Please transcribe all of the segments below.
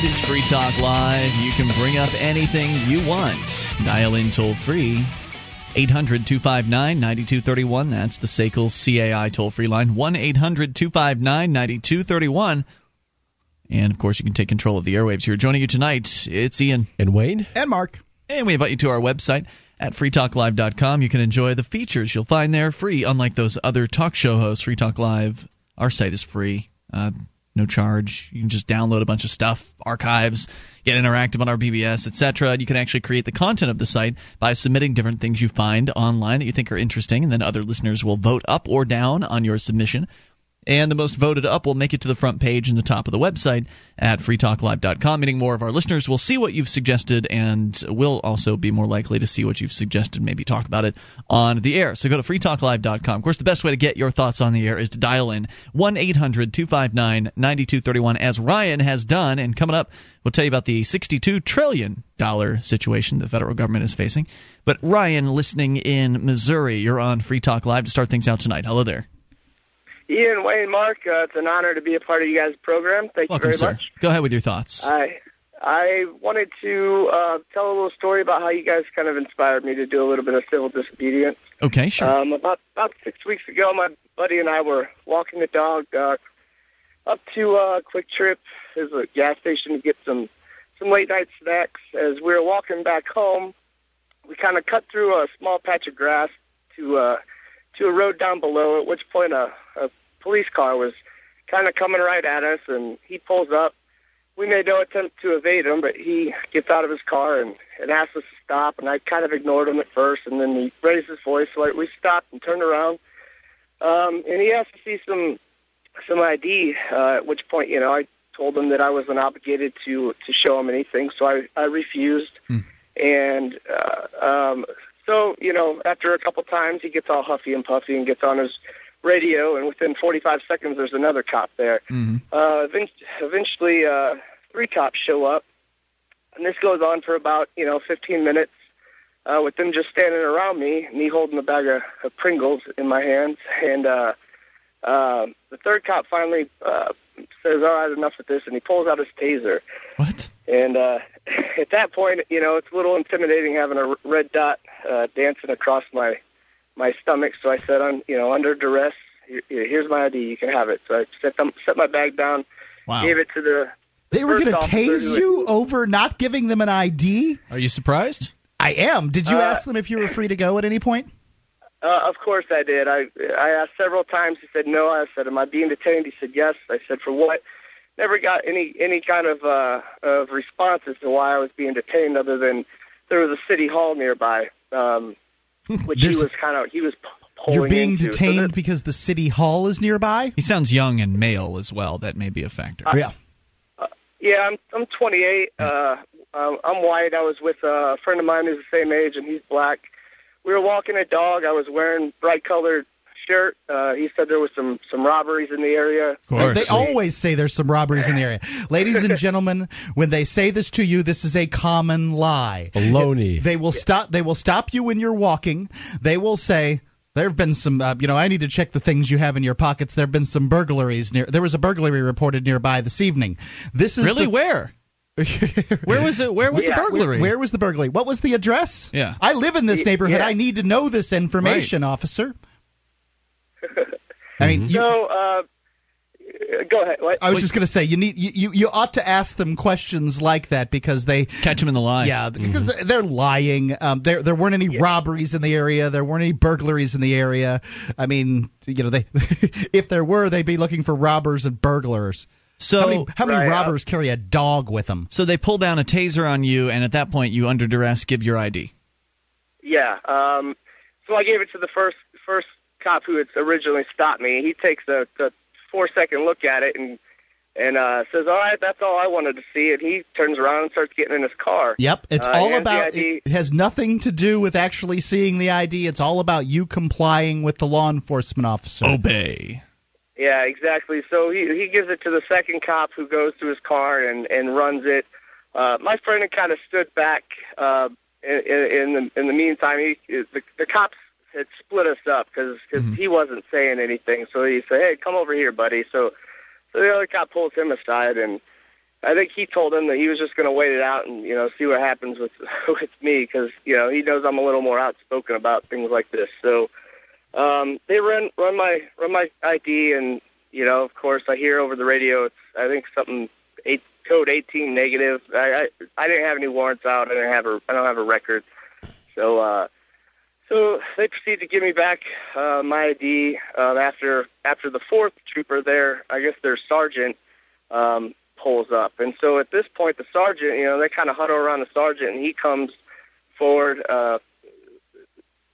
This is Free Talk Live. You can bring up anything you want. Dial in toll free 800 259 9231. That's the SACL CAI toll free line. 1 800 259 9231. And of course, you can take control of the airwaves here. Joining you tonight, it's Ian. And Wayne. And Mark. And we invite you to our website at freetalklive.com. You can enjoy the features you'll find there free, unlike those other talk show hosts. Free Talk Live, our site is free. Uh, no charge. You can just download a bunch of stuff, archives, get interactive on our BBS, etc. You can actually create the content of the site by submitting different things you find online that you think are interesting, and then other listeners will vote up or down on your submission and the most voted up will make it to the front page and the top of the website at freetalklive.com, meaning more of our listeners will see what you've suggested and will also be more likely to see what you've suggested, maybe talk about it on the air. So go to freetalklive.com. Of course, the best way to get your thoughts on the air is to dial in 1 800 259 9231, as Ryan has done. And coming up, we'll tell you about the $62 trillion situation the federal government is facing. But Ryan, listening in Missouri, you're on Free Talk Live to start things out tonight. Hello there. Ian, Wayne, Mark, uh, it's an honor to be a part of you guys' program. Thank Welcome, you very sir. much. Go ahead with your thoughts. I I wanted to uh, tell a little story about how you guys kind of inspired me to do a little bit of civil disobedience. Okay, sure. Um, about about six weeks ago, my buddy and I were walking the dog uh, up to uh, QuikTrip, there's a gas station to get some some late night snacks. As we were walking back home, we kind of cut through a small patch of grass to uh, to a road down below. At which point, a, a police car was kind of coming right at us, and he pulls up. We made no attempt to evade him, but he gets out of his car and, and asks us to stop. And I kind of ignored him at first, and then he raised his voice. So we stopped and turned around, um, and he asked to see some some ID. Uh, at which point, you know, I told him that I wasn't obligated to to show him anything, so I I refused. And uh, um, so, you know, after a couple times, he gets all huffy and puffy and gets on his radio, and within 45 seconds, there's another cop there. Uh, event- eventually, uh, three cops show up, and this goes on for about, you know, 15 minutes. Uh, with them just standing around me, me holding a bag of, of Pringles in my hands, and uh, uh, the third cop finally uh, says, "All right, enough with this," and he pulls out his taser. What? And uh, at that point, you know, it's a little intimidating having a red dot uh, dancing across my my stomach. So I said, "On you know, under duress, here's my ID. You can have it." So I set them, set my bag down, Wow. gave it to the. They were going to officer tase you over not giving them an ID? Are you surprised? I am. Did you Uh, ask them if you were free to go at any point? Uh, of course I did. I I asked several times. He said no. I said, "Am I being detained?" He said yes. I said, "For what?" Never got any any kind of uh, of response as to why I was being detained, other than there was a city hall nearby, um, which he was kind of he was pulling You're being into. So detained that- because the city hall is nearby? He sounds young and male as well. That may be a factor. yeah. Yeah, I'm I'm 28. Uh, um, I'm white. I was with a friend of mine who's the same age, and he's black. We were walking a dog. I was wearing bright colored shirt. Uh, he said there was some some robberies in the area. Of course. They always say there's some robberies in the area. Ladies and gentlemen, when they say this to you, this is a common lie. Baloney. They will stop. They will stop you when you're walking. They will say. There have been some, uh, you know, I need to check the things you have in your pockets. There have been some burglaries near. There was a burglary reported nearby this evening. This is Really? the- Where? Where was it? Where was Yeah. the burglary? Where was the burglary? What was the address? Yeah. I live in this neighborhood. yeah. I need to know this information, officer. I mean, you, So, uh, go ahead. What? I was just going to say you need you, you you ought to ask them questions like that because they Catch them in the lie. yeah because they're, they're lying. Um, there there weren't any robberies in the area. There weren't any burglaries in the area. I mean, you know, they if there were, they'd be looking for robbers and burglars. So How many, how many Right, uh, robbers carry a dog with them? so they pull down a taser on you, and at that point, you under duress give your ID. Yeah. Um, so I gave it to the first first cop who had originally stopped me. He takes a, a four second look at it and and uh, says, "All right, that's all I wanted to see." And he turns around and starts getting in his car. Yep, it's Uh, all hands the about. It has nothing to do with actually seeing the ID. It's all about you complying with the law enforcement officer. Obey. Yeah, exactly. So he he gives it to the second cop who goes to his car and and runs it. Uh, my friend had kind of stood back. Uh, in, in the in the meantime, he the, the cops had split us up because because he wasn't saying anything. So he said, "Hey, come over here, buddy." So so the other cop pulls him aside and I think he told him that he was just going to wait it out and you know see what happens with with me because you know he knows I'm a little more outspoken about things like this. So um, they run run my run my ID and you know of course I hear over the radio it's I think something eight code 18 negative. I, I I didn't have any warrants out. I didn't have a I don't have a record. So uh, so they proceed to give me back uh, my ID uh, after after the fourth trooper there. I guess their sergeant. Um, pulls up. And so at this point, the sergeant, you know, they kind of huddle around the sergeant, and he comes forward. Uh,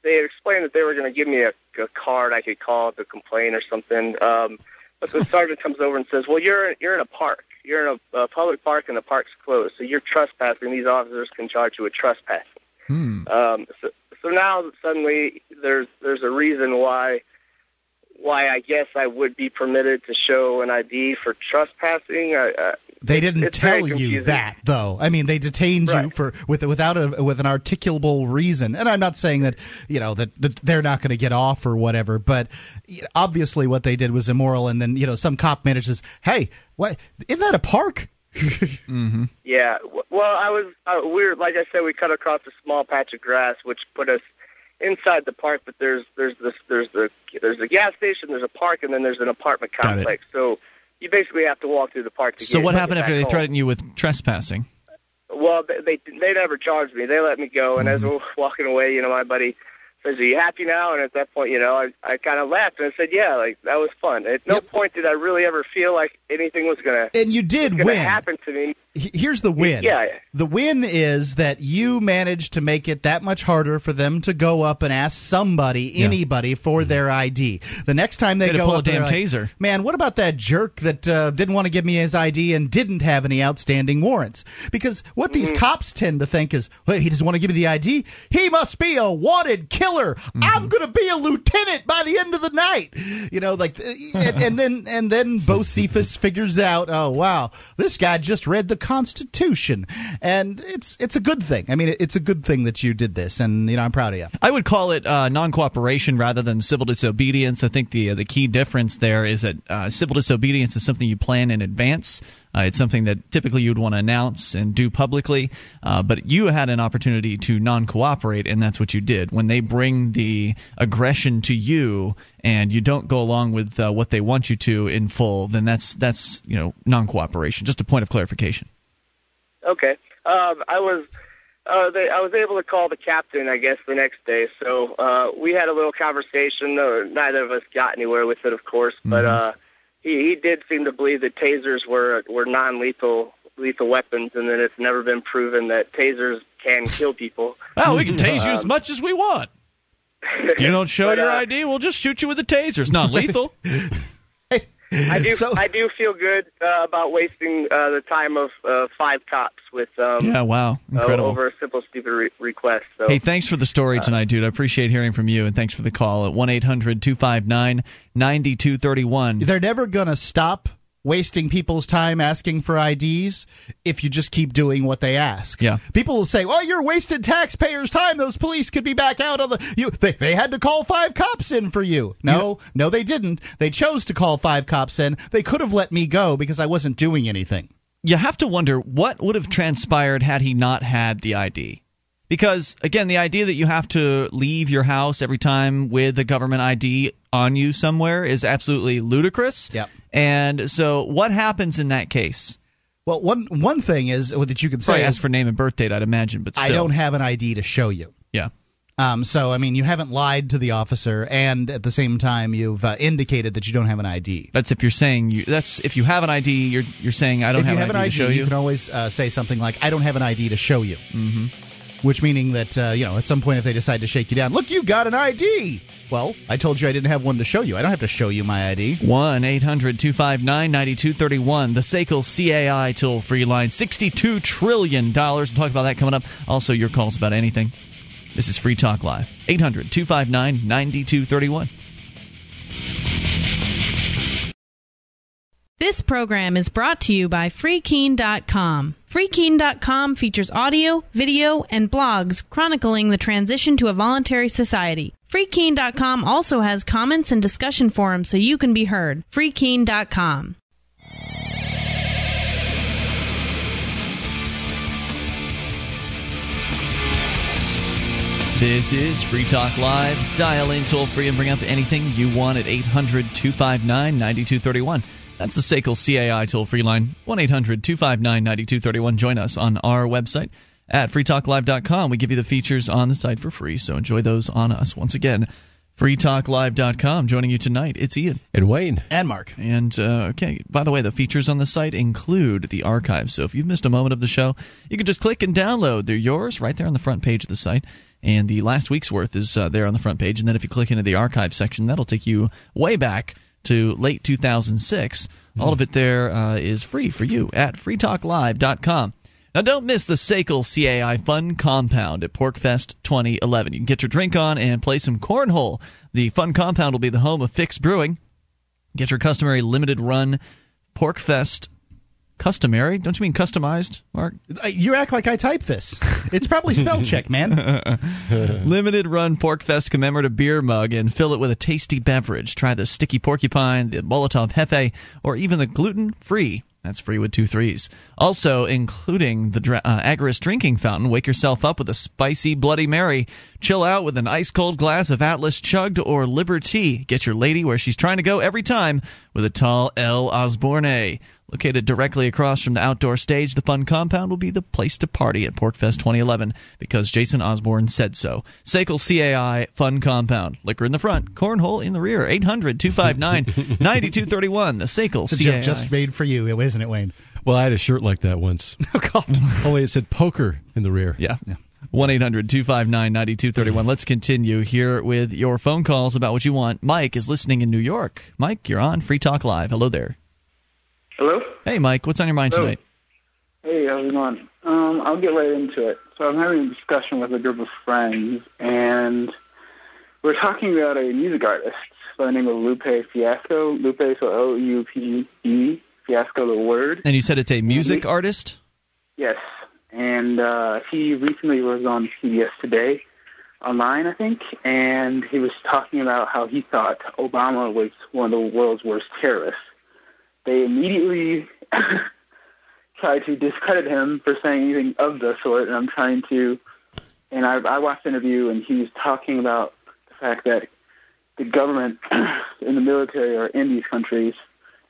they had explained that they were going to give me a, a card I could call to complain or something. Um, but the sergeant comes over and says, "Well, you're you're in a park. You're in a, a public park, and the park's closed, so you're trespassing. These officers can charge you with trespassing." Hmm. Um, so, so now suddenly there's there's a reason why why I guess I would be permitted to show an ID for trespassing. I, uh, they didn't tell you that, though. I mean, they detained right. you for with without a with an articulable reason. And I'm not saying that you know that, that they're not going to get off or whatever, but obviously what they did was immoral. And then you know some cop manages, hey, what isn't that a park? mm-hmm. Yeah. Well, I was uh, we were like I said, we cut across a small patch of grass, which put us inside the park, but there's there's this there's the there's the gas station, there's a park, and then there's an apartment complex. So you basically have to walk through the park. To get it. so what happened after they home. threatened you with trespassing? Well, they, they they never charged me. They let me go, and mm-hmm. as we're walking away, you know, my buddy says, he happy now?" And at that point, you know, I I kind of laughed and I said, "Yeah, like that was fun." At no yep. point did I really ever feel like anything was gonna and you did win happen to me. Here's the win. Yeah. The win is that you managed to make it that much harder for them to go up and ask somebody, yeah. anybody, for mm-hmm. their ID. The next time they, they go pull up, a damn like, taser. Man, what about that jerk that uh, didn't want to give me his ID and didn't have any outstanding warrants? Because what these mm-hmm. cops tend to think is, well, he doesn't want to give me the ID. He must be a wanted killer. Mm-hmm. I'm going to be a lieutenant by the end of the night. You know, like, and, and then and then Bo Bocephus figures out, oh wow, this guy just read the Constitution, and it's it's a good thing. I mean, it's a good thing that you did this, and you know, I'm proud of you. I would call it uh, non-cooperation rather than civil disobedience. I think the uh, the key difference there is that uh, civil disobedience is something you plan in advance. Uh, it's something that typically you'd want to announce and do publicly, uh, but you had an opportunity to non cooperate, and that's what you did. When they bring the aggression to you and you don't go along with uh, what they want you to in full, then that's that's you know non cooperation. Just a point of clarification. Okay, um, I was. Uh, they, I was able to call the captain, I guess, the next day. So uh, we had a little conversation. Uh, neither of us got anywhere with it, of course, but mm-hmm. He, he did seem to believe that tasers were were non-lethal lethal weapons, and that it's never been proven that tasers can kill people. Oh, we can tase you as um, much as we want. If you don't show but, your uh, ID, we'll just shoot you with the taser. It's not lethal. I do. So, I do feel good uh, about wasting uh, the time of uh, five cops with. Um, yeah. Wow. Incredible. over a simple, stupid re- request. So, hey, thanks for the story uh, tonight, dude. I appreciate hearing from you, and thanks for the call at one 259 9231 They're never gonna stop wasting people's time asking for IDs if you just keep doing what they ask. Yeah. People will say, "Well, you're wasting taxpayers' time. Those police could be back out on the you they, they had to call five cops in for you." No, yeah. no they didn't. They chose to call five cops in. They could have let me go because I wasn't doing anything. You have to wonder what would have transpired had he not had the ID. Because again, the idea that you have to leave your house every time with a government ID on you somewhere is absolutely ludicrous. Yep. And so, what happens in that case? Well, one one thing is that you can say. Probably ask for name and birth date, I'd imagine, but still. I don't have an ID to show you. Yeah. Um, so, I mean, you haven't lied to the officer, and at the same time, you've uh, indicated that you don't have an ID. That's if you're saying you. That's if you have an ID. You're you're saying I don't if have, you have an, ID, ID to show you. You can always uh, say something like, "I don't have an ID to show you." Mm-hmm which meaning that uh, you know at some point if they decide to shake you down, look, you got an ID. Well, I told you I didn't have one to show you. I don't have to show you my ID. 1 800 259 9231, The SACL CAI toll free line. $62 trillion. We'll talk about that coming up. Also, your calls about anything. This is Free Talk Live. 800 259 9231. This program is brought to you by FreeKeene.com. FreeKeene.com features audio, video, and blogs chronicling the transition to a voluntary society. FreeKeene.com also has comments and discussion forums so you can be heard. FreeKeene.com. This is Free Talk Live. Dial in toll free and bring up anything you want at 800 259 9231. That's the SACL CAI toll free line, 1 800 259 9231. Join us on our website at freetalklive.com. We give you the features on the site for free, so enjoy those on us. Once again, freetalklive.com. Joining you tonight, it's Ian. And Wayne. And Mark. And, uh, okay, by the way, the features on the site include the archive. So if you've missed a moment of the show, you can just click and download. They're yours right there on the front page of the site. And the last week's worth is uh, there on the front page. And then if you click into the archive section, that'll take you way back to late 2006. All of it there uh, is free for you at freetalklive.com. Now, don't miss the SACL CAI Fun Compound at PorkFest 2011. You can get your drink on and play some cornhole. The Fun Compound will be the home of Fix Brewing. Get your customary limited run PorkFest customary. Don't you mean customized, Mark? Uh, You act like I typed this. It's probably spell check, man. Limited run PorkFest commemorative beer mug and fill it with a tasty beverage. Try the sticky porcupine, the Molotov Hefe, or even the gluten free. That's free with two threes. Also, including the dra- uh, Agorist drinking fountain, wake yourself up with a spicy Bloody Mary. Chill out with an ice cold glass of Atlas Chugged or Liberty. Get your lady where she's trying to go every time with a tall L. Osborne. Located directly across from the outdoor stage, the Fun Compound will be the place to party at Porkfest 2011 because Jason Osborne said so. Sakel CAI Fun Compound. Liquor in the front, cornhole in the rear. 800 259 9231. The Sakel It's CAI. just made for you, isn't it, Wayne? Well, I had a shirt like that once. Oh, God. Only it said poker in the rear. Yeah. 1 800 259 9231. Let's continue here with your phone calls about what you want. Mike is listening in New York. Mike, you're on Free Talk Live. Hello there. Hello? Hey, Mike, what's on your mind Hello. tonight? Hey, how's it going? Um, I'll get right into it. So I'm having a discussion with a group of friends, and we're talking about a music artist by the name of Lupe Fiasco. Lupe, so O-U-P-E, Fiasco, the word. And you said it's a music Mhm. artist? Yes. And uh, he recently was on CBS Today online, I think, and he was talking about how he thought Obama was one of the world's worst terrorists. They immediately tried to discredit him for saying anything of the sort, and I'm trying to. And I, I watched the interview, and he was talking about the fact that the government and the military are in these countries,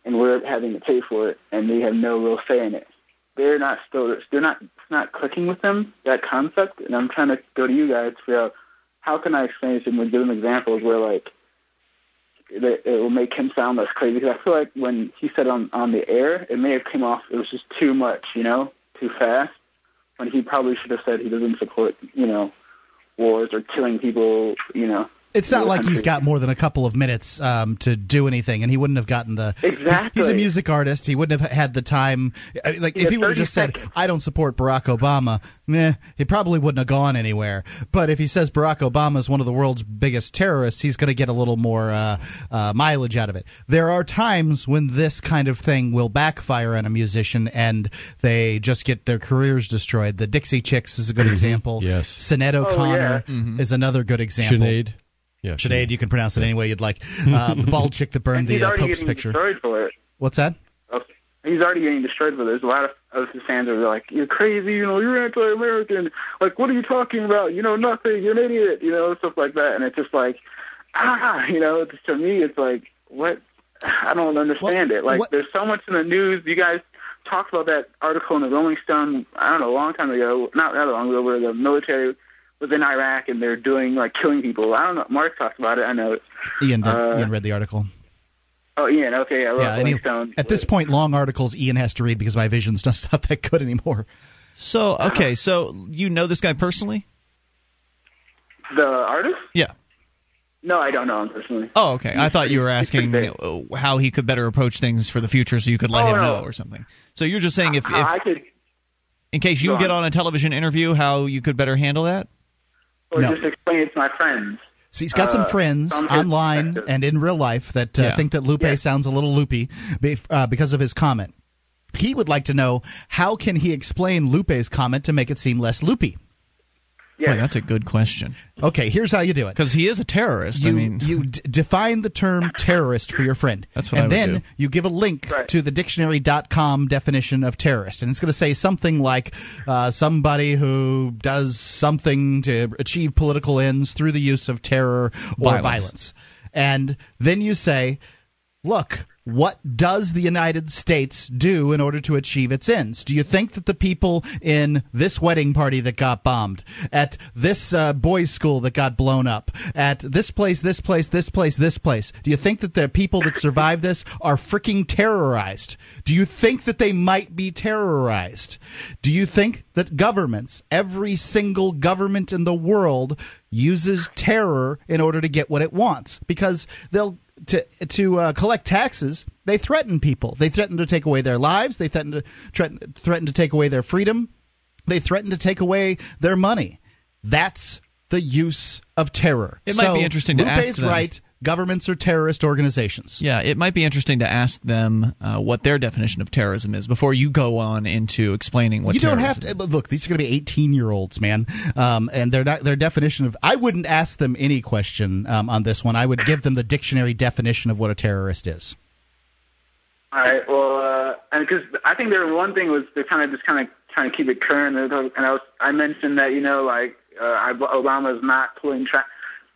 and we're having to pay for it, and they have no real say in it they're not still they're not it's not clicking with them that concept and i'm trying to go to you guys to figure out how can i explain him and give him examples where like that it will make him sound less crazy. Because i feel like when he said on on the air it may have came off it was just too much you know too fast. When he probably should have said he doesn't support you know wars or killing people you know It's not in the like he's country. got more than a couple of minutes um, to do anything, and he wouldn't have gotten the. he's- He's, a music artist. He wouldn't have had the time. I mean, Like He if he would have 30 just said, "I don't support Barack Obama," meh, he probably wouldn't have gone anywhere. But if he says Barack Obama is one of the world's biggest terrorists, he's going to get a little more uh, uh, mileage out of it. There are times when this kind of thing will backfire on a musician, and they just get their careers destroyed. The Dixie Chicks is a good example. Yes. Sinead O'Connor yeah. is another good example. Sinead. Yeah. Sinead, you can pronounce it any way you'd like. Uh, the bald chick that burned he's the uh, Pope's getting picture. destroyed for it What's that? He's already getting destroyed for this. A lot of of his fans are like, "You're crazy, you know, you're anti-American. Like, what are you talking about? You know nothing. You're an idiot. You know, stuff like that." And it's just like, ah, you know, it's, to me, it's like, what? I don't understand What- it. Like, what- there's so much in the news. You guys talked about that article in the Rolling Stone. I don't know, a long time ago, not that long ago, where the military was in Iraq and they're doing like killing people. I don't know. Mark talked about it. I know. Ian did. Uh, Ian read the article. Oh, Ian. Okay, I wrote Yeah, and he- Stone. at this point, long articles Ian has to read because my vision's just not that good anymore. So, okay, so you know this guy personally? the artist. Yeah. No, I don't know him personally. Oh, okay. I He's thought you were asking pretty big. uh, how he could better approach things for the future so you could let Oh, him no. know or something. So you're just saying if, How I could, in case you get on. on a television interview, how you could better handle that? Or No. just explain it to my friends. So he's got some Uh, friends from online and in real life that uh, Yeah. think that Lupe Yeah. sounds a little loopy be- uh, because of his comment. He would like to know how can he explain Lupe's comment to make it seem less loopy. Yes. Boy, that's a good question. Okay, here's how you do it. Because he is a terrorist. You, I mean, you d- define the term terrorist for your friend. That's what and I would then do. you give a link Right. to the dictionary.com definition of terrorist. And it's going to say something like uh, somebody who does something to achieve political ends through the use of terror or Violence. violence. And then you say, look, what does the United States do in order to achieve its ends? Do you think that the people in this wedding party that got bombed, at this uh, boys' school that got blown up, at this place, this place, this place, this place, do you think that the people that survived this are freaking terrorized? Do you think that they might be terrorized? Do you think that governments, every single government in the world, uses terror in order to get what it wants? Because they'll to to uh, collect taxes, they threaten people. They threaten to take away their lives. They threaten to threaten, threaten to take away their freedom. They threaten to take away their money. That's the use of terror. It might be interesting to Lupe ask them- right. Governments are terrorist organizations. yeah, it might be interesting to ask them uh, what their definition of terrorism is before you go on into explaining what you don't have terrorism to look. These are going to be eighteen-year-olds, man, um, and their their definition of. I wouldn't ask them any question um, on this one. I would give them the dictionary definition of what a terrorist is. All right. Well, uh, and because I think there one thing was to kind of just kind of trying to keep it current, and I was I mentioned that you know like uh, I- Obama's not pulling tra-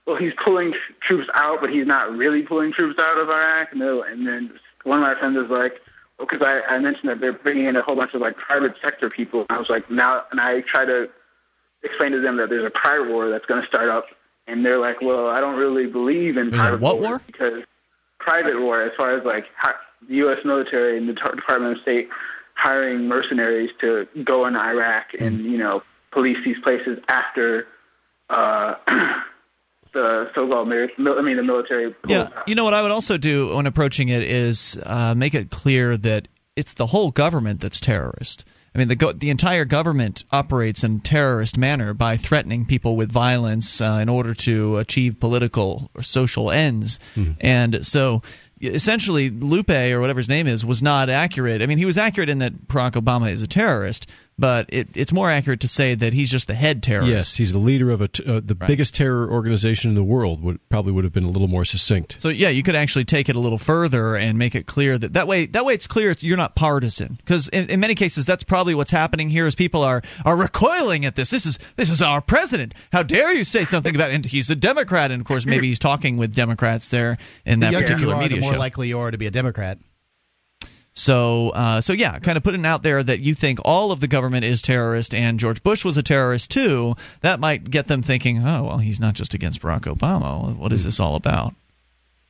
well he's pulling troops out, but he's not really pulling troops out of Iraq. No, and then one of my friends was like, well, because I, I mentioned that they're bringing in a whole bunch of like private sector people. And I was like, now, and I try to explain to them that there's a private war that's going to start up, and they're like, well, I don't really believe in There's private what war? because private war, as far as like the U.S. military and the Department of State hiring mercenaries to go in Iraq and you know police these places after uh, the so-called mil- mil- I mean the military. pulls Yeah, you know what I would also do when approaching it is uh, make it clear that it's the whole government that's terrorist. I mean, the go- the entire government operates in a terrorist manner by threatening people with violence uh, in order to achieve political or social ends, and so essentially Lupe or whatever his name is was not accurate. I mean, he was accurate in that Barack Obama is a terrorist, but it, it's more accurate to say that he's just the head terrorist. Yes, he's the leader of a t- uh, the biggest terror organization in the world. Would probably would have been a little more succinct. So yeah, you could actually take it a little further and make it clear that that way that way it's clear it's, you're not partisan because in, in many cases that's probably what's happening here is people are are recoiling at this. This is this is our president. How dare you say something about and he's a Democrat and of course maybe he's talking with Democrats there in that the younger you particular are, media the more show. likely you are to be a Democrat. So, uh, so yeah, kind of putting out there that you think all of the government is terrorist and George Bush was a terrorist too. That might get them thinking, oh well, he's not just against Barack Obama. What is this all about?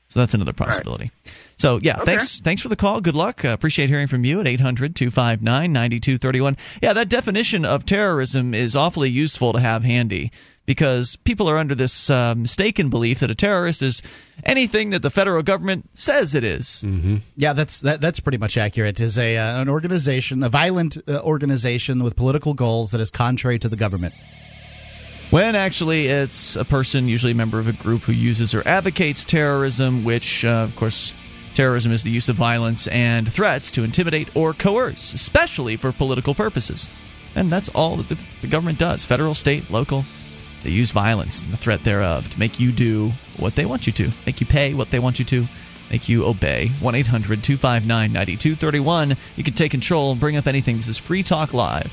So that's another possibility. So yeah, Okay. thanks thanks for the call. Good luck. Uh, appreciate hearing from you at 800-259-9231. Yeah, that definition of terrorism is awfully useful to have handy because people are under this uh, mistaken belief that a terrorist is anything that the federal government says it is. Yeah, that's that, that's pretty much accurate. Is a uh, an organization, a violent uh, organization with political goals that is contrary to the government. When actually it's a person, usually a member of a group, who uses or advocates terrorism, which, uh, of course, terrorism is the use of violence and threats to intimidate or coerce, especially for political purposes. And that's all that the, the government does federal, state, local. They use violence and the threat thereof to make you do what they want you to, make you pay what they want you to, make you obey. 1 800 259 9231. You can take control and bring up anything. This is Free Talk Live.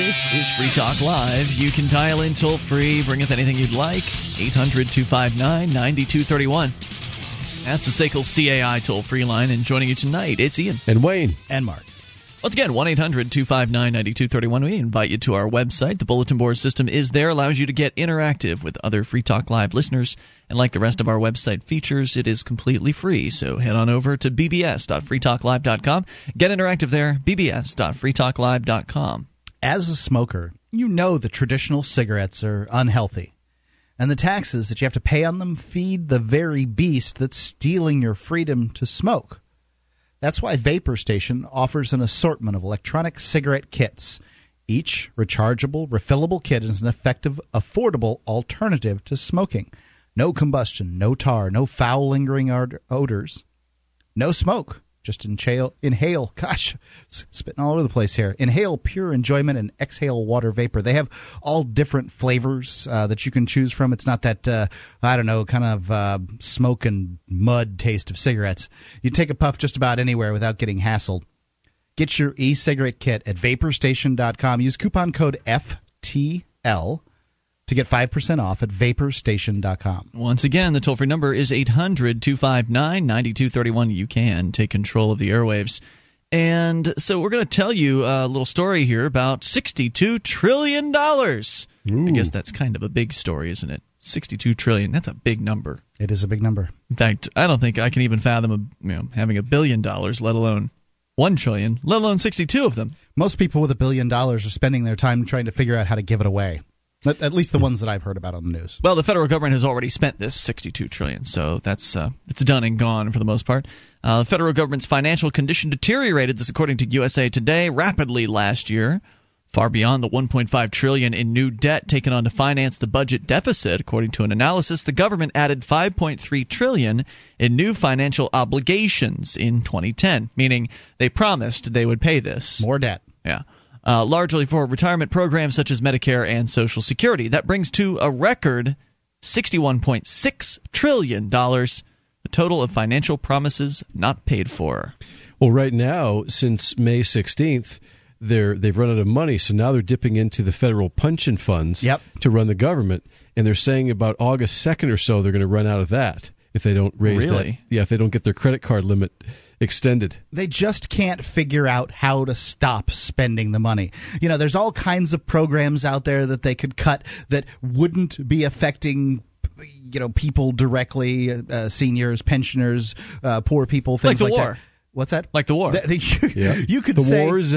This is Free Talk Live. You can dial in toll free, bring up anything you'd like. 800 259 9231. That's the SACL CAI toll free line. And joining you tonight, it's Ian. And Wayne, And Mark. Once again, 1 800 259 9231. We invite you to our website. The bulletin board system is there, allows you to get interactive with other Free Talk Live listeners. And like the rest of our website features, it is completely free. So head on over to bbs.freetalklive.com. Get interactive there, bbs.freetalklive.com. As a smoker, you know the traditional cigarettes are unhealthy. And the taxes that you have to pay on them feed the very beast that's stealing your freedom to smoke. That's why Vapor Station offers an assortment of electronic cigarette kits. Each rechargeable, refillable kit is an effective, affordable alternative to smoking. No combustion, no tar, no foul lingering odors, no smoke. Just inhale, inhale. Gosh, spitting all over the place here. Inhale pure enjoyment and exhale water vapor. They have all different flavors uh, that you can choose from. It's not that uh, I don't know, kind of uh, smoke and mud taste of cigarettes. You take a puff just about anywhere without getting hassled. Get your e-cigarette kit at vaporstation.com. Use coupon code FTL to get 5% off at vaporstation.com. Once again, the toll free number is 800 259 9231. You can take control of the airwaves. And so we're going to tell you a little story here about $62 trillion. Ooh. I guess that's kind of a big story, isn't it? 62 trillion. That's a big number. It is a big number. In fact, I don't think I can even fathom a, you know, having a billion dollars, let alone 1 trillion, let alone 62 of them. Most people with a billion dollars are spending their time trying to figure out how to give it away. At, least the ones that I've heard about on the news. Well, the federal government has already spent this 62 trillion, so that's uh, it's done and gone for the most part. Uh, the federal government's financial condition deteriorated, this according to USA Today, rapidly last year, far beyond the 1.5 trillion in new debt taken on to finance the budget deficit. According to an analysis, the government added 5.3 trillion in new financial obligations in 2010, meaning they promised they would pay this. More debt. Yeah uh, largely for retirement programs such as Medicare and Social Security. That brings to a record $61.6 trillion, the total of financial promises not paid for. Well, right now, since May 16th, they're they've run out of money, so now they're dipping into the federal pension funds yep. to run the government, and they're saying about August second or so they're going to run out of that if they don't raise really? that. Yeah, if they don't get their credit card limit extended. They just can't figure out how to stop spending the money. You know, there's all kinds of programs out there that they could cut that wouldn't be affecting you know people directly, uh, seniors, pensioners, uh, poor people, things like the like war. That. What's that? Like the war. The, the, you, yeah. you could the say wars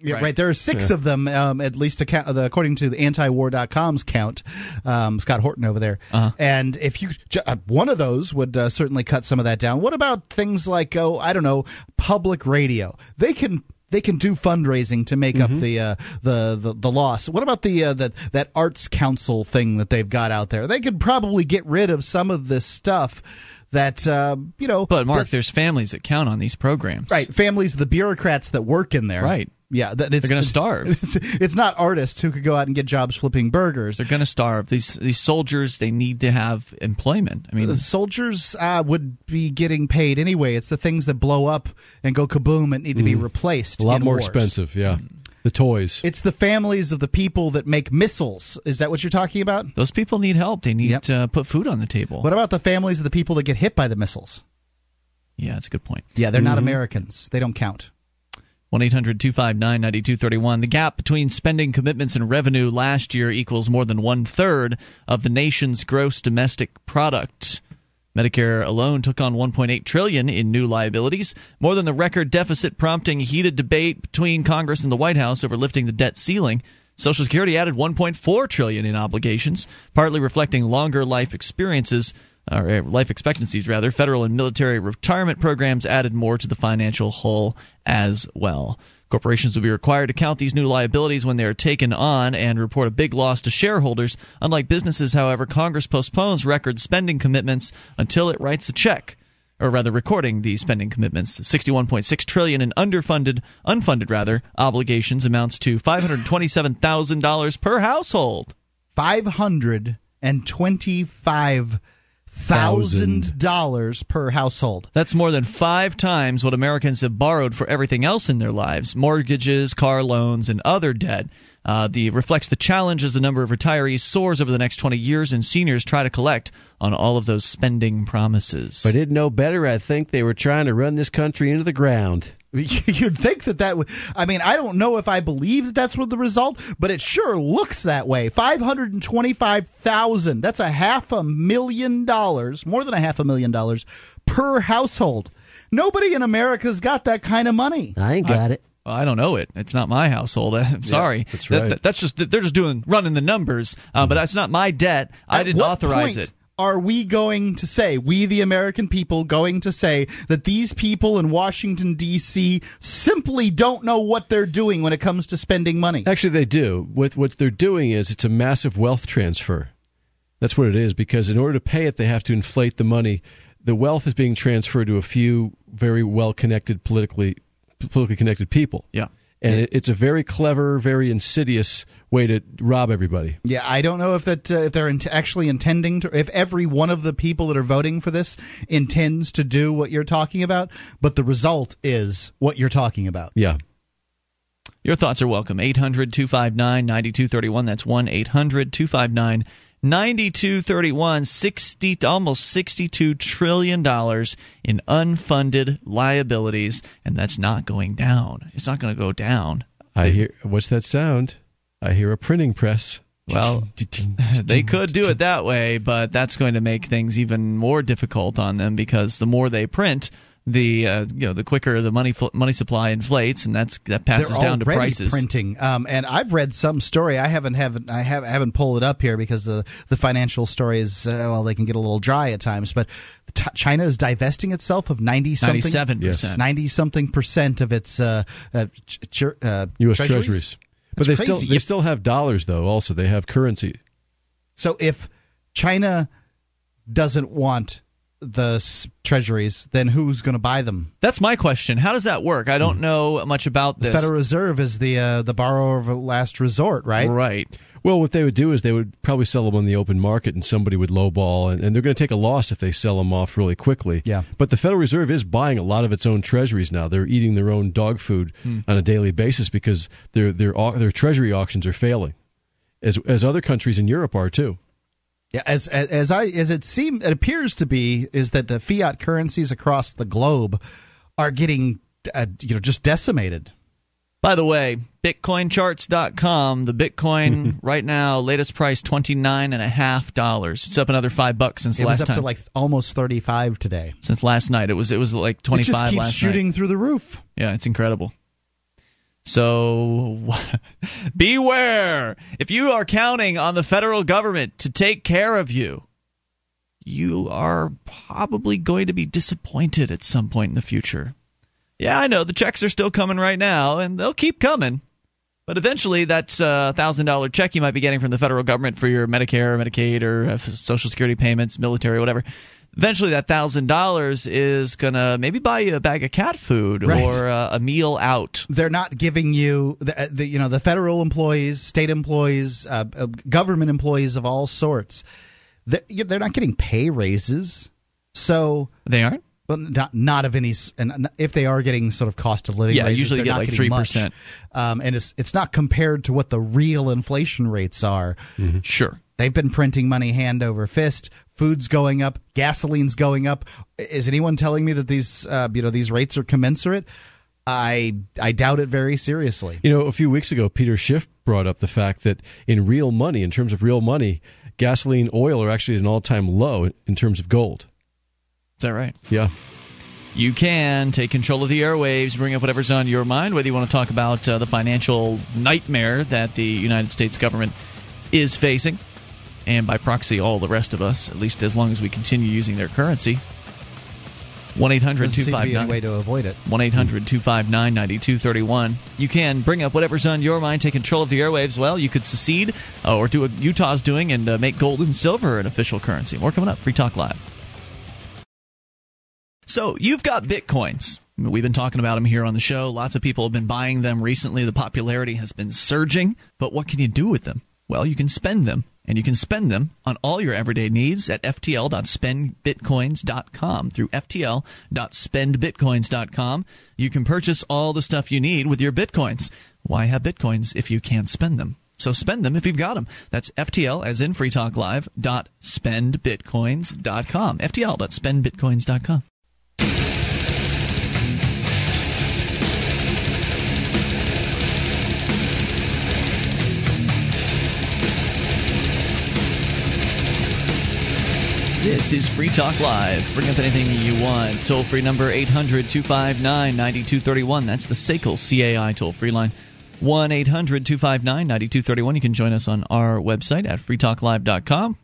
yeah, right. right. There are six yeah. of them, um, at least account, the, according to the antiwar.com's count. Um, Scott Horton over there. Uh-huh. And if you, uh, one of those would uh, certainly cut some of that down. What about things like, oh, I don't know, public radio? They can they can do fundraising to make mm-hmm. up the, uh, the the the loss. What about the uh, the that arts council thing that they've got out there? They could probably get rid of some of this stuff that uh, you know. But Mark, does, there's families that count on these programs, right? Families, the bureaucrats that work in there, right? Yeah, that it's, they're going to starve. It's, it's, not artists who could go out and get jobs flipping burgers. They're going to starve. These these soldiers they need to have employment. I mean, the soldiers uh, would be getting paid anyway. It's the things that blow up and go kaboom and need to be Mm. replaced. a lot in more wars. expensive. Yeah, the toys. It's the families of the people that make missiles. Is that what you're talking about? those people need help. They need Yep. to put food on the table. What about the families of the people that get hit by the missiles? yeah, that's a good point. Yeah, they're not Mm-hmm. Americans. They don't count. 1 800 259 9231. The gap between spending commitments and revenue last year equals more than one third of the nation's gross domestic product. Medicare alone took on 1.8 trillion in new liabilities, more than the record deficit prompting heated debate between Congress and the White House over lifting the debt ceiling. Social Security added 1.4 trillion in obligations, partly reflecting longer life experiences or uh, life expectancies rather. Federal and military retirement programs added more to the financial hull as well. Corporations will be required to count these new liabilities when they are taken on and report a big loss to shareholders. Unlike businesses, however, Congress postpones record spending commitments until it writes a check or rather recording the spending commitments. 61.6 trillion in underfunded, unfunded rather, obligations amounts to $527,000 per household. Five hundred and twenty-five thousand dollars per household. That's more than five times what Americans have borrowed for everything else in their lives mortgages, car loans, and other debt. Uh, the reflects the challenge as the number of retirees soars over the next 20 years and seniors try to collect on all of those spending promises. If I didn't know better, I think they were trying to run this country into the ground. You'd think that that would. I mean, I don't know if I believe that that's what the result, but it sure looks that way. Five hundred and twenty-five thousand. That's a half a million dollars, more than a half a million dollars per household. Nobody in America's got that kind of money. I ain't got it. I don't know it. It's not my household. I'm sorry. that's right. that- that's just they're just doing running the numbers. Uh, But that's not my debt. I didn't authorize point it. Are we going to say, we the American people, going to say that these people in Washington, D.C. simply don't know what they're doing when it comes to spending money? Actually, they do. What what they're doing is it's a massive wealth transfer. That's what it is. Because in order to pay it, they have to inflate the money. The wealth is being transferred to a few very well connected politically politically connected people. Yeah. And it, it's a very clever, very insidious way to rob everybody. Yeah, I don't know if that uh, if they're int- actually intending to if every one of the people that are voting for this intends to do what you're talking about, but the result is what you're talking about. Yeah. Your thoughts are welcome. 800 259 9231. That's 1 800 259 9231. 60, almost $62 trillion in unfunded liabilities, and that's not going down. It's not going to go down. I hear what's that sound? I hear a printing press. Well, they could do it that way, but that's going to make things even more difficult on them because the more they print, the uh, you know the quicker the money fl- money supply inflates, and that's that passes They're down to already prices. printing, um, and I've read some story. I haven't haven't I have haven't pulled it up here because the the financial stories uh, well they can get a little dry at times. But t- China is divesting itself of ninety something Ninety-seven percent. ninety something percent of its uh, uh, ch- ch- uh, U.S. treasuries. treasuries. But That's they still they still have dollars though. Also, they have currency. So if China doesn't want the s- treasuries, then who's going to buy them? That's my question. How does that work? I don't know much about The. Federal Reserve is the uh, the borrower of last resort, right? Right. Well, what they would do is they would probably sell them on the open market, and somebody would lowball, and, and they're going to take a loss if they sell them off really quickly. Yeah. But the Federal Reserve is buying a lot of its own treasuries now. They're eating their own dog food on a daily basis because their their their treasury auctions are failing, as as other countries in Europe are too. Yeah, as, as as I as it seems it appears to be is that the fiat currencies across the globe are getting uh, you know just decimated. By the way, bitcoincharts.com, the Bitcoin right now, latest price $29.5. It's up another 5 bucks since It was up time. to like almost 35 today. since last night. It was it was like It 25 just keeps shooting night. through the roof. Yeah, it's incredible. So beware. If you are counting on the federal government to take care of you, you are probably going to be disappointed at some point in the future. Yeah, I know the checks are still coming right now, and they'll keep coming. But eventually, that uh, thousand dollar check you might be getting from the federal government for your Medicare, Medicaid, or uh, Social Security payments, military, whatever. Eventually, that thousand dollars is gonna maybe buy you a bag of cat food Right. or uh, a meal out. They're not giving you the, the you know the federal employees, state employees, uh, uh, government employees of all sorts. They're, they're not getting pay raises. So They aren't. Well, not not of any, and if they are getting sort of cost of living Yeah, raises, usually they're get not like getting much. 3%. Um, and it's it's not compared to what the real inflation rates are. Sure. They've been printing money hand over fist. Food's going up, gasoline's going up. Is anyone telling me that these uh, you know these rates are commensurate? I I doubt it very seriously. You know, a few weeks ago, Peter Schiff brought up the fact that in real money, in terms of real money, gasoline, oil are actually at an all time low in terms of gold. Is that right? Yeah. You can take control of the airwaves, bring up whatever's on your mind, whether you want to talk about uh, the financial nightmare that the United States government is facing, and by proxy, all the rest of us, at least as long as we continue using their currency. 1 800 Doesn't seem to be any 259 way to avoid it. 1 800 259 9231. You can bring up whatever's on your mind, take control of the airwaves. Well, you could secede uh, or do what Utah's doing and uh, make gold and silver an official currency. More coming up. Free Talk Live. So you've got bitcoins. We've been talking about them here on the show. Lots of people have been buying them recently. The popularity has been surging. But what can you do with them? Well, you can spend them. And you can spend them on all your everyday needs at ftl.spendbitcoins.com. Through ftl.spendbitcoins.com, you can purchase all the stuff you need with your bitcoins. Why have bitcoins if you can't spend them? So spend them if you've got them. That's FTL, as in Free Talk Live, spendbitcoins.com. FTL.spendbitcoins.com. This is Free Talk Live. Bring up anything you want. Toll free number 800 259 9231. That's the SACL CAI toll free line. 1 800 259 9231. You can join us on our website at freetalklive.com.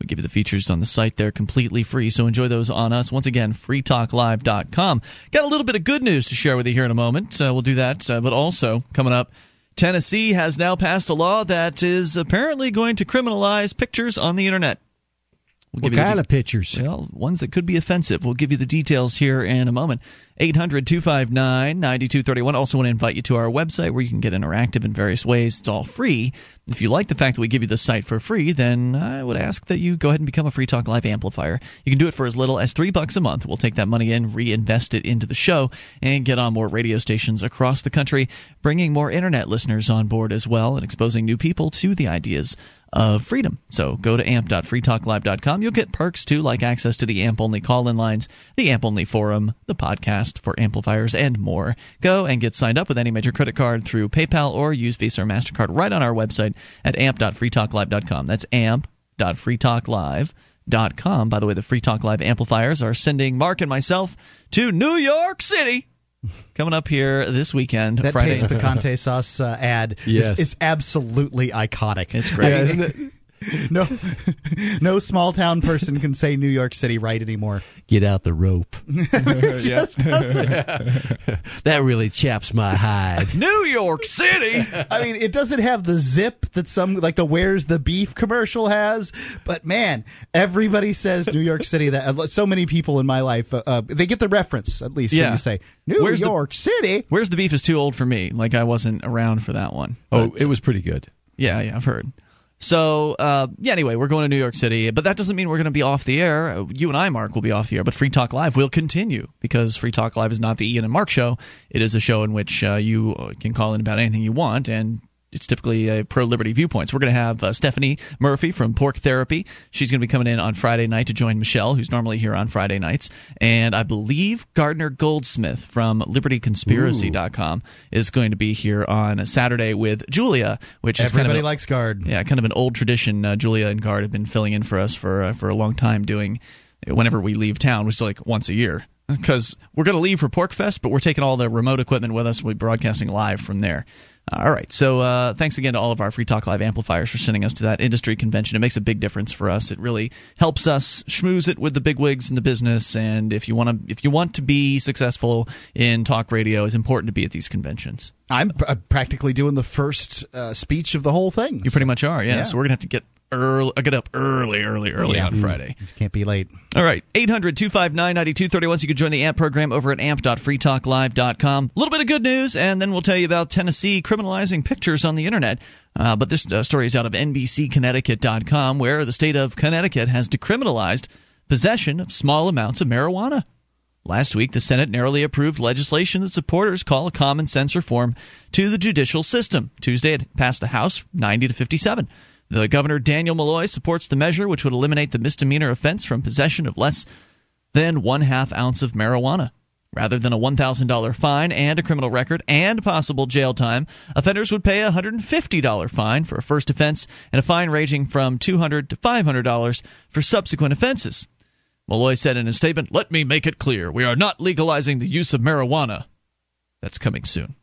We give you the features on the site there completely free, so enjoy those on us. Once again, freetalklive.com. Got a little bit of good news to share with you here in a moment. Uh, we'll do that, uh, but also coming up. Tennessee has now passed a law that is apparently going to criminalize pictures on the internet. We'll what kind de- of pictures? Well, ones that could be offensive. We'll give you the details here in a moment. 800 259 9231. Also, want to invite you to our website where you can get interactive in various ways. It's all free. If you like the fact that we give you the site for free, then I would ask that you go ahead and become a Free Talk Live amplifier. You can do it for as little as three bucks a month. We'll take that money in, reinvest it into the show, and get on more radio stations across the country, bringing more internet listeners on board as well, and exposing new people to the ideas of freedom. So go to amp.freetalklive.com. You'll get perks too, like access to the AMP only call in lines, the AMP only forum, the podcast for amplifiers, and more. Go and get signed up with any major credit card through PayPal or use Visa or MasterCard right on our website at amp.freetalklive.com. That's amp.freetalklive.com. By the way, the Free Talk Live amplifiers are sending Mark and myself to New York City coming up here this weekend. That Friday. Pace Picante sauce uh, ad yes. is, is, absolutely iconic. It's great. I mean, no, no small town person can say New York City right anymore. Get out the rope. that really chaps my hide. New York City. I mean, it doesn't have the zip that some like the "Where's the Beef" commercial has, but man, everybody says New York City. That uh, so many people in my life, uh, uh, they get the reference at least yeah. when you say New Where's York the, City. Where's the Beef is too old for me. Like I wasn't around for that one. Oh, but, it was pretty good. Yeah, yeah, I've heard. So, uh, yeah, anyway, we're going to New York City, but that doesn't mean we're going to be off the air. You and I, Mark, will be off the air, but Free Talk Live will continue because Free Talk Live is not the Ian and Mark show. It is a show in which uh, you can call in about anything you want, and it's typically a pro liberty viewpoint. So we're going to have uh, Stephanie Murphy from Porc Therapy. She's going to be coming in on Friday night to join Michelle, who's normally here on Friday nights. And I believe Gardner Goldsmith from LibertyConspiracy.com is going to be here on Saturday with Julia, which is everybody kind of likes Gard. Yeah, kind of an old tradition. Uh, Julia and Gard have been filling in for us for uh, for a long time, doing whenever we leave town, which is like once a year because we're going to leave for PorcFest, but we're taking all the remote equipment with us. We'll be broadcasting live from there. All right. So uh, thanks again to all of our Free Talk Live amplifiers for sending us to that industry convention. It makes a big difference for us. It really helps us schmooze it with the big wigs in the business. And if you want to, if you want to be successful in talk radio, it's important to be at these conventions. I'm pr- uh, practically doing the first uh, speech of the whole thing. You pretty much are. Yeah. yeah. So we're gonna have to get early. I get up early, early, early yeah. on Friday. This can't be late. All right, 800 259 9231. So you can join the AMP program over at amp.freetalklive.com. A little bit of good news, and then we'll tell you about Tennessee criminalizing pictures on the internet. Uh, but this uh, story is out of NBCConnecticut.com, where the state of Connecticut has decriminalized possession of small amounts of marijuana. Last week, the Senate narrowly approved legislation that supporters call a common sense reform to the judicial system. Tuesday, it passed the House 90 to 57. The governor Daniel Malloy supports the measure, which would eliminate the misdemeanor offense from possession of less than one half ounce of marijuana. Rather than a $1,000 fine and a criminal record and possible jail time, offenders would pay a $150 fine for a first offense and a fine ranging from $200 to $500 for subsequent offenses. Malloy said in a statement, Let me make it clear we are not legalizing the use of marijuana. That's coming soon.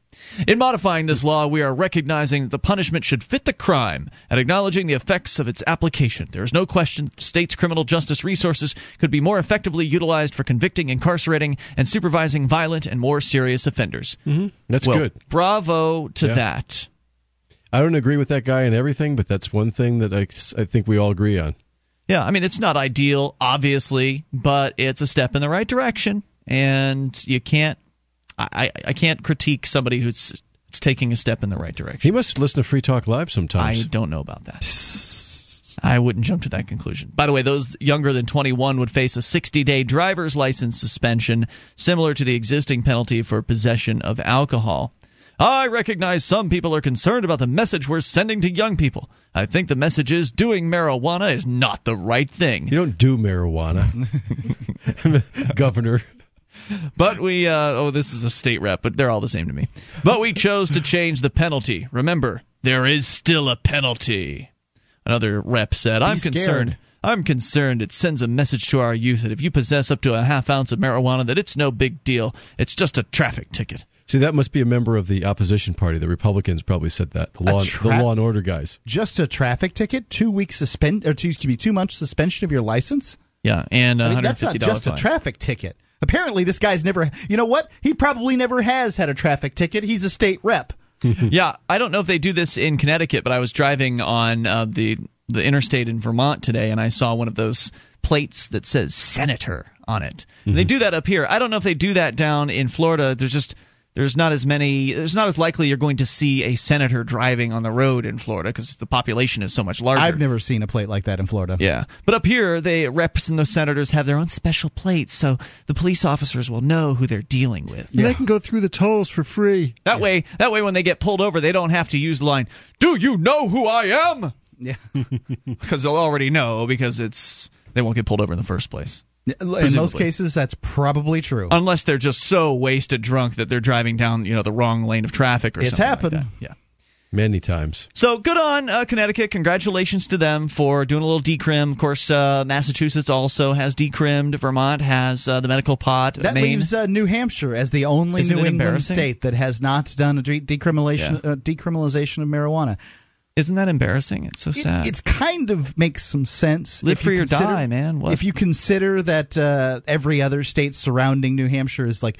In modifying this law, we are recognizing that the punishment should fit the crime and acknowledging the effects of its application. There is no question that the state's criminal justice resources could be more effectively utilized for convicting, incarcerating, and supervising violent and more serious offenders. Mm-hmm. That's well, good. Bravo to Yeah. that. I don't agree with that guy in everything, but that's one thing that I, I think we all agree on. Yeah, I mean, it's not ideal, obviously, but it's a step in the right direction. And you can't, I, I can't critique somebody who's it's taking a step in the right direction. He must listen to Free Talk Live sometimes. I don't know about that. I wouldn't jump to that conclusion. By the way, those younger than 21 would face a 60 day driver's license suspension, similar to the existing penalty for possession of alcohol. I recognize some people are concerned about the message we're sending to young people. I think the message is doing marijuana is not the right thing. You don't do marijuana, Governor. But we, uh, oh, this is a state rep, but they're all the same to me. But we chose to change the penalty. Remember, there is still a penalty. Another rep said, I'm scared. concerned I'm concerned it sends a message to our youth that if you possess up to a half ounce of marijuana, that it's no big deal. It's just a traffic ticket. See, that must be a member of the opposition party. The Republicans probably said that. The law, tra- the law and order guys. Just a traffic ticket, two weeks suspend, or two, excuse me, two months suspension of your license. Yeah, and I mean, that's not just fine. a traffic ticket. Apparently, this guy's never. You know what? He probably never has had a traffic ticket. He's a state rep. yeah, I don't know if they do this in Connecticut, but I was driving on uh, the the interstate in Vermont today, and I saw one of those plates that says "senator" on it. They do that up here. I don't know if they do that down in Florida. There's just there's not as many. There's not as likely you're going to see a senator driving on the road in Florida because the population is so much larger. I've never seen a plate like that in Florida. Yeah, but up here, the reps and the senators have their own special plates, so the police officers will know who they're dealing with. They can go through the tolls for free. That way, that way, when they get pulled over, they don't have to use the line, "Do you know who I am?" Yeah. Because they'll already know because it's they won't get pulled over in the first place. In most cases, that's probably true. Unless they're just so wasted drunk that they're driving down, you know, the wrong lane of traffic or It's something. happened. Like that. Yeah. Many times. So good on uh, Connecticut. Congratulations to them for doing a little decrim. Of course, uh, Massachusetts also has decrimmed. Vermont has uh, the medical pot. that Maine. leaves uh, New Hampshire as the only Isn't New England state that has not done a de- decriminalization uh, decriminalization of marijuana. Isn't that embarrassing? It's so It, sad. it's kind of makes some sense. Live if you free or die, man. What? If you consider that uh, every other state surrounding New Hampshire is like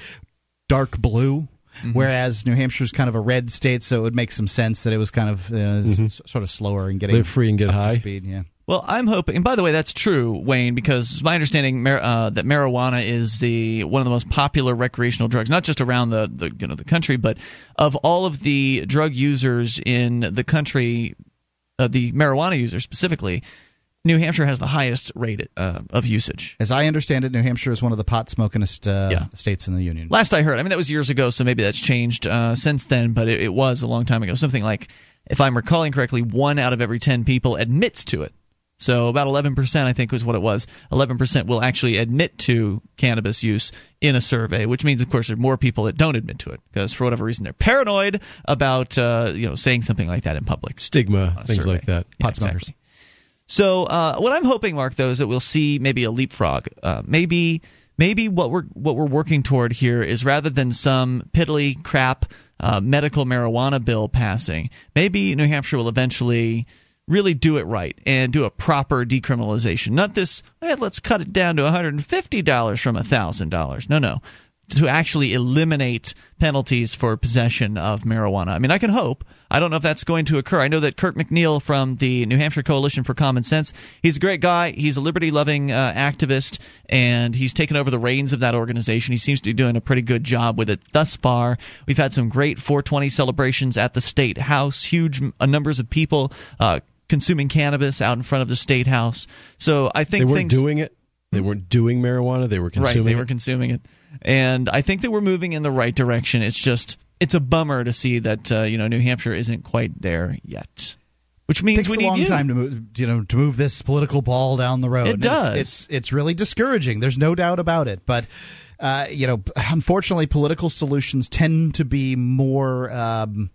dark blue. Mm-hmm. Whereas New Hampshire is kind of a red state, so it would make some sense that it was kind of uh, s- sort of slower in getting Live free and get high. speed. Yeah, Well, I'm hoping, and by the way, that's true, Wayne, because my understanding uh, that marijuana is the one of the most popular recreational drugs, not just around the, the you know the country, but of all of the drug users in the country, uh, the marijuana users specifically, New Hampshire has the highest rate uh, of usage. as I understand it, New Hampshire is one of the pot smokingest uh, Yeah. states in the union. Last I heard, I mean that was years ago, so maybe that's changed uh, since then, but it, it was a long time ago. Something like, if I'm recalling correctly, one out of every ten people admits to it. So about 11%, I think, was what it was. 11% will actually admit to cannabis use in a survey, which means, of course, there are more people that don't admit to it because, for whatever reason, they're paranoid about uh, you know saying something like that in public. Stigma, things survey. like that. Yeah, Pot smokers. exactly. So uh, what I'm hoping, Mark, though, is that we'll see maybe a leapfrog. Uh, maybe maybe what we're what we're working toward here is rather than some piddly crap uh, medical marijuana bill passing, maybe New Hampshire will eventually really do it right and do a proper decriminalization. Not this, "Eh, let's cut it down to $150 from $1,000. No, no. To actually eliminate penalties for possession of marijuana. I mean, I can hope. I don't know if that's going to occur. I know that Kirk McNeil from the New Hampshire Coalition for Common Sense, he's a great guy. He's a liberty loving uh, activist, and he's taken over the reins of that organization. He seems to be doing a pretty good job with it thus far. We've had some great 420 celebrations at the State House, huge uh, numbers of people. Uh, consuming cannabis out in front of the state house. So I think They weren't things, doing it. They weren't doing marijuana. They were consuming right, they were it. consuming it, and I think that we're moving in the right direction. It's just it's a bummer to see that uh, you know New Hampshire isn't quite there yet, which means It takes we a need long you. time to move, you know, to move this political ball down the road. It And it's- does. It's, it's really discouraging. There's no doubt about it. But uh, you know, unfortunately, political solutions tend to be more. Um,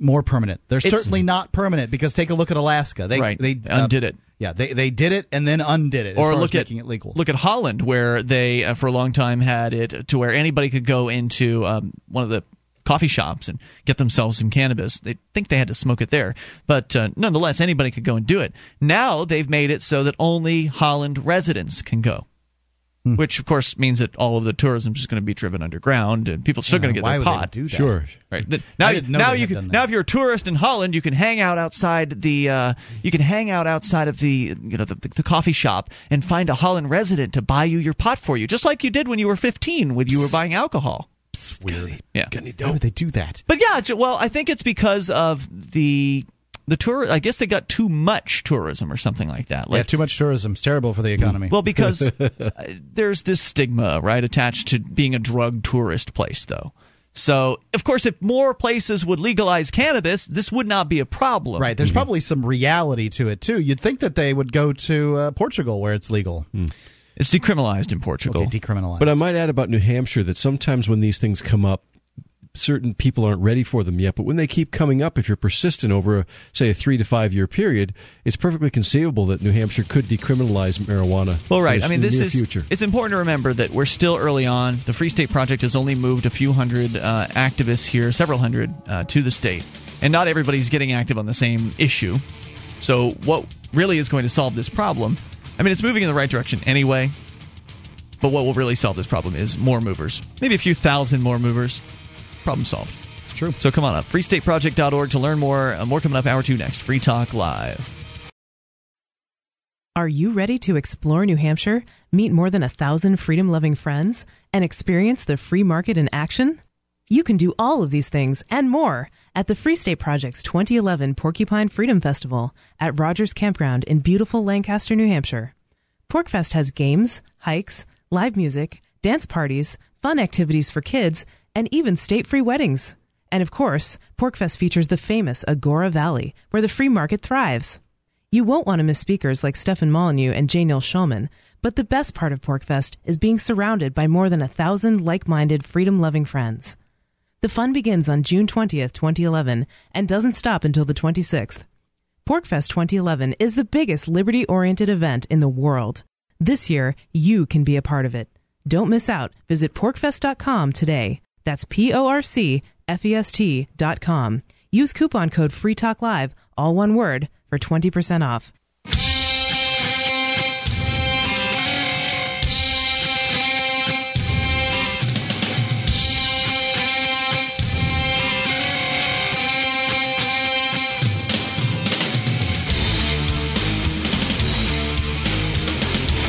more permanent. They're It's- certainly not permanent because take a look at Alaska. They Right. they Undid it. Yeah, they they did it and then undid it. or look at it legal. look at Holland, where they uh, for a long time had it to where anybody could go into um, one of the coffee shops and get themselves some cannabis. They think they had to smoke it there, but uh, nonetheless, anybody could go and do it. Now they've made it so that only Holland residents can go. Hmm. Which of course means that all of the tourism is just going to be driven underground, and people are still going to get Why their would they pot. do that? Sure. Right. Th- Now, I didn't know now you can now if you're a tourist in Holland, you can hang out outside the uh, you can hang out outside of the you know the, the, the coffee shop and find a Holland resident to buy you your pot for you, just like you did when you were 15 when you were buying alcohol. Weird. Yeah. Got any Why would they do that? But yeah, well, I think it's because of the the tour. I guess they got too much tourism or something like that. yeah, too much tourism. It's terrible for the economy. Well, because uh, there's this stigma, right, attached to being a drug tourist place, though. So, of course, if more places would legalize cannabis, this would not be a problem. right, there's probably some reality to it too. You'd think that they would go to uh, Portugal where it's legal. It's decriminalized in Portugal. Okay, decriminalized. But I might add about New Hampshire that sometimes when these things come up, certain people aren't ready for them yet. But when they keep coming up, if you're persistent over, a, say, a three to five year period, it's perfectly conceivable that New Hampshire could decriminalize marijuana. Well, right. I mean, this is future. it's important to remember that we're still early on. The Free State Project has only moved a few hundred uh, activists here, several hundred, uh, to the state, and not everybody's getting active on the same issue. So, what really is going to solve this problem? I mean, it's moving in the right direction anyway. But what will really solve this problem is more movers. Maybe a few thousand more movers. Problem solved. It's true. So come on up. FreeStateProject.org to learn more. Uh, more coming up hour two next. Free Talk Live. Are you ready to explore New Hampshire, meet more than a thousand freedom loving friends, and experience the free market in action? You can do all of these things and more at the Free State Project's 2011 Porcupine Freedom Festival at Rogers Campground in beautiful Lancaster, New Hampshire. PorcFest has games, hikes, live music, dance parties, fun activities for kids, and even state free weddings. And of course, PorcFest features the famous Agora Valley, where the free market thrives. You won't want to miss speakers like Stefan Molyneux and J. Neil Schulman, but the best part of PorcFest is being surrounded by more than a thousand like minded, freedom loving friends. The fun begins on June 20th, 2011, and doesn't stop until the 26th. PorcFest 2011 is the biggest liberty oriented event in the world. This year, you can be a part of it. Don't miss out. Visit porcfest.com today. That's P O R C F E S T.com. Use coupon code FreeTalkLive, all one word, for 20% off.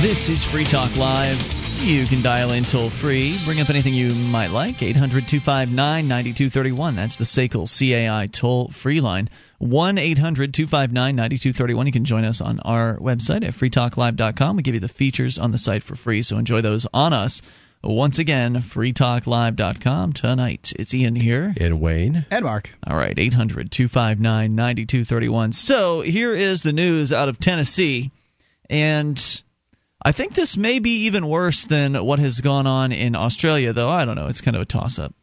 This is Free Talk Live. You can dial in toll free. Bring up anything you might like. 800 259 9231. That's the SACL CAI toll free line. 1 800 259 9231. You can join us on our website at freetalklive.com. We give you the features on the site for free, so enjoy those on us. Once again, freetalklive.com. Tonight, it's Ian here. And Wayne. And Mark. All right, 800 259 9231. So here is the news out of Tennessee. And I think this may be even worse than what has gone on in Australia, though I don't know. It's kind of a toss up.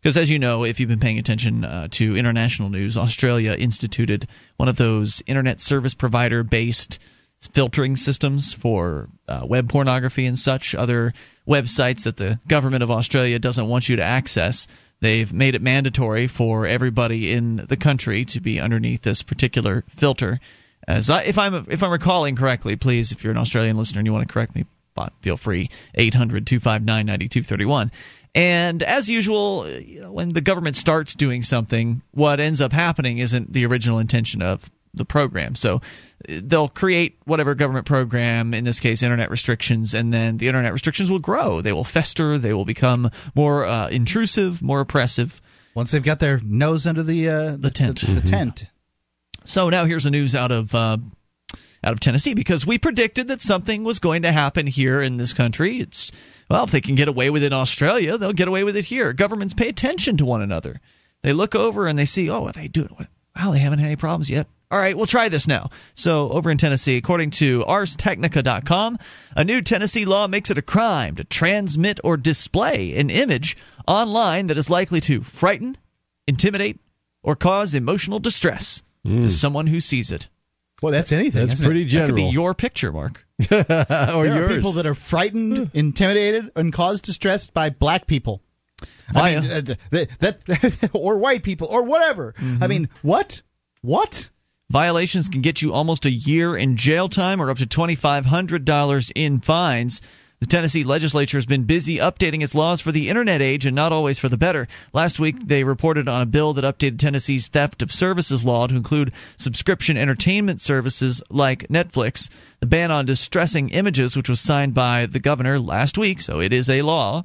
Because as you know, if you've been paying attention uh, to international news, Australia instituted one of those internet service provider based filtering systems for uh, web pornography and such, other websites that the government of Australia doesn't want you to access. They've made it mandatory for everybody in the country to be underneath this particular filter. As I, if I'm if I'm recalling correctly, please, if you're an Australian listener and you want to correct me, feel free. 800-259-9231. And as usual, you know, when the government starts doing something, what ends up happening isn't the original intention of the program. So they'll create whatever government program, in this case, internet restrictions, and then the internet restrictions will grow. They will fester. They will become more uh, intrusive, more oppressive. Once they've got their nose under the uh, the, the, tent, the, the mm-hmm. tent. So now here's the news out of uh, out of Tennessee because we predicted that something was going to happen here in this country. It's well, if they can get away with it in Australia, they'll get away with it here. Governments pay attention to one another. They look over and they see, oh, they do it. Wow, they haven't had any problems yet. All right, we'll try this now. So, over in Tennessee, according to ArsTechnica.com, a new Tennessee law makes it a crime to transmit or display an image online that is likely to frighten, intimidate, or cause emotional distress mm. to someone who sees it. Well, that's anything. That's pretty it? general. That could be your picture, Mark. or there yours. are people that are frightened, intimidated, and caused distress by black people. I mean, uh, that, that or white people or whatever. Mm-hmm. I mean, what? What? Violations can get you almost a year in jail time or up to $2,500 in fines. The Tennessee legislature has been busy updating its laws for the internet age and not always for the better. Last week, they reported on a bill that updated Tennessee's theft of services law to include subscription entertainment services like Netflix. The ban on distressing images, which was signed by the governor last week, so it is a law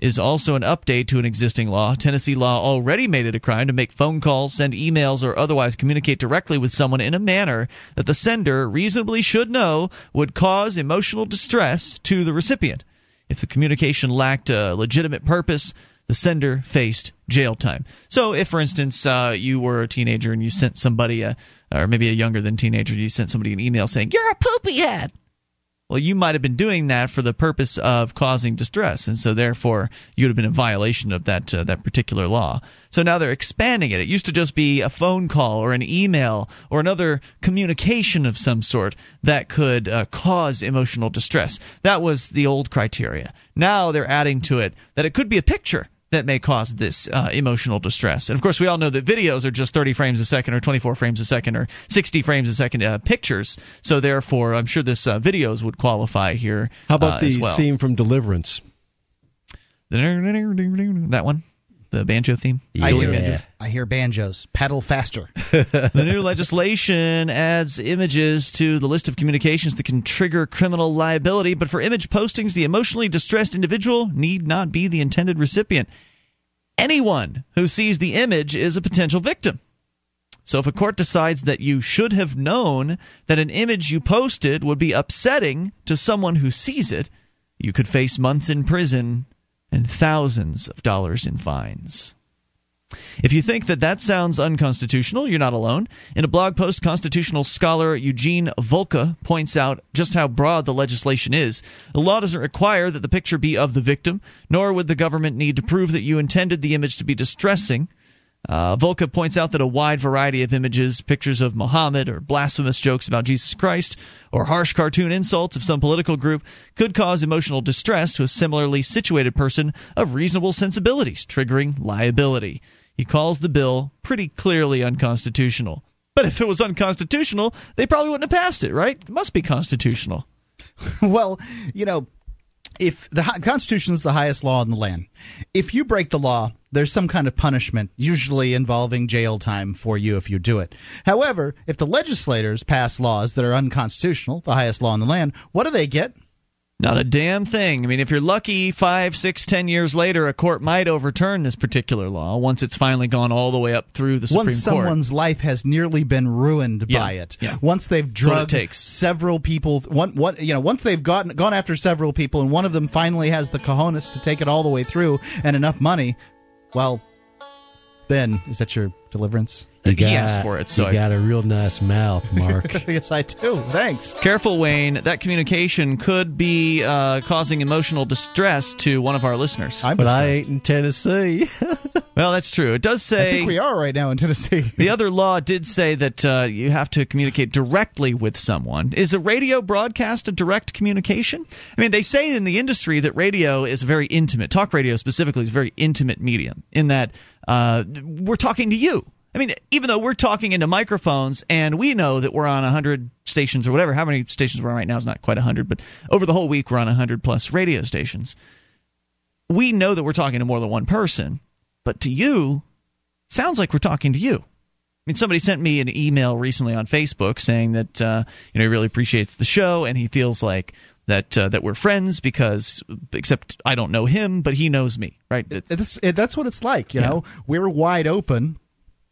is also an update to an existing law. Tennessee law already made it a crime to make phone calls, send emails, or otherwise communicate directly with someone in a manner that the sender reasonably should know would cause emotional distress to the recipient. If the communication lacked a legitimate purpose, the sender faced jail time. So, if, for instance, uh, you were a teenager and you sent somebody, a, or maybe a younger than teenager, you sent somebody an email saying, You're a poopy head well, you might have been doing that for the purpose of causing distress, and so therefore you would have been in violation of that uh, that particular law. So now they're expanding it. It used to just be a phone call or an email or another communication of some sort that could uh, cause emotional distress. That was the old criteria. Now they're adding to it that it could be a picture that may cause this uh, emotional distress. And of course, we all know that videos are just 30 frames a second or 24 frames a second or 60 frames a second uh, pictures. So therefore, I'm sure this uh, videos would qualify here. How about uh, the well. theme from Deliverance? That one, the banjo theme. I hear, banjos. I hear banjos. Pedal faster. the new legislation adds images to the list of communications that can trigger criminal liability, but for image postings, the emotionally distressed individual need not be the intended recipient. Anyone who sees the image is a potential victim. So if a court decides that you should have known that an image you posted would be upsetting to someone who sees it, you could face months in prison and thousands of dollars in fines. If you think that that sounds unconstitutional, you're not alone. In a blog post, constitutional scholar Eugene Volokh points out just how broad the legislation is. The law doesn't require that the picture be of the victim, nor would the government need to prove that you intended the image to be distressing. Uh, Volokh points out that a wide variety of images, pictures of Muhammad, or blasphemous jokes about Jesus Christ, or harsh cartoon insults of some political group, could cause emotional distress to a similarly situated person of reasonable sensibilities, triggering liability. He calls the bill pretty clearly unconstitutional. But if it was unconstitutional, they probably wouldn't have passed it, right? It must be constitutional. well, you know, if the Constitution is the highest law in the land, if you break the law, there's some kind of punishment, usually involving jail time for you if you do it. However, if the legislators pass laws that are unconstitutional, the highest law in the land, what do they get? Not a damn thing. I mean, if you're lucky, five, six, ten years later, a court might overturn this particular law once it's finally gone all the way up through the Supreme Once Court. someone's life has nearly been ruined Yeah, by it. yeah. Once they've it drugged takes. several people, one, one, you know, once they've gotten gone after several people, and one of them finally has the cojones to take it all the way through and enough money, well, then is that your deliverance? He asked for it, so you I- got a real nice mouth, Mark. yes, I do. Thanks. Careful, Wayne. That communication could be uh, causing emotional distress to one of our listeners. I'm but I ain't in Tennessee. well, that's true. It does say. I think we are right now in Tennessee. The other law did say that uh, you have to communicate directly with someone. Is a radio broadcast a direct communication? I mean, they say in the industry that radio is a very intimate, talk radio specifically is a very intimate medium in that uh, we're talking to you. I mean, even though we're talking into microphones and we know that we're on 100 stations or whatever, how many stations we're on right now is not quite 100, but over the whole week we're on 100 plus radio stations. We know that we're talking to more than one person, but to you, sounds like we're talking to you. I mean, somebody sent me an email recently on Facebook saying that uh, you know he really appreciates the show and he feels like that uh, that we're friends because except I don't know him, but he knows me, right? It's- It's, it, that's what it's like, you Yeah. know. We're wide open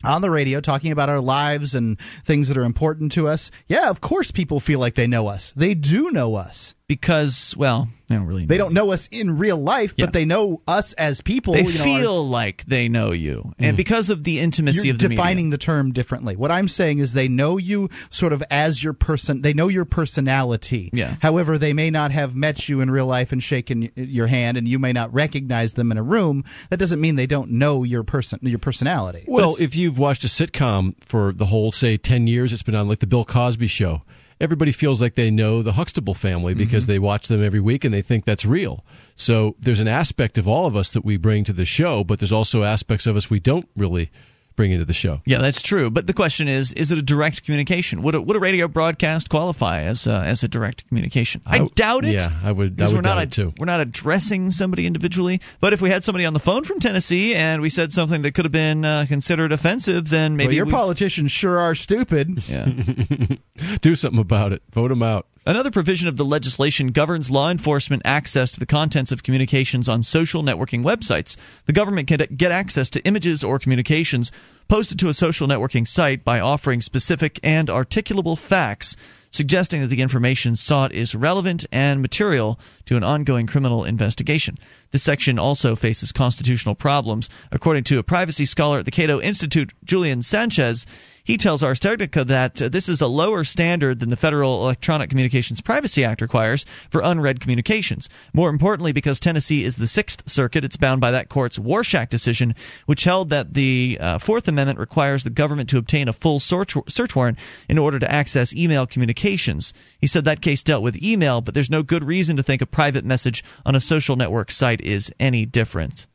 on the radio talking about our lives and things that are important to us. Yeah, of course people feel like they know us. They do know us. Because well, they don't really. Know. They don't know us in real life, Yeah. but they know us as people. They you know, our- feel like they know you, and mm. because of the intimacy you're of the defining medium. the term differently. What I'm saying is they know you sort of as your person. They know your personality. Yeah. However, they may not have met you in real life and shaken your hand, and you may not recognize them in a room. That doesn't mean they don't know your person, your personality. Well, if you've watched a sitcom for the whole, say, 10 years it's been on, like the Bill Cosby show, everybody feels like they know the Huxtable family mm-hmm. because they watch them every week and they think that's real. So there's an aspect of all of us that we bring to the show, but there's also aspects of us we don't really bring into the show. Yeah, that's true. But the question is: Is it a direct communication? Would a, would a radio broadcast qualify as uh, as a direct communication? I, I w- doubt it. yeah, I would- I would we're not doubt a- it, too. We're not addressing somebody individually. But if we had somebody on the phone from Tennessee and we said something that could have been uh, considered offensive, then maybe well, your we- politicians sure are stupid. Yeah. Do something about it. Vote them out. Another provision of the legislation governs law enforcement access to the contents of communications on social networking websites. The government can get access to images or communications posted to a social networking site by offering specific and articulable facts suggesting that the information sought is relevant and material to an ongoing criminal investigation. This section also faces constitutional problems. According to a privacy scholar at the Cato Institute, Julian Sanchez, he tells Ars Technica that uh, this is a lower standard than the Federal Electronic Communications Privacy Act requires for unread communications. More importantly, because Tennessee is the Sixth Circuit, it's bound by that court's Warshak decision, which held that the uh, Fourth Amendment requires the government to obtain a full search, search warrant in order to access email communications. He said that case dealt with email, but there's no good reason to think a private message on a social network site is any different.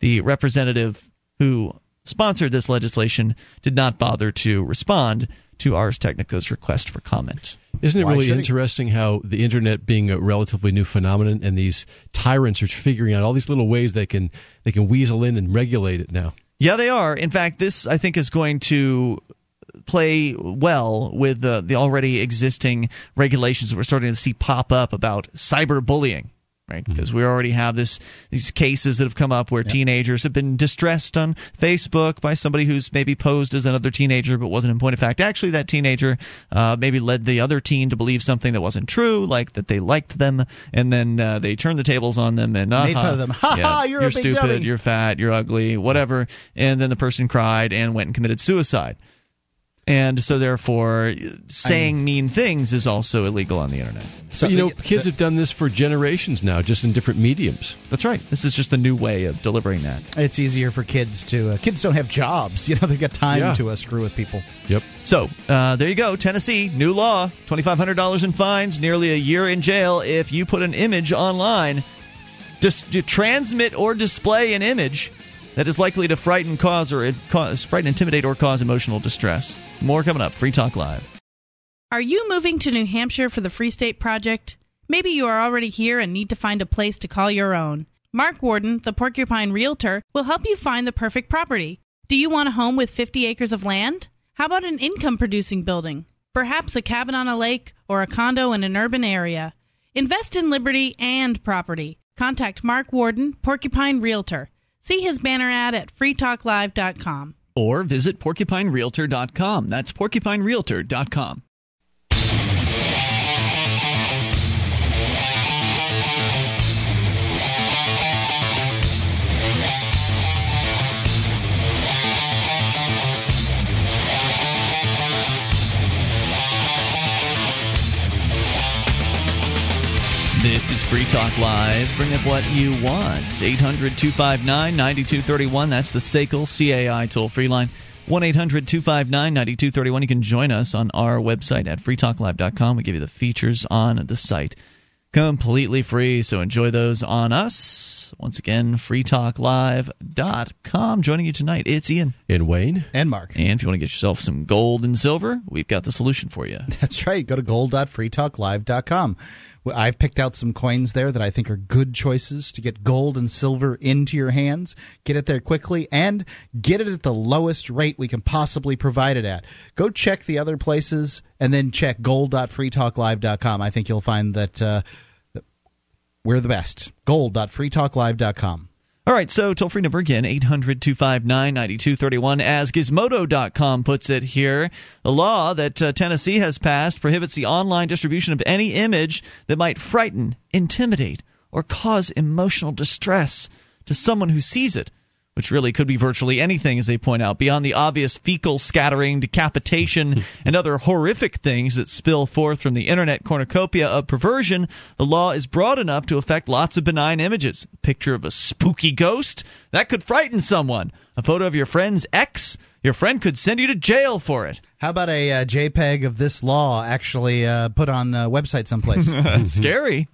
The representative who sponsored this legislation did not bother to respond to Ars Technica's request for comment. Isn't it Why really should he? interesting how the internet being a relatively new phenomenon and these tyrants are figuring out all these little ways they can they can weasel in and regulate it now? Yeah, they are. In fact, this I think is going to play well with the, the already existing regulations that we're starting to see pop up about cyberbullying. Right, because we already have this these cases that have come up where teenagers have been distressed on Facebook by somebody who's maybe posed as another teenager but wasn't in point of fact actually that teenager uh, maybe led the other teen to believe something that wasn't true, like that they liked them, and then uh, they turned the tables on them and Made uh-huh, fun of them. Ha ha, you're a big stupid, dummy. you're fat, you're ugly, whatever. And then the person cried and went and committed suicide. And so, therefore, saying mean things is also illegal on the internet. So you know, the- kids have done this for generations now, just in different mediums. That's right. This is just the new way of delivering that. it's easier for kids to. Uh, kids don't have jobs. You know, they've got time Yeah. to uh, screw with people. Yep. So, uh, there you go. Tennessee, new law $2,500 in fines, nearly a year in jail if you put an image online. Just to transmit or display an image that is likely to frighten, cause, or cause, frighten, intimidate, or cause emotional distress. More coming up. Free Talk Live. Are you moving to New Hampshire for the Free State Project? Maybe you are already here and need to find a place to call your own. Mark Warden, the Porcupine Realtor, will help you find the perfect property. Do you want a home with 50 acres of land? How about an income producing building? Perhaps a cabin on a lake or a condo in an urban area. Invest in liberty and property. Contact Mark Warden, Porcupine Realtor. See his banner ad at freetalklive.com. or visit porcupinerealtor.com. That's porcupinerealtor.com. This is Free Talk Live. Bring up what you want. 800 259 9231. That's the SACL CAI toll free line. 1 800 259 9231. You can join us on our website at freetalklive.com. We give you the features on the site completely free, so enjoy those on us. Once again, freetalklive.com. Joining you tonight, it's Ian. And Wayne? And Mark. And if you want to get yourself some gold and silver, we've got the solution for you. That's right. Go to gold.freetalklive.com. I've picked out some coins there that I think are good choices to get gold and silver into your hands. Get it there quickly and get it at the lowest rate we can possibly provide it at. Go check the other places and then check gold.freetalklive.com. I think you'll find that, uh, we're the best. Gold.freetalklive.com. All right, so toll free number again, 800 259 9231. As Gizmodo.com puts it here, the law that uh, Tennessee has passed prohibits the online distribution of any image that might frighten, intimidate, or cause emotional distress to someone who sees it. Which really could be virtually anything, as they point out, beyond the obvious fecal scattering, decapitation, and other horrific things that spill forth from the internet cornucopia of perversion. The law is broad enough to affect lots of benign images. A picture of a spooky ghost that could frighten someone. A photo of your friend's ex. Your friend could send you to jail for it. How about a uh, JPEG of this law actually uh, put on a website someplace? Scary.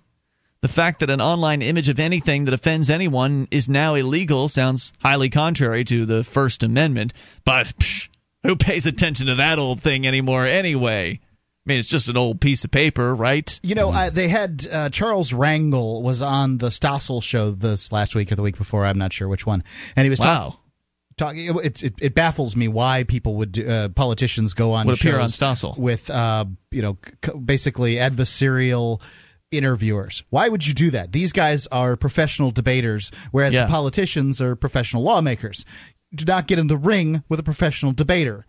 The fact that an online image of anything that offends anyone is now illegal sounds highly contrary to the First Amendment, but psh, who pays attention to that old thing anymore anyway? I mean, it's just an old piece of paper, right? You know, uh, they had uh, Charles Rangel was on the Stossel show this last week or the week before. I'm not sure which one, and he was talking. Wow. Talking, it, it, it baffles me why people would do, uh, politicians go on Would appear on Stossel. with uh, you know c- basically adversarial interviewers. Why would you do that? These guys are professional debaters, whereas Yeah. the politicians are professional lawmakers. Do not get in the ring with a professional debater.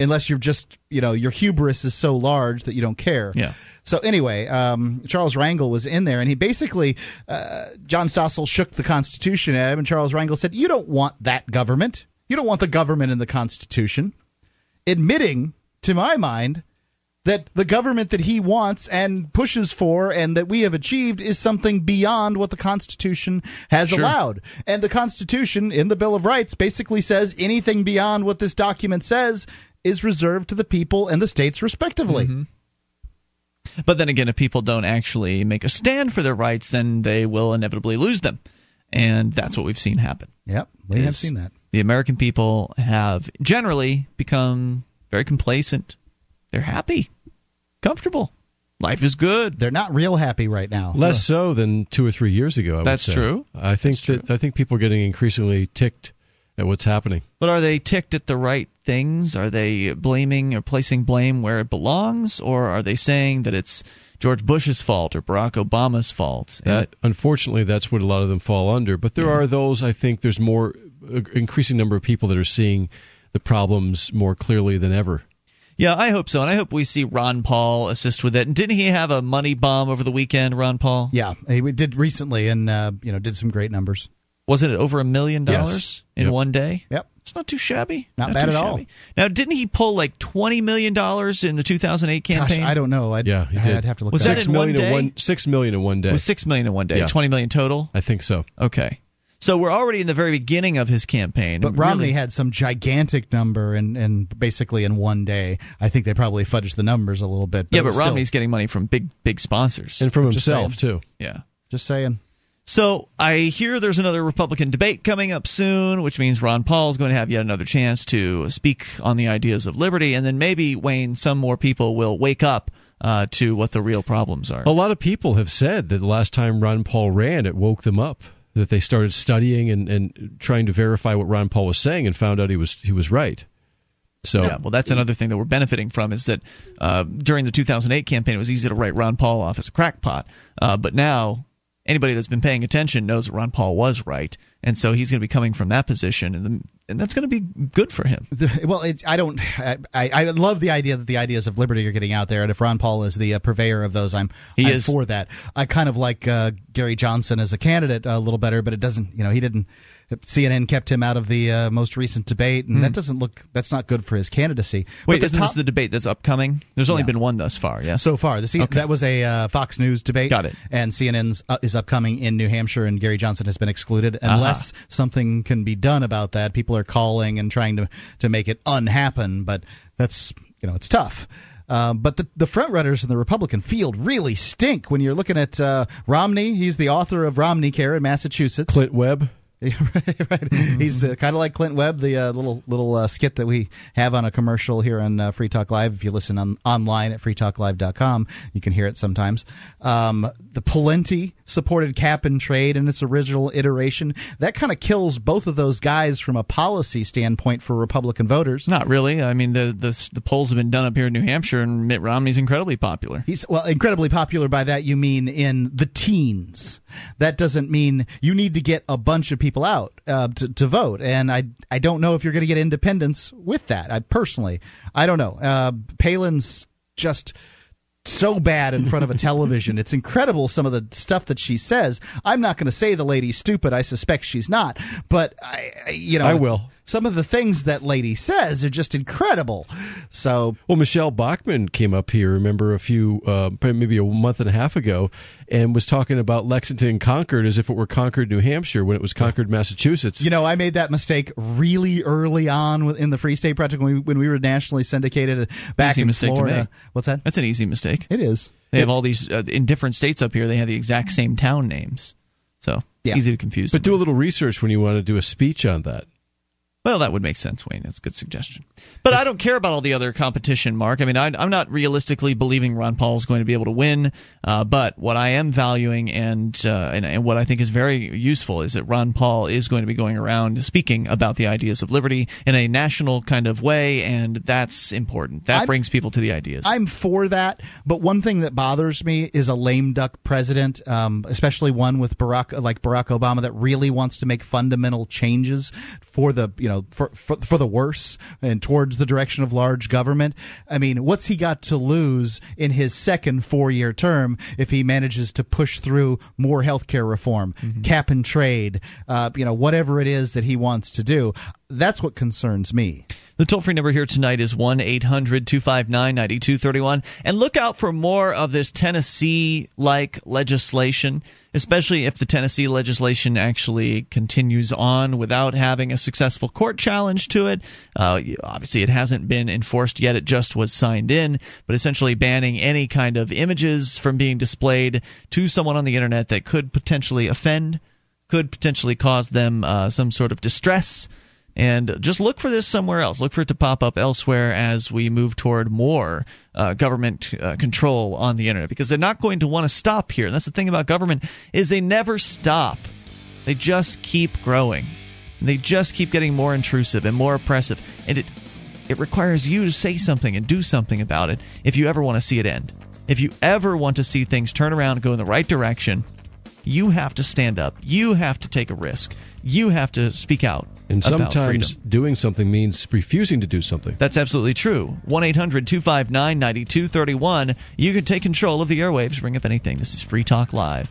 unless you're just you know your hubris is so large that you don't care. Yeah. So anyway, um, Charles Rangel was in there, and he basically uh, John Stossel shook the Constitution at him, and Charles Rangel said, "You don't want that government. You don't want the government in the Constitution." Admitting, to my mind, that the government that he wants and pushes for and that we have achieved is something beyond what the Constitution has Sure. allowed. And the Constitution in the Bill of Rights basically says anything beyond what this document says is reserved to the people and the states respectively. Mm-hmm. But then again, if people don't actually make a stand for their rights, then they will inevitably lose them. And that's what we've seen happen. Yep, we have seen that. The American people have generally become very complacent. They're happy, comfortable. Life is good. They're not real happy right now. Less so than two or three years ago. I would That's say. true. I think that I think people are getting increasingly ticked at what's happening. But are they ticked at the right things? Are they blaming or placing blame where it belongs? Or are they saying that it's George Bush's fault or Barack Obama's fault? That unfortunately, that's what a lot of them fall under. But there are those. I think there's more uh, increasing number of people that are seeing the problems more clearly than ever. Yeah, I hope so, and I hope we see Ron Paul assist with it. And didn't he have a money bomb over the weekend, Ron Paul? Yeah, he did recently and uh, you know did some great numbers. Wasn't it over a million dollars in Yep. one day? Yep. It's not too shabby. Not bad too at all. Now, didn't he pull like twenty million dollars in the 2008 campaign? Gosh, I don't know. I'd, Yeah, he did. I'd have to look Was that that. Six in one million day? in one six million in one day. It was six million in one day. Yeah. Twenty million total. I think so. Okay, so we're already in the very beginning of his campaign. But Romney Really- had some gigantic number and and basically in one day. I think they probably fudged the numbers a little bit. yeah, but was still- Romney's getting money from big, big sponsors. And from himself saying. too. yeah. just saying. So I hear there's another Republican debate coming up soon, which means Ron Paul is going to have yet another chance to speak on the ideas of liberty, and then maybe Wayne, some more people will wake up uh, to what the real problems are. A lot of people have said that the last time Ron Paul ran, it woke them up. That they started studying and, and trying to verify what Ron Paul was saying and found out he was he was right. So Yeah, well, that's another thing that we're benefiting from is that uh, during the 2008 campaign, it was easy to write Ron Paul off as a crackpot. Uh, but now, anybody that's been paying attention knows that Ron Paul was right, and so he's going to be coming from that position, and, the, and that's going to be good for him. The- well, it, I don't. I, I love the idea that the ideas of liberty are getting out there, and if Ron Paul is the uh, purveyor of those, I'm, He I'm is. for that. I kind of like uh, Gary Johnson as a candidate a little better, but it doesn't. You know, he didn't. CNN kept him out of the uh, most recent debate, and that doesn't look. That's not good for his candidacy. Hmm. Wait, But the isn't top- this the debate that's upcoming? There's only Yeah. been one thus far, Yeah, so far. The C- that was a uh, Fox News debate. Got it. And CNN's uh, is upcoming in New Hampshire, and Gary Johnson has been excluded Uh-huh. unless something can be done about that. People are calling and trying to to make it unhappen, but that's you know it's tough. Um, but the, the front runners in the Republican field really stink when you're looking at uh, Romney. He's the author of Romney Care in Massachusetts. Clint Webb. right. He's uh, kind of like Clint Webb, the uh, little little uh, skit that we have on a commercial here on uh, Free Talk Live. If you listen on, online at freetalklive.com, you can hear it sometimes. Um, the Pawlenty supported cap and trade in its original iteration. That kind of kills both of those guys from a policy standpoint for Republican voters. Not really. I mean, the, the the polls have been done up here in New Hampshire, and Mitt Romney's incredibly popular. He's well incredibly popular by that you mean in the teens. That doesn't mean you need to get a bunch of people out uh, to, to vote. And I I don't know if you're going to get independence with that. I personally I don't know. Uh, Palin's just so bad in front of a television. It's incredible some of the stuff that she says. I'm not going to say the lady's stupid. I suspect she's not, but I, you know, I will. Some of the things that lady says are just incredible. So Well, Michele Bachmann came up here, remember, a few, uh, maybe a month and a half ago, and was talking about Lexington Concord as if it were Concord, New Hampshire, when it was Concord, Massachusetts. You know, I made that mistake really early on in the Free State Project when we, when we were nationally syndicated back Easy in mistake to Florida. make. What's that? That's an easy mistake. It is. They have all these uh, in different states up here. They have the exact same town names, so Yeah. easy to confuse. but do a little research when you want to do a speech on that. Well, that would make sense, Wayne. That's a good suggestion. But I don't care about all the other competition, Mark. I mean, I, I'm not realistically believing Ron Paul is going to be able to win. Uh, but what I am valuing and, uh, and and what I think is very useful is that Ron Paul is going to be going around speaking about the ideas of liberty in a national kind of way, and that's important. That I'm- brings people to the ideas. I'm for that, but one thing that bothers me is a lame duck president, um, especially one with Barack, like Barack Obama, that really wants to make fundamental changes for the you know know, for, for for the worse and towards the direction of large government. I mean, what's he got to lose in his second four-year term if he manages to push through more healthcare reform, Mm-hmm. cap and trade, uh, you know, whatever it is that he wants to do? That's what concerns me. The toll free number here tonight is 1 800 259 9231. And look out for more of this Tennessee like legislation, especially if the Tennessee legislation actually continues on without having a successful court challenge to it. Uh, obviously, it hasn't been enforced yet, it just was signed in, but essentially banning any kind of images from being displayed to someone on the internet that could potentially offend, could potentially cause them uh, some sort of distress and just look for this somewhere else. Look for it to pop up elsewhere as we move toward more uh, government uh, control on the internet because they're not going to want to stop here. And that's the thing about government is they never stop. They just keep growing. They just keep getting more intrusive and more oppressive. And it it requires you to say something and do something about it if you ever want to see it end. If you ever want to see things turn around and go in the right direction, you have to stand up. You have to take a risk. You have to speak out. And sometimes doing something means refusing to do something. That's absolutely true. 1 800 259 9231. You can take control of the airwaves. Bring up anything. This is Free Talk Live.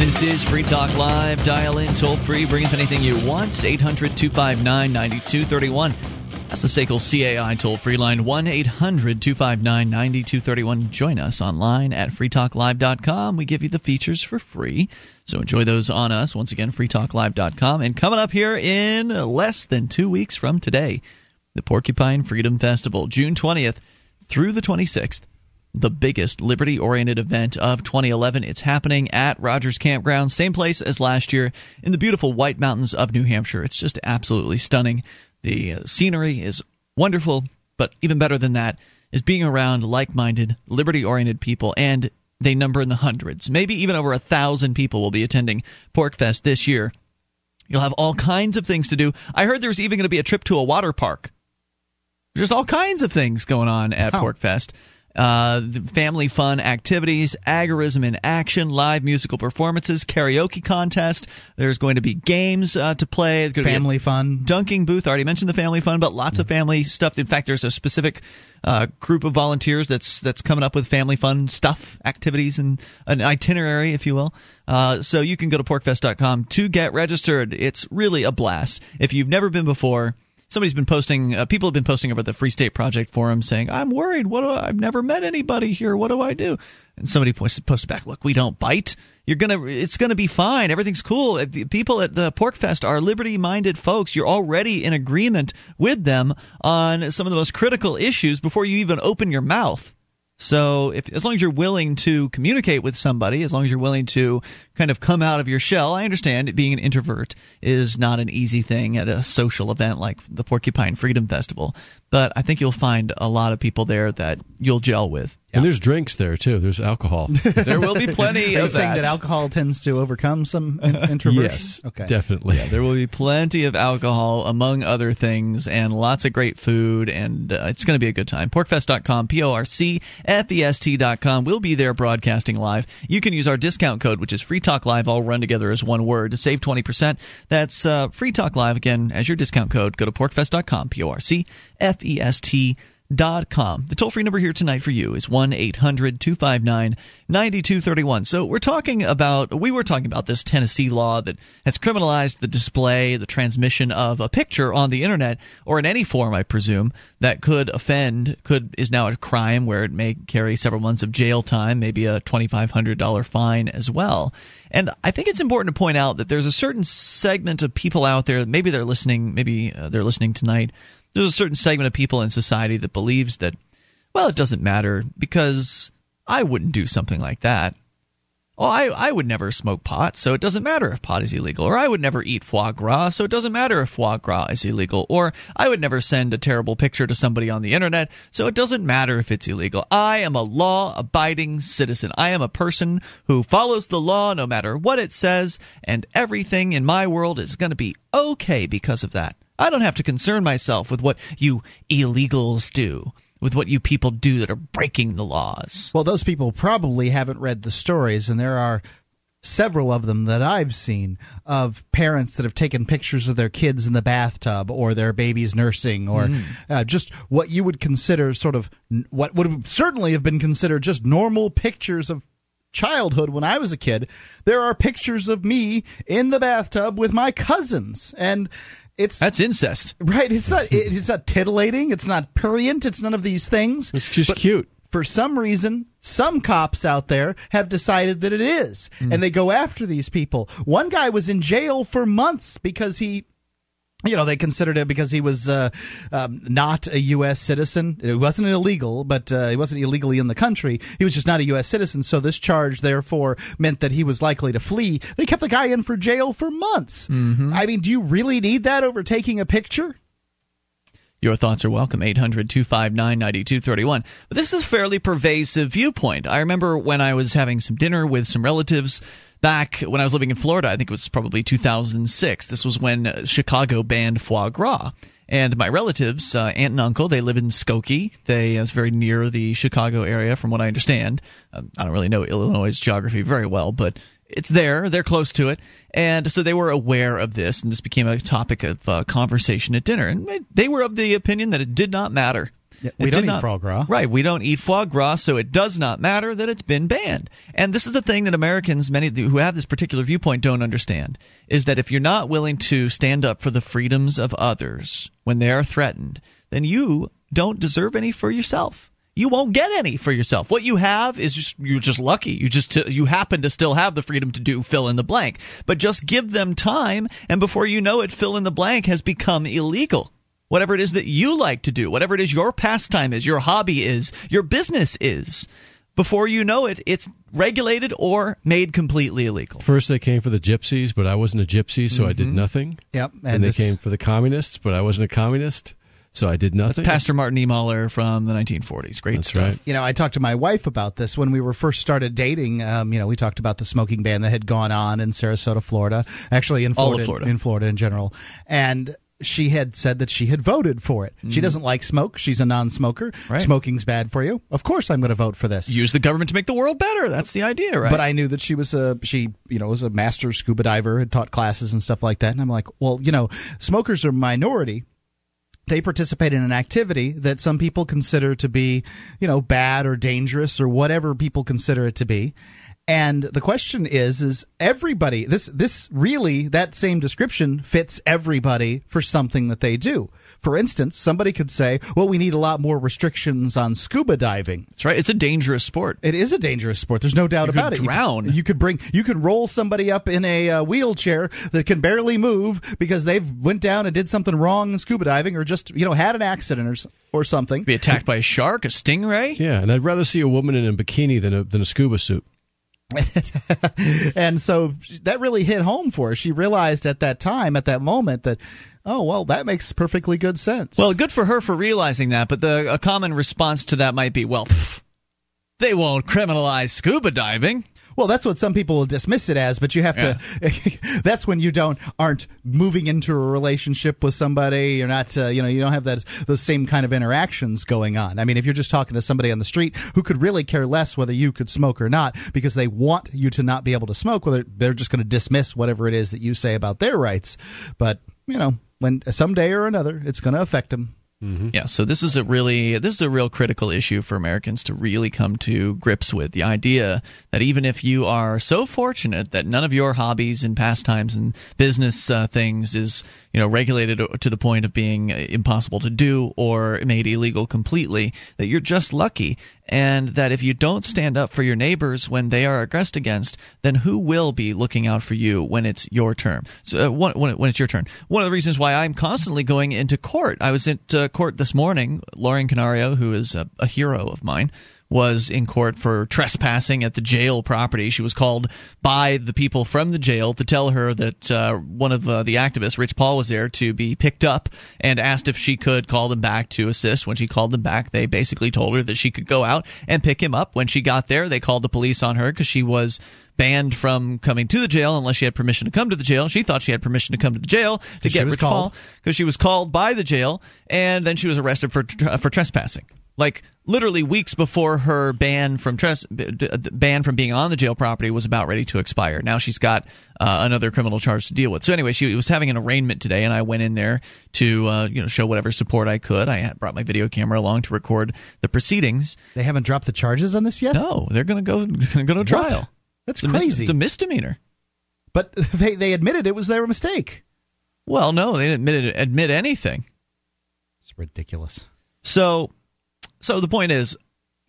This is Free Talk Live. Dial in toll free. Bring up anything you want. 800 259 9231. That's the SACL CAI toll free line 1 800 259 9231. Join us online at freetalklive.com. We give you the features for free. So enjoy those on us. Once again, freetalklive.com. And coming up here in less than two weeks from today, the Porcupine Freedom Festival, June 20th through the 26th the biggest liberty oriented event of 2011. It's happening at Rogers Campground, same place as last year in the beautiful White Mountains of New Hampshire. It's just absolutely stunning. The uh, scenery is wonderful, but even better than that is being around like minded, liberty oriented people, and they number in the hundreds. Maybe even over a thousand people will be attending PorcFest this year. You'll have all kinds of things to do. I heard there's even going to be a trip to a water park. There's all kinds of things going on at Wow. PorcFest. Uh, family fun activities, agorism in action, live musical performances, karaoke contest. There's going to be games uh, to play. Going to Family fun. dunking booth. I already mentioned the family fun, but lots of family stuff. In fact, there's a specific uh, group of volunteers that's that's coming up with family fun stuff, activities, and an itinerary, if you will. Uh, so you can go to porcfest.com to get registered. It's really a blast. If you've never been before. Somebody's been posting. Uh, people have been posting over at the Free State Project forum saying, "I'm worried. What I, I've never met anybody here. What do I do?" And somebody posted, posted back, "Look, we don't bite. You're gonna. It's gonna be fine. Everything's cool. The People at the PorcFest are liberty-minded folks. You're already in agreement with them on some of the most critical issues before you even open your mouth." So, if as long as you're willing to communicate with somebody, as long as you're willing to kind of come out of your shell, I understand being an introvert is not an easy thing at a social event like the Porcupine Freedom Festival. But I think you'll find a lot of people there that you'll gel with. And there's drinks there too. There's alcohol. There will be plenty Are you of saying that. that alcohol tends to overcome some in- introversion? yes, Okay. definitely. There will be plenty of alcohol, among other things, and lots of great food, and uh, it's going to be a good time. Porcfest.com, P O R C F E S T.com. We'll be there broadcasting live. You can use our discount code, which is Free Talk Live, all run together as one word, to save 20%. That's uh, Free Talk Live, again, as your discount code. Go to porcfest.com, P O R C F E S T dot com. The toll free number here tonight for you is 1 800 259 9231. So we're talking about, we were talking about this Tennessee law that has criminalized the display, the transmission of a picture on the internet or in any form, I presume, that could offend, could, is now a crime where it may carry several months of jail time, maybe a $2,500 fine as well. And I think it's important to point out that there's a certain segment of people out there, maybe they're listening, maybe uh, they're listening tonight there's a certain segment of people in society that believes that well it doesn't matter because I wouldn't do something like that. Well, I, I would never smoke pot, so it doesn't matter if pot is illegal. Or I would never eat foie gras, so it doesn't matter if foie gras is illegal. Or I would never send a terrible picture to somebody on the internet, so it doesn't matter if it's illegal. I am a law abiding citizen. I am a person who follows the law no matter what it says, and everything in my world is going to be okay because of that. I don't have to concern myself with what you illegals do with what you people do that are breaking the laws. Well, those people probably haven't read the stories, and there are several of them that I've seen of parents that have taken pictures of their kids in the bathtub or their babies nursing or mm. uh, just what you would consider sort of what would certainly have been considered just normal pictures of childhood when I was a kid. There are pictures of me in the bathtub with my cousins and it's that's incest, right? It's not. It, it's not titillating. It's not prurient. It's none of these things. It's just but cute. For some reason, some cops out there have decided that it is, mm. and they go after these people. One guy was in jail for months because he you know, they considered it because he was uh, um, not a U.S. citizen. It wasn't illegal, but uh, he wasn't illegally in the country. He was just not a U.S. citizen. So this charge, therefore, meant that he was likely to flee. They kept the guy in for jail for months. Mm-hmm. I mean, do you really need that over taking a picture? Your thoughts are welcome. 800 259 9231. This is a fairly pervasive viewpoint. I remember when I was having some dinner with some relatives back when I was living in Florida. I think it was probably 2006. This was when Chicago banned foie gras. And my relatives, uh, aunt and uncle, they live in Skokie. They uh, it's very near the Chicago area, from what I understand. Uh, I don't really know Illinois' geography very well, but it's there. They're close to it, and so they were aware of this, and this became a topic of uh, conversation at dinner. And they were of the opinion that it did not matter. Yeah, we it don't eat not, foie gras. Right, we don't eat foie gras, so it does not matter that it's been banned. And this is the thing that Americans, many who have this particular viewpoint, don't understand: is that if you're not willing to stand up for the freedoms of others when they are threatened, then you don't deserve any for yourself you won't get any for yourself. What you have is just you're just lucky. You just you happen to still have the freedom to do fill in the blank. But just give them time and before you know it fill in the blank has become illegal. Whatever it is that you like to do, whatever it is your pastime is, your hobby is, your business is. Before you know it, it's regulated or made completely illegal. First, they came for the gypsies, but I wasn't a gypsy, so mm-hmm. I did mm-hmm. nothing. Yep. And, and they came for the communists, but I wasn't a communist. So I did nothing. That's Pastor Martin Niemöller from the 1940s. Great That's stuff. Right. You know, I talked to my wife about this when we were first started dating. Um, you know, we talked about the smoking ban that had gone on in Sarasota, Florida. Actually, in Florida, Florida. in Florida in general, and she had said that she had voted for it. Mm. She doesn't like smoke. She's a non-smoker. Right. Smoking's bad for you. Of course, I'm going to vote for this. Use the government to make the world better. That's the idea, right? But I knew that she was a she, you know, was a master scuba diver, had taught classes and stuff like that. And I'm like, well, you know, smokers are minority, they participate in an activity that some people consider to be, you know, bad or dangerous or whatever people consider it to be. And the question is, is everybody this this really that same description fits everybody for something that they do. For instance, somebody could say, "Well, we need a lot more restrictions on scuba diving." That's right. It's a dangerous sport. It is a dangerous sport. There's no doubt you about it. Drown. You, you could bring you could roll somebody up in a uh, wheelchair that can barely move because they've went down and did something wrong in scuba diving or just you know had an accident or or something. Be attacked by a shark, a stingray. Yeah, and I'd rather see a woman in a bikini than a than a scuba suit. and so that really hit home for her. She realized at that time, at that moment, that oh well, that makes perfectly good sense. Well, good for her for realizing that. But the a common response to that might be, well, pff, they won't criminalize scuba diving. Well, that's what some people will dismiss it as, but you have yeah. to. that's when you don't aren't moving into a relationship with somebody. You're not, uh, you know, you don't have that those same kind of interactions going on. I mean, if you're just talking to somebody on the street who could really care less whether you could smoke or not, because they want you to not be able to smoke, whether they're just going to dismiss whatever it is that you say about their rights. But you know, when someday or another, it's going to affect them. Mm-hmm. Yeah, so this is a really this is a real critical issue for Americans to really come to grips with the idea that even if you are so fortunate that none of your hobbies and pastimes and business uh, things is you know regulated to the point of being impossible to do or made illegal completely, that you're just lucky and that if you don't stand up for your neighbors when they are aggressed against, then who will be looking out for you when it's your turn? So uh, when, when, it's your turn. One of the reasons why I'm constantly going into court. I was at uh, court this morning. Lauren Canario, who is a, a hero of mine, was in court for trespassing at the jail property. She was called by the people from the jail to tell her that uh, one of the, the activists, Rich Paul, was there to be picked up and asked if she could call them back to assist. When she called them back, they basically told her that she could go out and pick him up. When she got there, they called the police on her because she was banned from coming to the jail unless she had permission to come to the jail. She thought she had permission to come to the jail to get Rich called. Paul because she was called by the jail, and then she was arrested for for trespassing. Like literally weeks before her ban from ban from being on the jail property was about ready to expire. Now she's got uh, another criminal charge to deal with. So anyway, she was having an arraignment today, and I went in there to uh, you know show whatever support I could. I brought my video camera along to record the proceedings. They haven't dropped the charges on this yet. No, they're going to go to go to trial. That's It's a mis- crazy. it's a misdemeanor. but they they admitted it was their mistake. Well, no, they didn't admit it, admit anything. It's ridiculous. So, so the point is,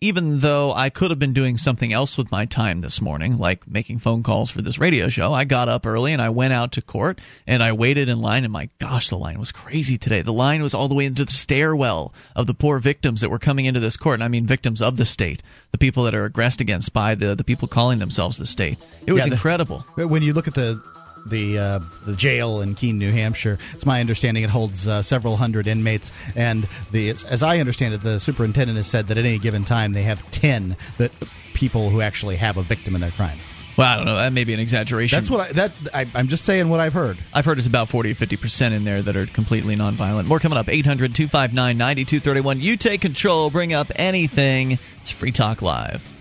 even though I could have been doing something else with my time this morning, like making phone calls for this radio show, I got up early and I went out to court and I waited in line. And my gosh, the line was crazy today. The line was all the way into the stairwell of the poor victims that were coming into this court. And I mean victims of the state, the people that are aggressed against by the the people calling themselves the state. It was Yeah, the- incredible. When you look at the the uh, the jail in Keene, New Hampshire, it's my understanding it holds uh, several hundred inmates, and the as I understand it, the superintendent has said that at any given time they have ten that people who actually have a victim in their crime. Well, I don't know. That may be an exaggeration. That's what I, that I, I'm just saying what I've heard. I've heard it's about 40 or 50% in there that are completely nonviolent. More coming up 800 259 9231. You take control, bring up anything. It's Free Talk Live.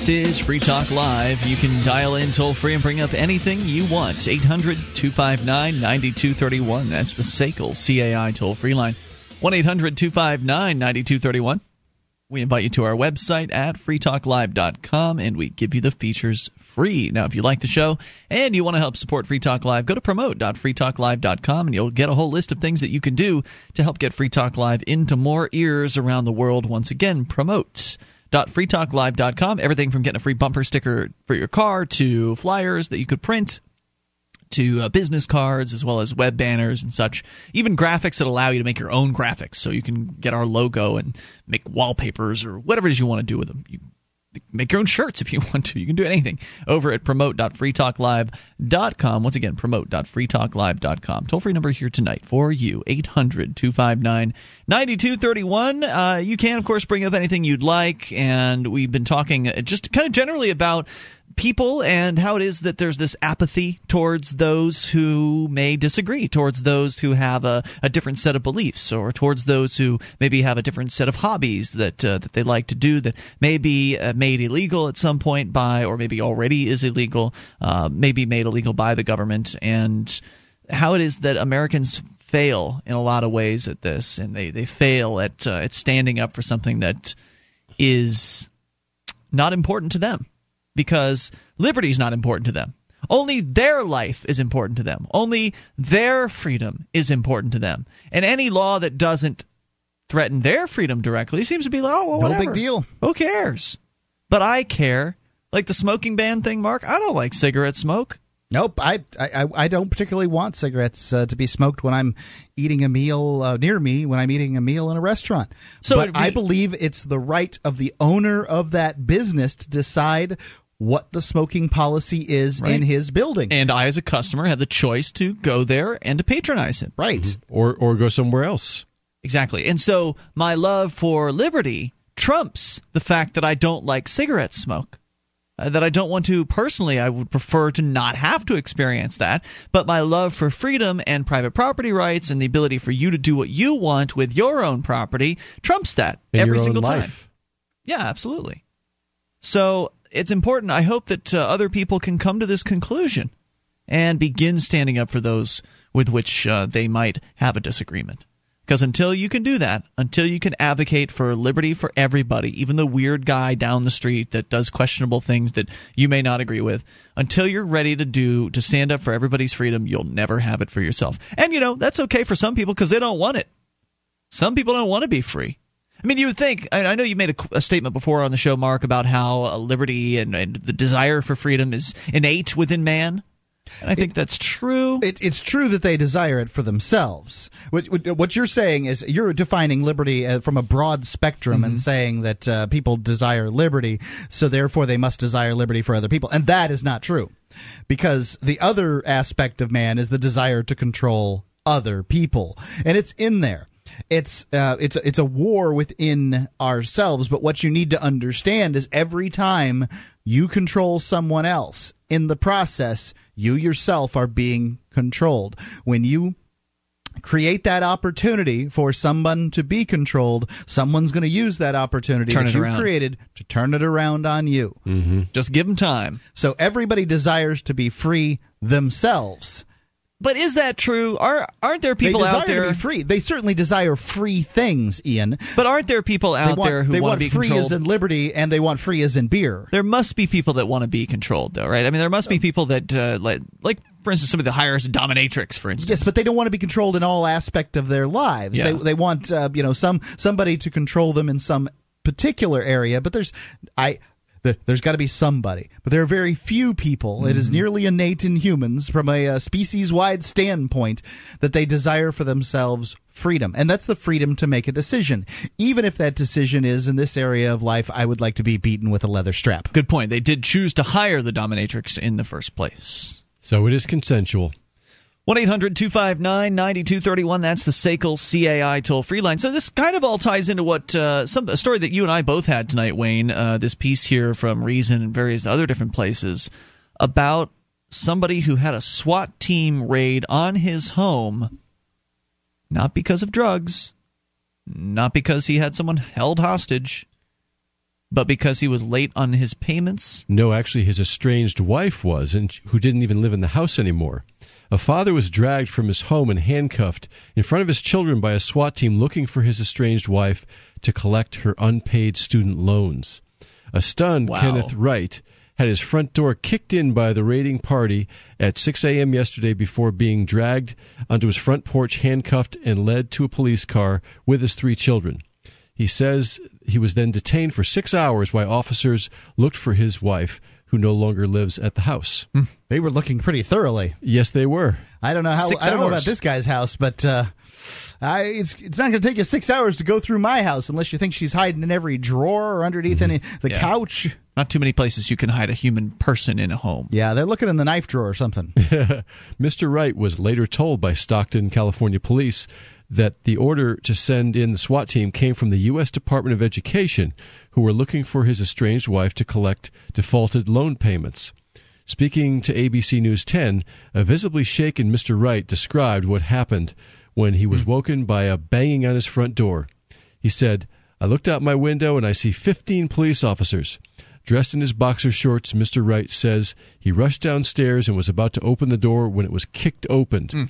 This is Free Talk Live. You can dial in toll free and bring up anything you want. 800 259 9231. That's the SACL CAI toll free line. 1 800 259 9231. We invite you to our website at freetalklive.com and we give you the features free. Now, if you like the show and you want to help support Free Talk Live, go to promote.freetalklive.com and you'll get a whole list of things that you can do to help get Free Talk Live into more ears around the world. Once again, promote.freetalklive.com. Dot freetalklive.com, everything from getting a free bumper sticker for your car to flyers that you could print to uh, business cards as well as web banners and such. Even graphics that allow you to make your own graphics, so you can get our logo and make wallpapers or whatever it is you want to do with them. You make your own shirts if you want to. You can do anything over at promote.freetalklive.com. Once again, promote.freetalklive.com. Toll free number here tonight for you 800 259 9231. Uh, You can, of course, bring up anything you'd like. And we've been talking just kind of generally about people and how it is that there's this apathy towards those who may disagree, towards those who have a, a different set of beliefs, or towards those who maybe have a different set of hobbies that uh, that they like to do that may be uh, made illegal at some point by, or maybe already is illegal, uh, maybe made illegal by the government, and how it is that Americans fail in a lot of ways at this, and they, they fail at uh, at standing up for something that is not important to them because liberty is not important to them. Only their life is important to them. Only their freedom is important to them. And any law that doesn't threaten their freedom directly seems to be like, oh, well, No whatever. big deal. Who cares? But I care. Like the smoking ban thing, Mark. I don't like cigarette smoke. Nope, I I, I don't particularly want cigarettes uh, to be smoked when I'm eating a meal uh, near me when I'm eating a meal in a restaurant. So but be- I believe it's the right of the owner of that business to decide what the smoking policy is in his building. And I, as a customer, have the choice to go there and to patronize it. right. or or go somewhere else. Exactly. And so my love for liberty trumps the fact that I don't like cigarette smoke. Uh, that I don't want to personally, I would prefer to not have to experience that. But my love for freedom and private property rights and the ability for you to do what you want with your own property trumps that In every single time. Yeah, absolutely. So it's important. I hope that uh, other people can come to this conclusion and begin standing up for those with which uh, they might have a disagreement. Because until you can do that, until you can advocate for liberty for everybody, even the weird guy down the street that does questionable things that you may not agree with, until you're ready to do to stand up for everybody's freedom, you'll never have it for yourself. And you know that's okay for some people because they don't want it. Some people don't want to be free. I mean, you would think. I know you made a, a statement before on the show, Mark, about how uh, liberty and, and, the desire for freedom is innate within man. And I think it, that's true. It, it's true that they desire it for themselves. What, what you're saying is you're defining liberty uh, from a broad spectrum mm-hmm. and saying that uh, people desire liberty, so therefore they must desire liberty for other people. And that is not true. Because the other aspect of man is the desire to control other people. And it's in there it's uh, it's it's a war within ourselves. But what you need to understand is every time you control someone else in the process, you yourself are being controlled. When you create that opportunity for someone to be controlled, someone's going to use that opportunity turn that you've created to turn it around on you. Mm-hmm. Just give them time. So everybody desires to be free themselves. But is that true? Are aren't there people out there to be free? They certainly desire free things, Ian. But aren't there people out want, there who they want, want to be free controlled? as in liberty, and they want free as in beer? There must be people that want to be controlled, though, right? I mean, there must be people that uh, like, like for instance, some of the highest dominatrix, for instance. Yes, but they don't want to be controlled in all aspect of their lives. Yeah. They they want uh, you know some somebody to control them in some particular area. But there's I there's got to be somebody. But there are very few people. Mm-hmm. It is nearly innate in humans, from a, a species wide standpoint, that they desire for themselves freedom. And that's the freedom to make a decision. Even if that decision is in this area of life, I would like to be beaten with a leather strap. Good point. They did choose to hire the dominatrix in the first place. So it is consensual. 1 800 259 9231. That's the SACL CAI toll free line. So, this kind of all ties into what uh, some a story that you and I both had tonight, Wayne. Uh, this piece here from Reason and various other different places about somebody who had a SWAT team raid on his home, not because of drugs, not because he had someone held hostage, but because he was late on his payments? No, actually, his estranged wife was, and who didn't even live in the house anymore. A father was dragged from his home and handcuffed in front of his children by a SWAT team looking for his estranged wife to collect her unpaid student loans. A stunned wow. Kenneth Wright had his front door kicked in by the raiding party at 6 a.m. yesterday before being dragged onto his front porch, handcuffed, and led to a police car with his three children. He says he was then detained for six hours while officers looked for his wife, who no longer lives at the house. Hmm. They were looking pretty thoroughly. Yes, they were. I don't know how. Six I don't know about this guy's house, but uh, I, it's it's not going to take you six hours to go through my house unless you think she's hiding in every drawer or underneath any the Yeah. couch. Not too many places you can hide a human person in a home. Yeah, they're looking in the knife drawer or something. Mr. Wright was later told by Stockton, California police that the order to send in the SWAT team came from the U.S. Department of Education, who were looking for his estranged wife to collect defaulted loan payments. Speaking to ABC News 10, a visibly shaken Mr. Wright described what happened when he was hmm. woken by a banging on his front door. He said, I looked out my window and I see 15 police officers. Dressed in his boxer shorts, Mr. Wright says he rushed downstairs and was about to open the door when it was kicked open. Hmm.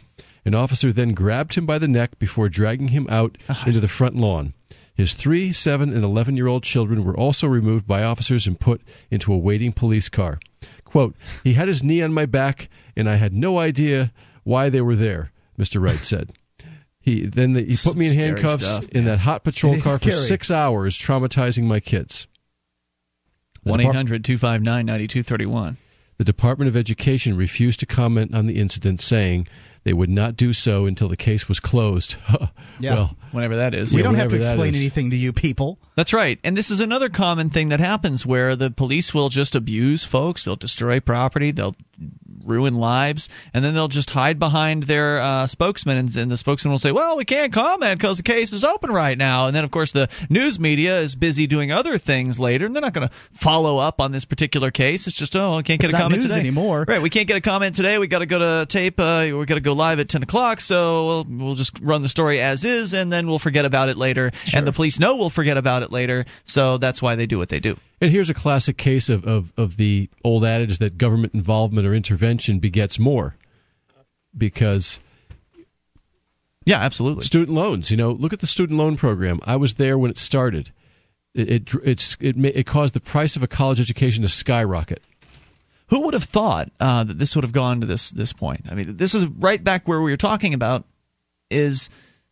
An officer then grabbed him by the neck before dragging him out into the front lawn. His three, seven, and 11 year old children were also removed by officers and put into a waiting police car. Quote, He had his knee on my back, and I had no idea why they were there, Mr. Wright said. He then he put me in handcuffs stuff, in that hot patrol car for six hours, traumatizing my kids. The 1 Depart- 800 259 9231. The Department of Education refused to comment on the incident, saying they would not do so until the case was closed. Yeah. Well, Whenever that is. we Yeah, don't have to explain anything to you people. That's right. And this is another common thing that happens where the police will just abuse folks. They'll destroy property. They'll ruin lives. And then they'll just hide behind their uh, spokesman. And, and the spokesman will say, well, we can't comment because the case is open right now. And then, of course, the news media is busy doing other things later. And they're not going to follow up on this particular case. It's just, oh, I can't get It's a comment today. anymore. Right. We can't get a comment today. We got to go to tape. Uh, we got to go live at 10 o'clock. So we'll, we'll just run the story as is. And then we'll forget about it later. And the police know we'll forget about it later. So that's why they do what they do. And here's a classic case of, of, of the old adage that government involvement or intervention begets more. Because Yeah, absolutely. student loans, you know, look at the student loan program. I was there when it started. It it it's, it, it caused the price of a college education to skyrocket. Who would have thought uh, that this would have gone to this this point? I mean, this is right back where we were talking about is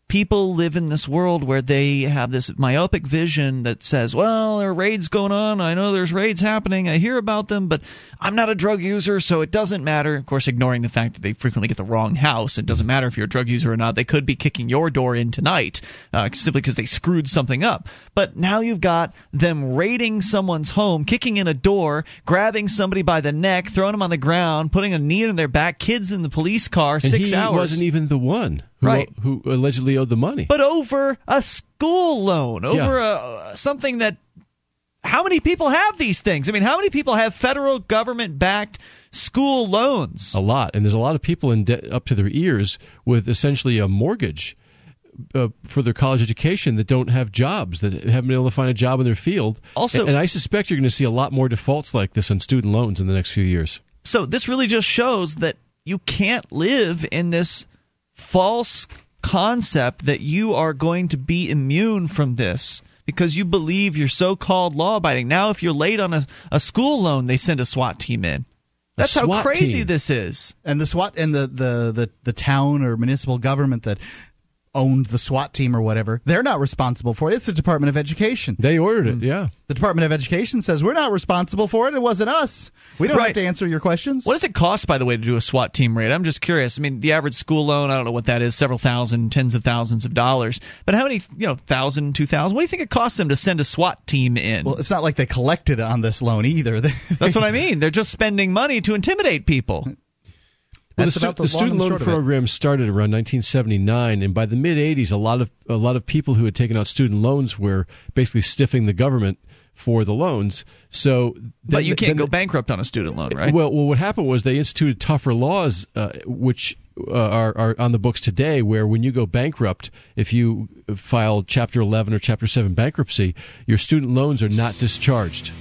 people live in this world where they have this myopic vision that says, "Well, there are raids going on. I know there's raids happening. I hear about them, but I'm not a drug user, so it doesn't matter." Of course, ignoring the fact that they frequently get the wrong house. It doesn't matter if you're a drug user or not. They could be kicking your door in tonight uh, simply because they screwed something up. But now you've got them raiding someone's home, kicking in a door, grabbing somebody by the neck, throwing them on the ground, putting a knee in their back, kids in the police car, And six he hours. wasn't even the one who, Right. who allegedly owed the money. but over a school loan, over a, something that. How many people have these things? I mean, how many people have federal government backed school loans? a lot, and there's a lot of people in debt up to their ears with essentially a mortgage uh, for their college education that don't have jobs, that haven't been able to find a job in their field. Also- and, and I suspect you're going to see a lot more defaults like this on student loans in the next few years. So this really just shows that you can't live in this false concept that you are going to be immune from this because you believe you're so-called law-abiding. Now, if you're late on a, a school loan, they send a SWAT team in. That's how crazy team. this is. and the SWAT and the, the, the, the town or municipal government that owned the SWAT team or whatever, they're not responsible for it. It's the Department of Education. They ordered it, mm. yeah. The Department of Education says we're not responsible for it. It wasn't us. We don't Right. have to answer your questions. What does it cost, by the way, to do a SWAT team raid? I'm just curious. I mean, the average school loan, I don't know what that is, several thousand, tens of thousands of dollars. But how many, you know, thousand, two thousand? What do you think it costs them to send a SWAT team in? Well, it's not like they collected on this loan either. That's what I mean. They're just spending money to intimidate people. Well, the, stu- about the the student loan program started around 1979, and by the mid 80s, a lot of a lot of people who had taken out student loans were basically stiffing the government for the loans. So, But you can't then go the- bankrupt on a student loan, right? Well, well, what happened was they instituted tougher laws, uh, which uh, are, are on the books today. Where when you go bankrupt, if you file Chapter 11 or Chapter 7 bankruptcy, your student loans are not discharged.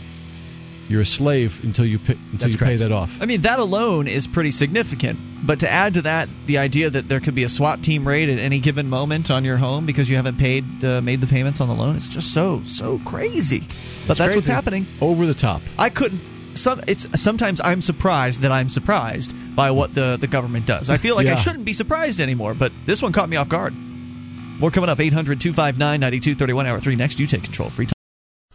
You're a slave until you pay, until That's you pay that off. I mean, that alone is pretty significant. But to add to that, the idea that there could be a SWAT team raid at any given moment on your home because you haven't paid, uh, made the payments on the loan, it's just so, so crazy. But It's that's what's happening. Over the top. I couldn't. Some, it's sometimes I'm surprised that I'm surprised by what the, the government does. I feel like I shouldn't be surprised anymore, but this one caught me off guard. More coming up 800 259 9231 hour 3 next. You take control. Free time.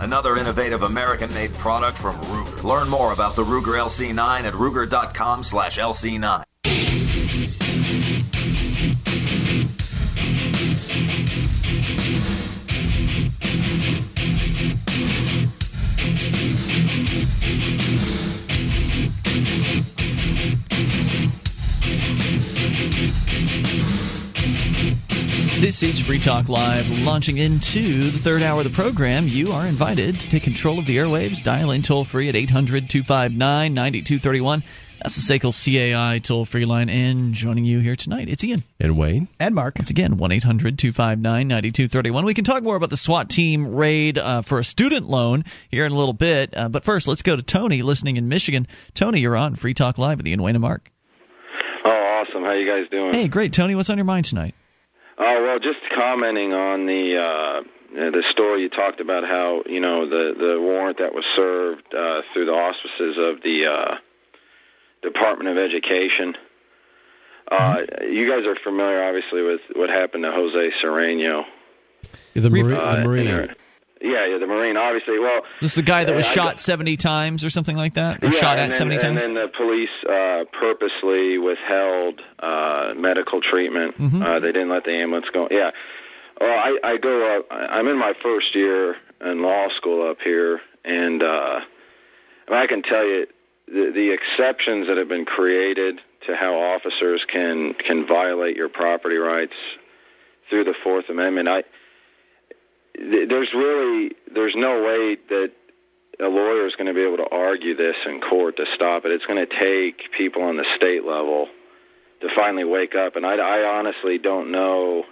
another innovative American made product from Ruger. Learn more about the Ruger LC9 at ruger.com slash LC9. This is Free Talk Live, launching into the third hour of the program. You are invited to take control of the airwaves. Dial in toll free at 800 259 9231. That's the SACL CAI toll free line. And joining you here tonight, it's Ian. And Wayne? and Mark. Once again, 1 800 259 9231. We can talk more about the SWAT team raid uh, for a student loan here in a little bit. Uh, but first, let's go to Tony listening in Michigan. Tony, you're on Free Talk Live with Ian Wayne and Mark. Awesome! How you guys doing? Hey, great. Tony, what's on your mind tonight? Oh well, just commenting on the uh, the story you talked about how you know the the warrant that was served uh, through the auspices of the uh, Department of Education. Uh, you guys are familiar, obviously, with what happened to Jose Serrano. The, Mari- Uh, the Marine. Yeah, yeah, the Marine, obviously. Well, This is the guy that was Uh, shot got- 70 times or something like that? Or yeah, shot at then, 70 times? And then the police uh, purposely withheld uh, medical treatment. Mhm. Uh, they didn't let the ambulance go. Yeah. Well, I, I go up. I'm in my first year in law school up here, and uh, I can tell you the, the exceptions that have been created to how officers can can violate your property rights through the Fourth Amendment. I th- there's really there's no way that a lawyer is going to be able to argue this in court to stop it. It's going to take people on the state level to finally wake up, and I, I honestly don't know.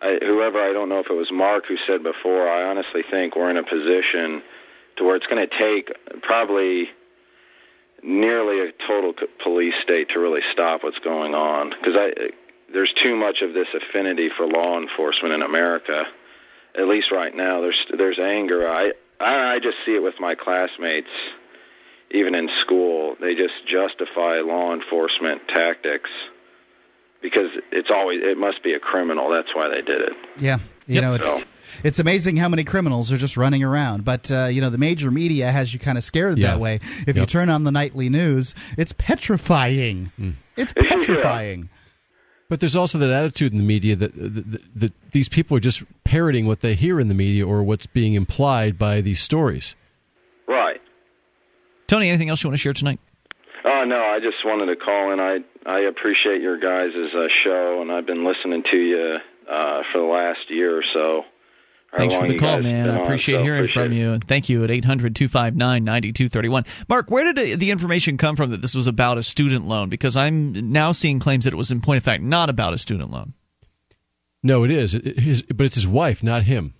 I, whoever I don't know if it was Mark who said before. I honestly think we're in a position to where it's going to take probably nearly a total police state to really stop what's going on because I there's too much of this affinity for law enforcement in America. At least right now, there's there's anger. I I, I just see it with my classmates, even in school. They just justify law enforcement tactics because it's always it must be a criminal. That's why they did it. Yeah, you know it's. So- It's amazing how many criminals are just running around, but uh, you know the major media has you kind of scared Yeah. that way. If you turn on the nightly news, it's petrifying. It's petrifying. But there's also that attitude in the media that, that, that, that these people are just parroting what they hear in the media or what's being implied by these stories. Right. Tony, anything else you want to share tonight? Oh no, I just wanted to call in. I I appreciate your guys' uh, show, and I've been listening to you uh, for the last year or so. How Thanks for the call, man. been I on, appreciate so hearing appreciate from it. you. And thank you at 800 259 9231. Mark, where did the- the information come from that this was about a student loan? Because I'm now seeing claims that it was, in point of fact, not about a student loan. No, it is. It- his, but it's his wife, not him.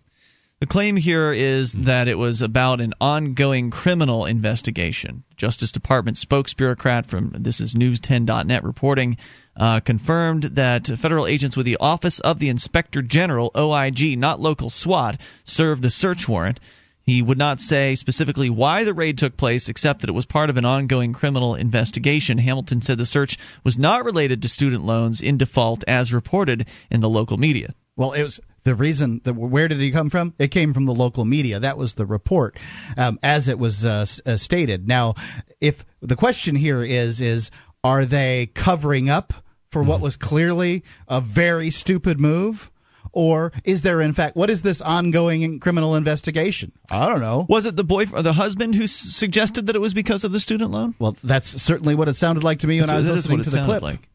The claim here is that it was about an ongoing criminal investigation. Justice Department spokesbureaucrat from this is News10.net reporting uh, confirmed that federal agents with the Office of the Inspector General (OIG), not local SWAT, served the search warrant. He would not say specifically why the raid took place, except that it was part of an ongoing criminal investigation. Hamilton said the search was not related to student loans in default, as reported in the local media. Well, it was the reason that where did he come from? It came from the local media. That was the report, um, as it was uh, uh, stated. Now, if the question here is is are they covering up for what mm-hmm. was clearly a very stupid move? Or is there, in fact, what is this ongoing criminal investigation? I don't know. Was it the boy, or the husband, who s- suggested that it was because of the student loan? Well, that's certainly what it sounded like to me when That's I was what- that is listening to the clip. like.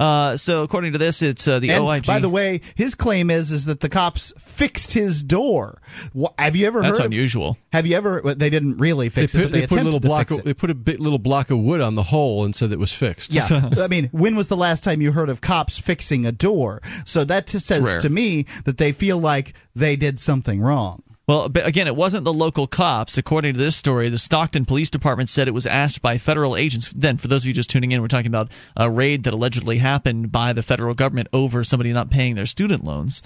Uh, so according to this, it's uh, the and OIG. by the way, his claim is is that the cops fixed his door. Wha- Have you ever That's heard? of- unusual. have you ever? well, They didn't really fix they it, put, but they, they put a little block. Of, they put a big little block of wood on the hole and said it was fixed. Yeah, I mean, when was the last time you heard of cops fixing a door? So that just says rare. to me that they feel like they did something wrong. Well, again, it wasn't the local cops. According to this story, the Stockton Police Department said it was asked by federal agents. Then, for those of you just tuning in, we're talking about a raid that allegedly happened by the federal government over somebody not paying their student loans.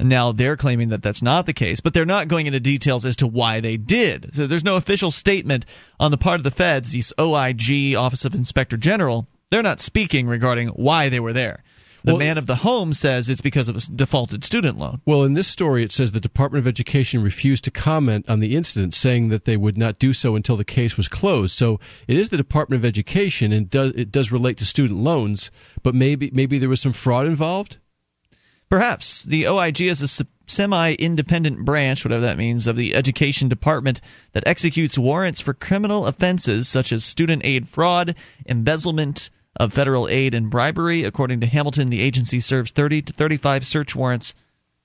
Now they're claiming that that's not the case, but they're not going into details as to why they did. So there's no official statement on the part of the feds, the OIG, Office of Inspector General. They're not speaking regarding why they were there. The Well- man of the home says it's because of a defaulted student loan. Well, in this story, it says the Department of Education refused to comment on the incident, saying that they would not do so until the case was closed. So it is the Department of Education, and does, it does relate to student loans. But maybe maybe there was some fraud involved. Perhaps the OIG is a semi independent branch, whatever that means, of the Education Department that executes warrants for criminal offenses such as student aid fraud, embezzlement of federal aid, and bribery. According to Hamilton, the agency serves 30 to 35 search warrants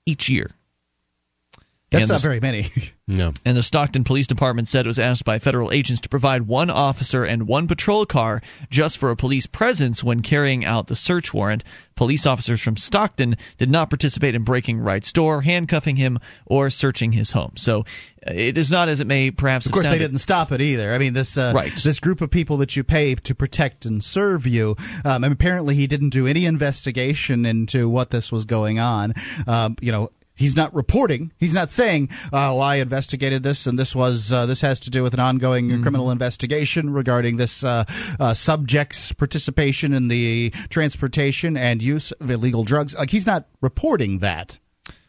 each year. That's not the- very many. No. And the Stockton Police Department said it was asked by federal agents to provide one officer and one patrol car just for a police presence when carrying out the search warrant. Police officers from Stockton did not participate in breaking Wright's door, handcuffing him, or searching his home. So uh, it is not as it may perhaps Of course, they didn't stop it either. I mean, this uh, Right. this group of people that you pay to protect and serve you. Um, and apparently, he didn't do any investigation into what this was going on. Um, you know. He's not reporting. He's not saying, "Oh, I investigated this, and this was uh, this has to do with an ongoing Mm-hmm. criminal investigation regarding this uh, uh, subject's participation in the transportation and use of illegal drugs." Like he's not reporting that.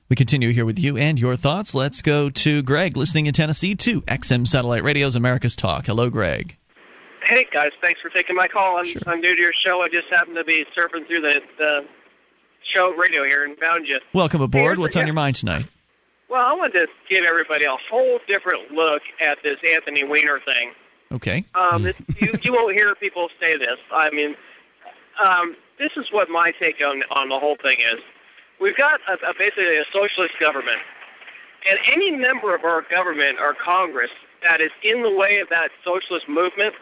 We continue here with you and your thoughts. Let's go to Greg, listening in Tennessee to XM Satellite Radio's America's Talk. Hello, Greg. Hey guys, thanks for taking my call. I'm, I'm new to your show. I just happened to be surfing through the, the show radio here and found you. Welcome aboard. What's on your mind tonight? Well, I wanted to give everybody a whole different look at this Anthony Weiner thing. Okay. Um, this, you, you won't hear people say this. I mean, um, this is what my take on on the whole thing is. We've got a, a, basically a socialist government, and any member of our government or Congress that is in the way of that socialist movement,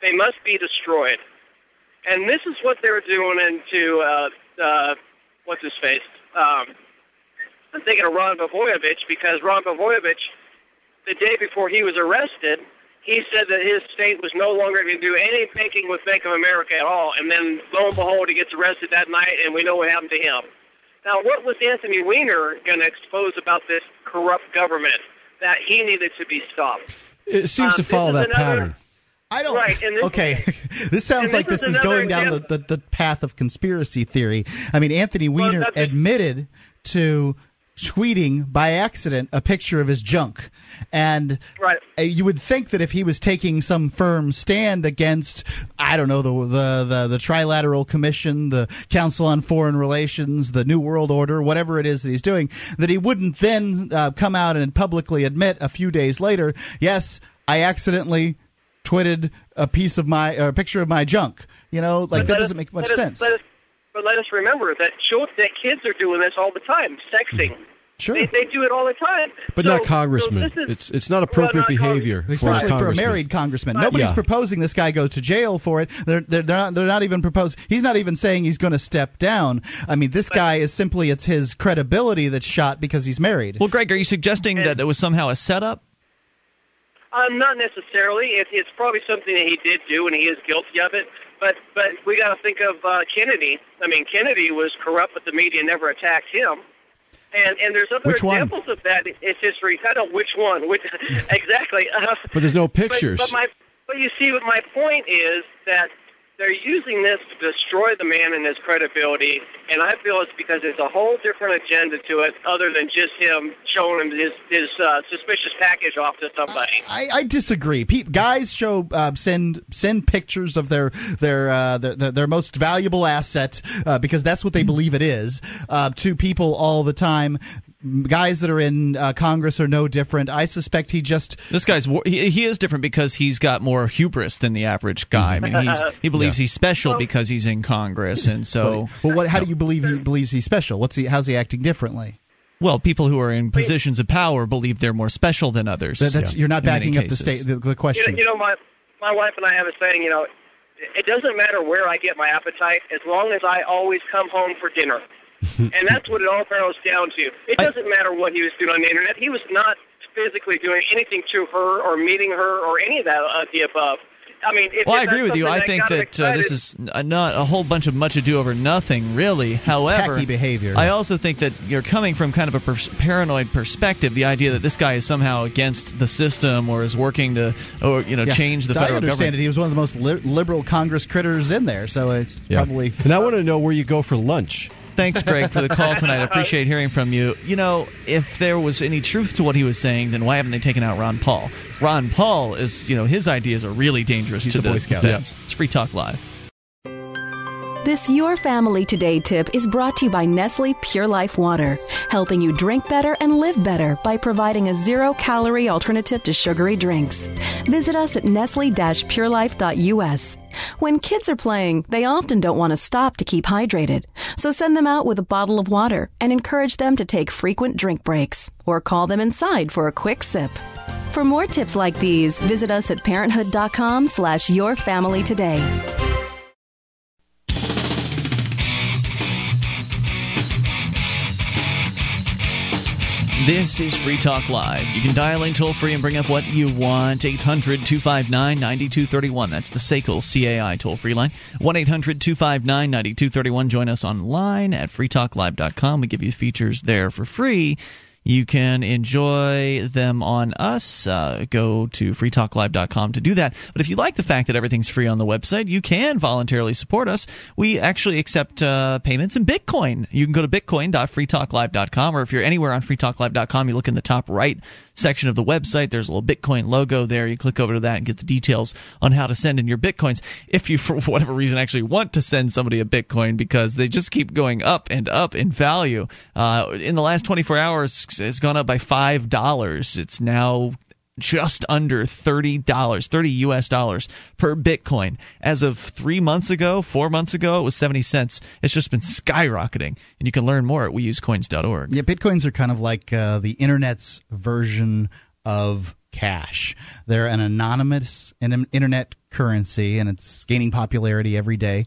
they must be destroyed. And this is what they're doing into uh, uh, what's his face. Um, I'm thinking of Ron Blagojevich because Ron Blagojevich, the day before he was arrested, he said that his state was no longer going to do any banking with Bank of America at all. And then lo and behold, he gets arrested that night, and we know what happened to him. Now, what was Anthony Weiner going to expose about this corrupt government that he needed to be stopped? It seems Um, to follow that another- pattern. I don't. Right, this- okay, this sounds like this is is going down the, the, the path of conspiracy theory. I mean, Anthony Weiner that's- admitted to tweeting by accident a picture of his junk, and Right. uh, you would think that if he was taking some firm stand against, I don't know, the the the, the Trilateral Commission, the Council on Foreign Relations, the New World Order, whatever it is that he's doing, that he wouldn't then uh, come out and publicly admit a few days later, yes, I accidentally tweeted a piece of my or a picture of my junk. You know, like But that doesn't us- make much let us- sense. let us- but let us remember that chil- that kids are doing this all the time, sexing. Mm-hmm. Sure. They, they do it all the time. But So- not congressmen. this is- it's it's not appropriate Well, not Congress- behavior for a Especially for a married congressman, nobody's Yeah. proposing this guy go to jail for it. They're they're, they're not they're not even proposing. He's not even saying he's going to step down. I mean, this guy is simply it's his credibility that's shot because he's married. Well, Greg, are you suggesting that it was somehow a setup? Um, not necessarily. It, it's probably something that he did do, and he is guilty of it. But but we got to think of uh, Kennedy. I mean, Kennedy was corrupt, but the media never attacked him. And and there's other Which one? examples of that in history. I don't which one. Which exactly. Uh, But there's no pictures. But, but my but you see, what my point is that they're using this to destroy the man and his credibility, and I feel it's because there's a whole different agenda to it, other than just him showing him his his uh, suspicious package off to somebody. I, I disagree. Pe- guys show uh, send send pictures of their their, uh, their their their most valuable asset uh, because that's what they believe it is uh, to people all the time. Guys that are in uh, Congress are no different. I suspect he just This guy's wor- he, he is different because he's got more hubris than the average guy. I mean, he's he believes he's special because he's in Congress, and so well, what? How do you believe he believes he's special? What's he? How's he acting differently? well, people who are in positions of power believe they're more special than others. That- that's you're not backing up the state the, the You question. know, you know, my my wife and I have a saying. You know, it doesn't matter where I get my appetite, as long as I always come home for dinner. And that's what it all boils down to. It doesn't matter what he was doing on the internet. He was not physically doing anything to her or meeting her or any of that uh, the above. I mean, if, Well, I agree with you. I think got him that uh, this is not a whole bunch of much ado over nothing, really. However, tacky behavior. I also think that you're coming from kind of a pers- paranoid perspective. The idea that this guy is somehow against the system or is working to, or you know, Yeah. change the so I federal understand government. it. He was one of the most li- liberal Congress critters in there, so it's Yeah. probably. And I want to know where you go for lunch. Thanks, Greg, for the call tonight. I appreciate hearing from you. You know, if there was any truth to what he was saying, then why haven't they taken out Ron Paul? Ron Paul is, you know, his ideas are really dangerous He's to a the Boy Scout. defense. It's Free Talk Live. This Your Family Today tip is brought to you by Nestle Pure Life Water, helping you drink better and live better by providing a zero calorie alternative to sugary drinks. Visit us at nestle purelife.us. When kids are playing, they often don't want to stop to keep hydrated. So send them out with a bottle of water and encourage them to take frequent drink breaks or call them inside for a quick sip. For more tips like these, visit us at parenthood.com slash your family today. This is Free Talk Live. You can dial in toll free and bring up what you want. 800 259 9231. That's the SACL CAI toll free line. 1 800 259 9231. Join us online at freetalklive.com. We give you features there for free. You can enjoy them on us. Uh, go to freetalklive.com to do that. But if you like the fact that everything's free on the website, you can voluntarily support us. We actually accept uh, payments in Bitcoin. You can go to bitcoin.freetalklive.com, or if you're anywhere on freetalklive.com, you look in the top right section of the website. There's a little Bitcoin logo there. You click over to that and get the details on how to send in your Bitcoins. If you, for whatever reason, actually want to send somebody a Bitcoin because they just keep going up and up in value. Uh, in the last 24 hours, it's gone up by $5. It's now just under $30, 30 US dollars per Bitcoin. As of three months ago, four months ago, it was 70 cents. It's just been skyrocketing. And you can learn more at weusecoins.org. Yeah, Bitcoins are kind of like uh, the internet's version of cash. They're an anonymous internet currency, and it's gaining popularity every day.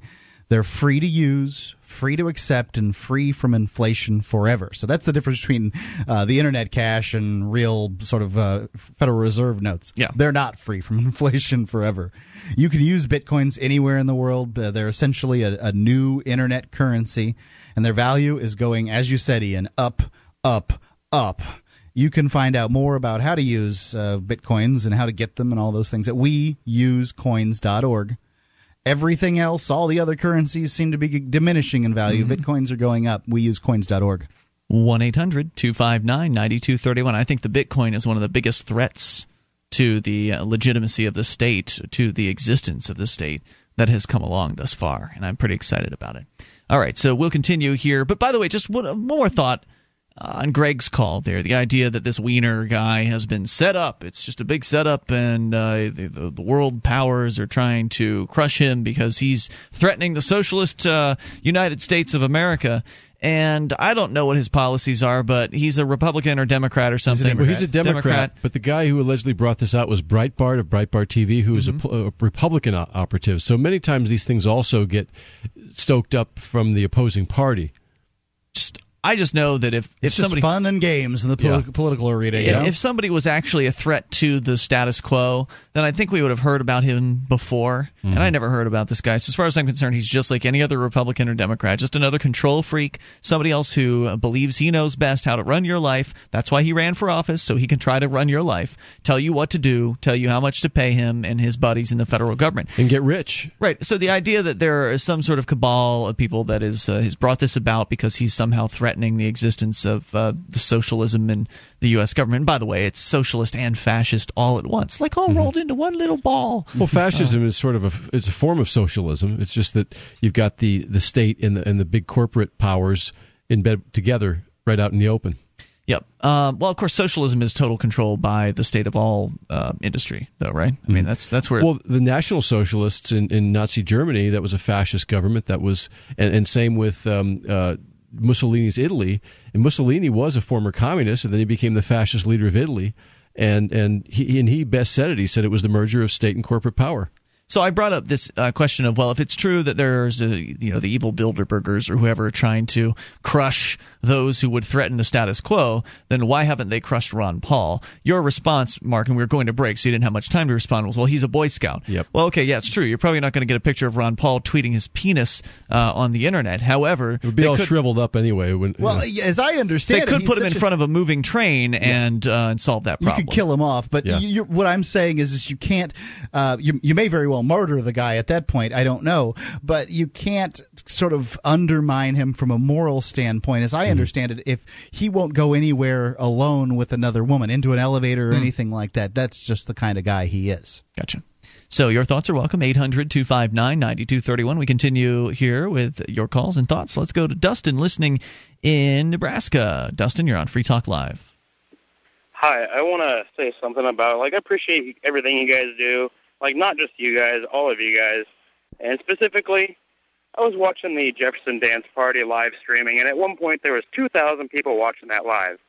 They're free to use, free to accept, and free from inflation forever. So that's the difference between uh, the internet cash and real sort of uh, Federal Reserve notes. Yeah. They're not free from inflation forever. You can use bitcoins anywhere in the world. Uh, they're essentially a, a new internet currency, and their value is going, as you said, Ian, up, up, up. You can find out more about how to use uh, bitcoins and how to get them and all those things at weusecoins.org. Everything else, all the other currencies seem to be diminishing in value. Mm-hmm. Bitcoins are going up. We use coins.org. 1 800 259 9231. I think the Bitcoin is one of the biggest threats to the uh, legitimacy of the state, to the existence of the state that has come along thus far. And I'm pretty excited about it. All right, so we'll continue here. But by the way, just one, more thought on Greg's call there. The idea that this Weiner guy has been set up. It's just a big setup, and uh, the, the, the, world powers are trying to crush him because he's threatening the socialist uh, United States of America. And I don't know what his policies are, but he's a Republican or Democrat or something. He's a, well, he's a Democrat, Democrat, but the guy who allegedly brought this out was Breitbart of Breitbart TV, who is mm-hmm. a, a, Republican operative. So many times these things also get stoked up from the opposing party. I just know that if, if it's somebody fun and games in the poli- yeah. political arena, if, you know? if somebody was actually a threat to the status quo, then I think we would have heard about him before. Mm-hmm. And I never heard about this guy. So as far as I'm concerned, he's just like any other Republican or Democrat, just another control freak, somebody else who believes he knows best how to run your life. That's why he ran for office, so he can try to run your life, tell you what to do, tell you how much to pay him and his buddies in the federal government, and get rich. Right. So the idea that there is some sort of cabal of people that is uh, has brought this about because he's somehow threatening the existence of uh, the socialism in the U.S. government. And by the way, it's socialist and fascist all at once, like all mm-hmm. rolled into one little ball. Well, fascism uh, is sort of a it's a form of socialism. It's just that you've got the the state and the and the big corporate powers in bed together right out in the open. Yep. Uh, well, of course, socialism is total control by the state of all uh, industry, though, right? I mean, mm-hmm. that's that's where. Well, the National Socialists in, in Nazi Germany, that was a fascist government. That was, and, and same with um, uh, Mussolini's Italy. And Mussolini was a former communist, and then he became the fascist leader of Italy. And and he and he best said it. He said it was the merger of state and corporate power. So I brought up this uh, question of well, if it's true that there's a, you know the evil Bilderbergers or whoever are trying to crush those who would threaten the status quo, then why haven't they crushed Ron Paul? Your response, Mark, and we were going to break, so you didn't have much time to respond. Was well, he's a Boy Scout. Yep. Well, okay, yeah, it's true. You're probably not going to get a picture of Ron Paul tweeting his penis uh, on the internet. However, it would be all could, shriveled up anyway. When, well, you know. as I understand, they could it, put him in a, front of a moving train and uh, and solve that problem. You could kill him off, but yeah. you, what I'm saying is, is you can't. Uh, you you may very well murder the guy at that point. I don't know, but you can't sort of undermine him from a moral standpoint. As I mm-hmm. understand it, if he won't go anywhere alone with another woman into an elevator or mm. anything like that, that's just the kind of guy he is. Gotcha. So your thoughts are welcome. 800 259 9231. We continue here with your calls and thoughts. Let's go to Dustin listening in Nebraska. Dustin, you're on Free Talk Live. Hi, I want to say something about like I appreciate everything you guys do. Like not just you guys, all of you guys. And specifically, I was watching the Jefferson Dance Party live streaming, and at one point there was 2,000 people watching that live.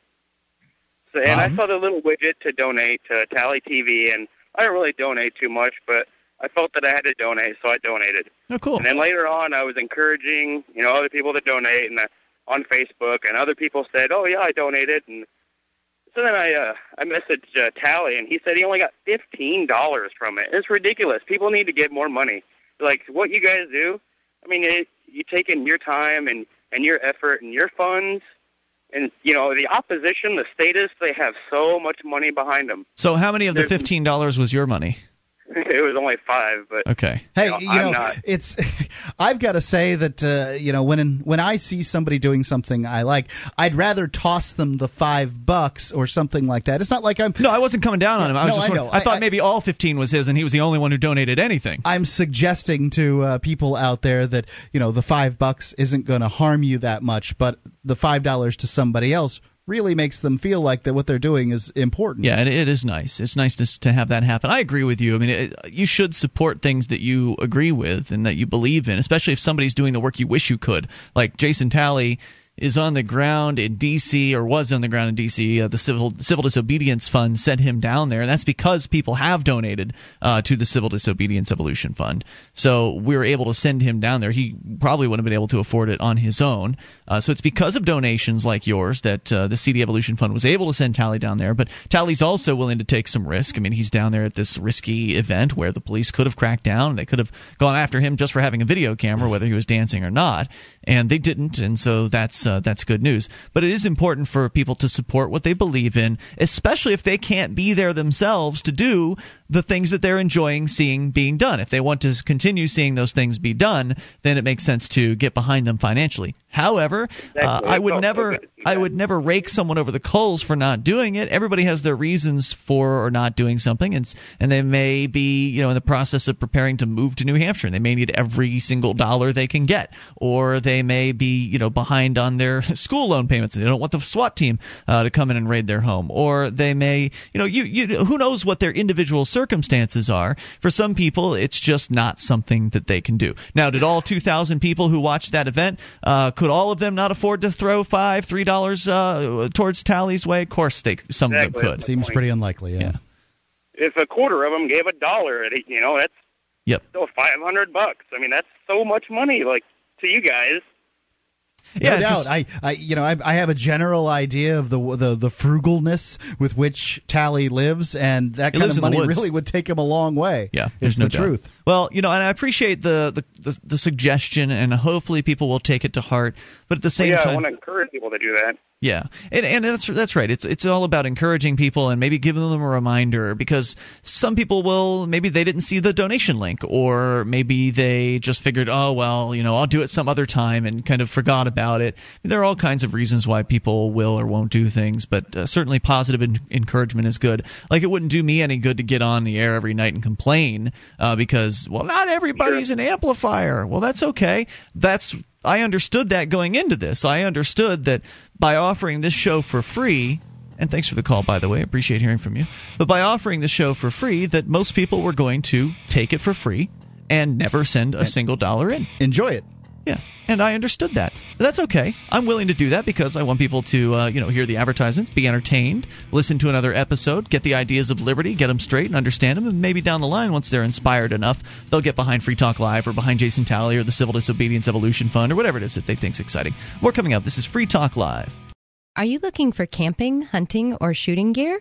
So, and um, I saw the little widget to donate to Talley TV, and I don't really donate too much, but I felt that I had to donate, so I donated. Oh, cool. And then later on, I was encouraging, you know, other people to donate, and uh, on Facebook, and other people said, "Oh yeah, I donated," and so then I uh, I messaged uh, Talley, and he said he only got fifteen dollars from it. It's ridiculous. People need to get more money like what you guys do. I mean, it, you take in your time and and your effort and your funds, and you know the opposition, the statists, they have so much money behind them. So, how many of the fifteen dollars was your money? it was only five, but okay. Hey, you know, you know not... it's. I've got to say that uh, you know when when I see somebody doing something I like, I'd rather toss them the five bucks or something like that. It's not like I'm. No, I wasn't coming down on him. I was no, just. I, know. I thought I, maybe all fifteen was his, and he was the only one who donated anything. I'm suggesting to uh, people out there that you know the five bucks isn't going to harm you that much, but the five dollars to somebody else really makes them feel like that what they're doing is important. Yeah, and it is nice. It's nice to, to have that happen. I agree with you. I mean, it, you should support things that you agree with and that you believe in, especially if somebody's doing the work you wish you could. Like Jason Talley is on the ground in D.C. or was on the ground in D.C. Uh, the Civil Civil Disobedience Fund sent him down there, and that's because people have donated uh, to the Civil Disobedience Evolution Fund. So we were able to send him down there. He probably wouldn't have been able to afford it on his own. Uh, so it's because of donations like yours that uh, the CD Evolution Fund was able to send Talley down there. But Talley's also willing to take some risk. I mean, he's down there at this risky event where the police could have cracked down. They could have gone after him just for having a video camera, whether he was dancing or not, and they didn't. And so that's uh, that's good news. But it is important for people to support what they believe in, especially if they can't be there themselves to do the things that they're enjoying seeing being done. If they want to continue seeing those things be done, then it makes sense to get behind them financially. However, uh, I would never I would never rake someone over the coals for not doing it. Everybody has their reasons for or not doing something, and and they may be you know in the process of preparing to move to New Hampshire, and they may need every single dollar they can get, or they may be you know behind on their school loan payments, and they don't want the SWAT team uh, to come in and raid their home, or they may you know you you who knows what their individual circumstances are. For some people, it's just not something that they can do. Now, did all 2,000 people who watched that event, uh, could all of them not afford to throw five, three dollars uh, towards Talley's way? Of course, they some Exactly, of them that's could. the Seems point. pretty unlikely. Yeah. If a quarter of them gave a dollar, you know, that's Yep. still five hundred bucks. I mean, that's so much money, like to you guys. No doubt. I, I, you know, I, I have a general idea of the the the frugalness with which Talley lives, and that kind of money really would take him a long way. Yeah, it's there's no the doubt. truth. Well, you know, and I appreciate the, the, the, the suggestion, and hopefully people will take it to heart. But at the Well, same yeah, I want to encourage people to do that. Yeah, and and that's that's right. It's it's all about encouraging people and maybe giving them a reminder because some people will maybe they didn't see the donation link or maybe they just figured oh well you know I'll do it some other time and kind of forgot about it. There are all kinds of reasons why people will or won't do things, but uh, certainly positive en- encouragement is good. Like it wouldn't do me any good to get on the air every night and complain uh, because well not everybody's an amplifier. Well that's okay. That's I understood that going into this. I understood that by offering this show for free, and thanks for the call, by the way, I appreciate hearing from you. But by offering the show for free, that most people were going to take it for free and never send a single dollar in. Enjoy it. Yeah, and I understood that. That's okay. I'm willing to do that because I want people to, uh, you know, hear the advertisements, be entertained, listen to another episode, get the ideas of liberty, get them straight, and understand them, and maybe down the line, once they're inspired enough, they'll get behind Free Talk Live or behind Jason Talley or the Civil Disobedience Evolution Fund or whatever it is that they think's exciting. More coming up. This is Free Talk Live. Are you looking for camping, hunting, or shooting gear?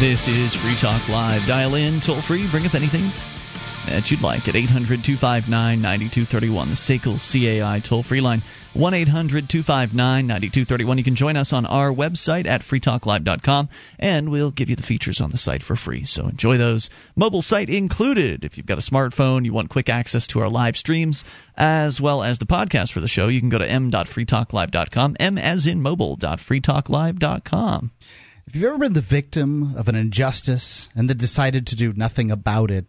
This is Free Talk Live. Dial in, toll free, bring up anything that you'd like at 800 259 9231, the SACL CAI toll free line. 1 800 259 9231. You can join us on our website at freetalklive.com, and we'll give you the features on the site for free. So enjoy those. Mobile site included. If you've got a smartphone, you want quick access to our live streams, as well as the podcast for the show, you can go to m.freetalklive.com, m as in mobile.freetalklive.com. If you've ever been the victim of an injustice and then decided to do nothing about it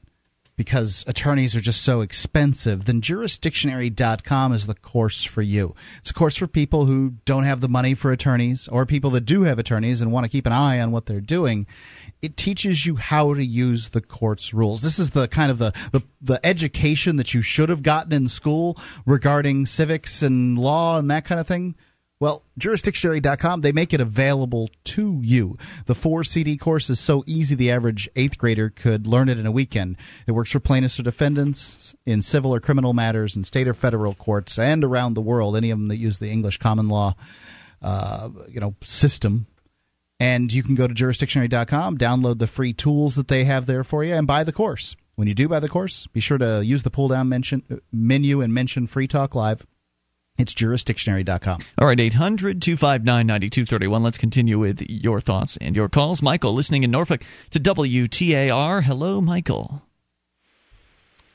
because attorneys are just so expensive, then jurisdictionary.com is the course for you. It's a course for people who don't have the money for attorneys or people that do have attorneys and want to keep an eye on what they're doing. It teaches you how to use the court's rules. This is the kind of the, the, the education that you should have gotten in school regarding civics and law and that kind of thing. Well, jurisdictionary.com, they make it available to you. The four CD course is so easy the average eighth grader could learn it in a weekend. It works for plaintiffs or defendants in civil or criminal matters in state or federal courts and around the world, any of them that use the English common law uh, you know, system. And you can go to jurisdictionary.com, download the free tools that they have there for you, and buy the course. When you do buy the course, be sure to use the pull down mention, menu and mention Free Talk Live. It's jurisdictionary.com. All right, 800 259 9231. Let's continue with your thoughts and your calls. Michael, listening in Norfolk to WTAR. Hello, Michael.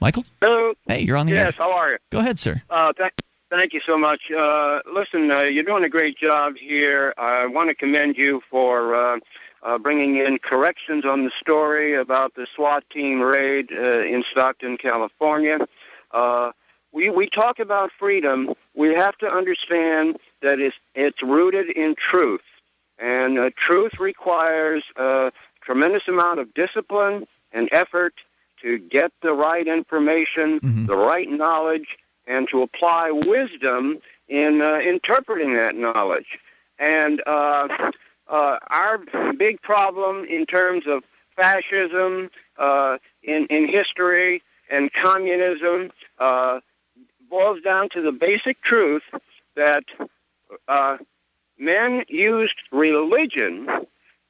Michael? Hello. Hey, you're on the yes, air. how are you? Go ahead, sir. Uh, th- thank you so much. Uh, listen, uh, you're doing a great job here. I want to commend you for uh, uh, bringing in corrections on the story about the SWAT team raid uh, in Stockton, California. Uh, we we talk about freedom. We have to understand that it's it's rooted in truth, and uh, truth requires a tremendous amount of discipline and effort to get the right information, the right knowledge, and to apply wisdom in uh, interpreting that knowledge. And uh, uh, our big problem in terms of fascism uh, in, in history and communism uh, boils down to the basic truth that uh, men used religion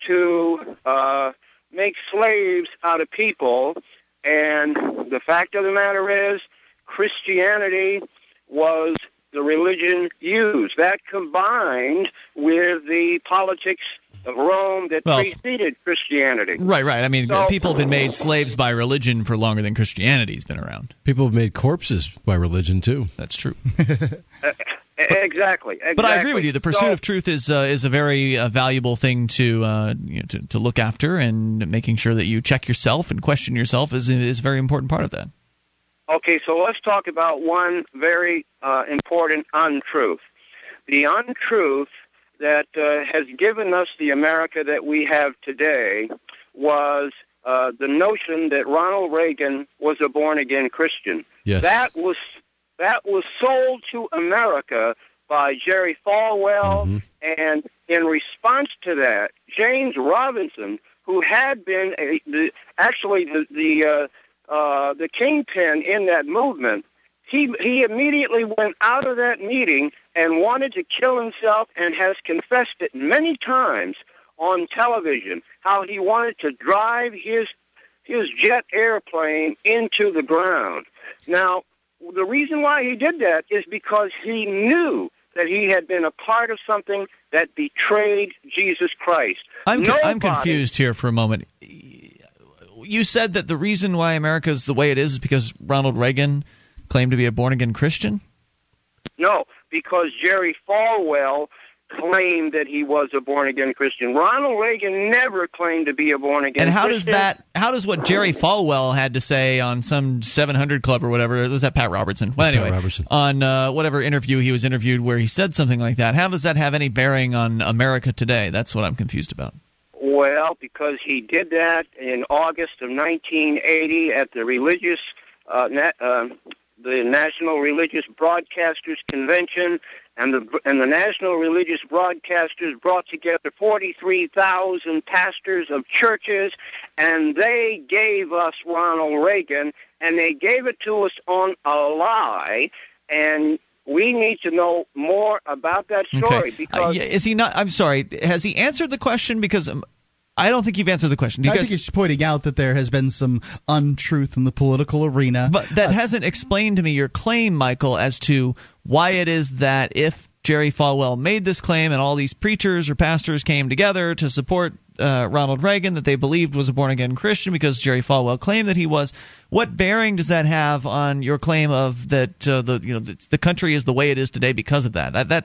to uh, make slaves out of people, and the fact of the matter is, Christianity was the religion used. That combined with the politics of Rome that Well- preceded Christianity. Right, right. I mean, So- people have been made slaves by religion for longer than Christianity's been around. People have made corpses by religion too. That's true. Uh, exactly, exactly. But I agree with you. The pursuit So- of truth is uh, is a very uh, valuable thing to, uh, you know, to to look after, and making sure that you check yourself and question yourself is is a very important part of that. Okay, so let's talk about one very uh, important untruth. The untruth that uh, has given us the America that we have today was uh, the notion that Ronald Reagan was a born again Christian. Yes. That was that was sold to America by Jerry Falwell, and in response to that, James Robison, who had been a, the, actually the the uh, uh, the kingpin in that movement, he he immediately went out of that meeting and wanted to kill himself, and has confessed it many times on television how he wanted to drive his his jet airplane into the ground. Now, the reason why he did that is because he knew that he had been a part of something that betrayed Jesus Christ. I'm co- I'm confused here for a moment. You said that the reason why America is the way it is is because Ronald Reagan claimed to be a born again Christian. No, because Jerry Falwell claimed that he was a born again Christian. Ronald Reagan never claimed to be a born again And how does that? How does what Jerry Falwell had to say on some 700 Club or whatever? Was that Pat Robertson? Well, anyway, Robertson. on uh, whatever interview he was interviewed where he said something like that. How does that have any bearing on America today? That's what I'm confused about. Well, because he did that in August of 1980 at the religious, uh, na- uh, the National Religious Broadcasters Convention, and the and the National Religious Broadcasters brought together 43,000 pastors of churches, and they gave us Ronald Reagan, and they gave it to us on a lie, and we need to know more about that story Okay. because. Uh, is he not? I'm sorry. Has he answered the question? Because um, I don't think you've answered the question. I Because think he's pointing out that there has been some untruth in the political arena. But that hasn't explained to me your claim, Michael, as to why it is that if Jerry Falwell made this claim and all these preachers or pastors came together to support uh, Ronald Reagan that they believed was a born again Christian because Jerry Falwell claimed that he was. What bearing does that have on your claim of that uh, the you know the, the country is the way it is today because of that? That that,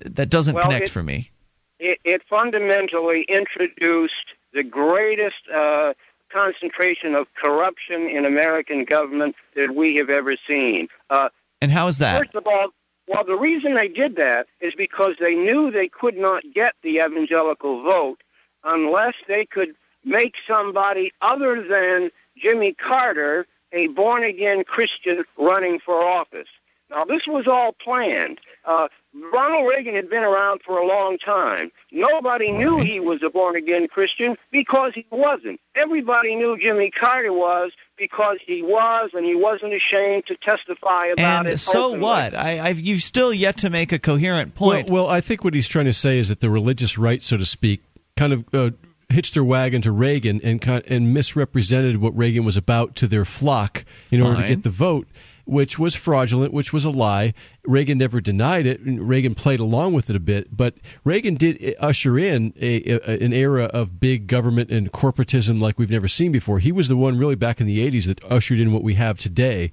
that doesn't Well, connect it- for me. It, it fundamentally introduced the greatest uh, concentration of corruption in American government that we have ever seen. Uh, And how is that? First of all, well, the reason they did that is because they knew they could not get the evangelical vote unless they could make somebody other than Jimmy Carter a born again Christian running for office. Now, this was all planned. Uh, Ronald Reagan had been around for a long time. Nobody knew he was a born again Christian because he wasn't. Everybody knew Jimmy Carter was because he was, and he wasn't ashamed to testify about it. And it. so openly. what? I, I've you've still yet to make a coherent point. Well, well, I think what he's trying to say is that the religious right, so to speak, kind of uh, hitched their wagon to Reagan and and misrepresented what Reagan was about to their flock in order to get the vote, which was fraudulent, which was a lie. Reagan never denied it. Reagan played along with it a bit, but Reagan did usher in a, a, an era of big government and corporatism like we've never seen before. He was the one really back in the 80s that ushered in what we have today.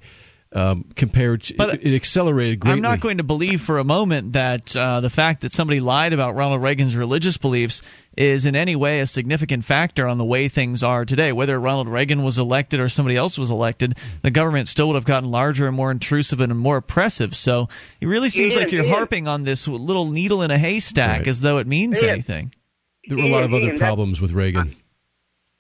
Um, compared to, But it, it accelerated greatly. I'm not going to believe for a moment that uh, the fact that somebody lied about Ronald Reagan's religious beliefs is in any way a significant factor on the way things are today. Whether Ronald Reagan was elected or somebody else was elected, the government still would have gotten larger and more intrusive and more oppressive. So it really seems Ian, like you're Ian. harping on this little needle in a haystack Right. as though it means Ian. anything. There were a lot of other Ian, problems with Reagan.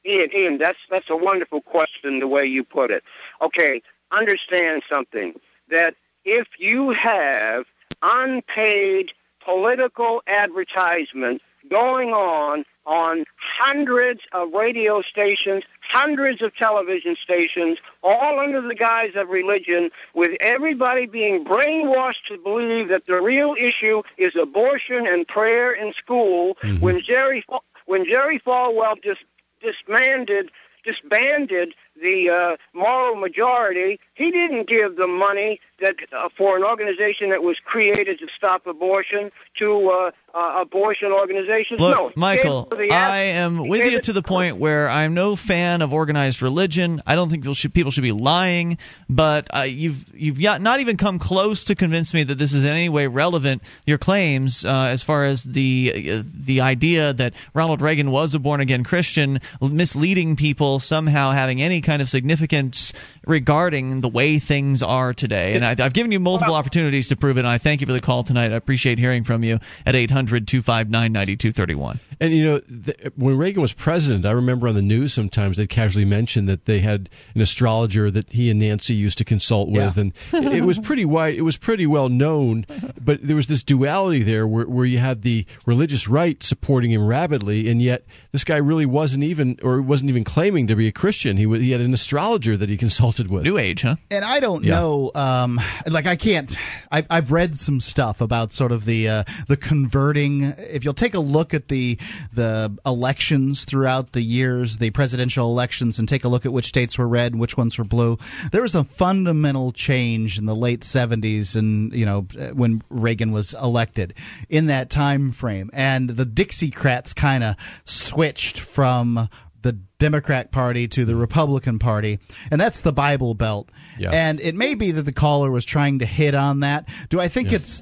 Ian, Ian, that's that's a wonderful question the way you put it. Okay, understand something that if you have unpaid political advertisement going on on hundreds of radio stations, hundreds of television stations, all under the guise of religion, with everybody being brainwashed to believe that the real issue is abortion and prayer in school, mm-hmm. when Jerry when Jerry Falwell just disbanded disbanded the uh, moral majority. He didn't give the money that uh, for an organization that was created to stop abortion to uh, uh, abortion organizations. Look, no, Michael, gave it to the I am he with you to the point where I'm no fan of organized religion. I don't think people should, people should be lying, but uh, you've you've not even come close to convince me that this is in any way relevant. Your claims, uh, as far as the uh, the idea that Ronald Reagan was a born again Christian, misleading people, somehow having any kind of significance regarding the way things are today. And I, I've given you multiple opportunities to prove it. And I thank you for the call tonight. I appreciate hearing from you at 800 259 9231. And you know, th- when Reagan was president, I remember on the news sometimes they'd casually mention that they had an astrologer that he and Nancy used to consult with, Yeah. and it it was pretty wide. It was pretty well known, but there was this duality there where, where you had the religious right supporting him rabidly, and yet this guy really wasn't even, or wasn't even claiming to be a Christian. He wa- he had an astrologer that he consulted with. New Age, huh? And I don't Yeah. know, um, like I can't. I've, I've read some stuff about sort of the uh, the converting. If you'll take a look at the the elections throughout the years, the presidential elections, and take a look at which states were red and which ones were blue, there was a fundamental change in the late '70s, and you know when Reagan was elected in that time frame, and the Dixiecrats kind of switched from the Democrat Party to the Republican Party, and that's the Bible Belt. Yeah. And it may be that the caller was trying to hit on that. Do I think it's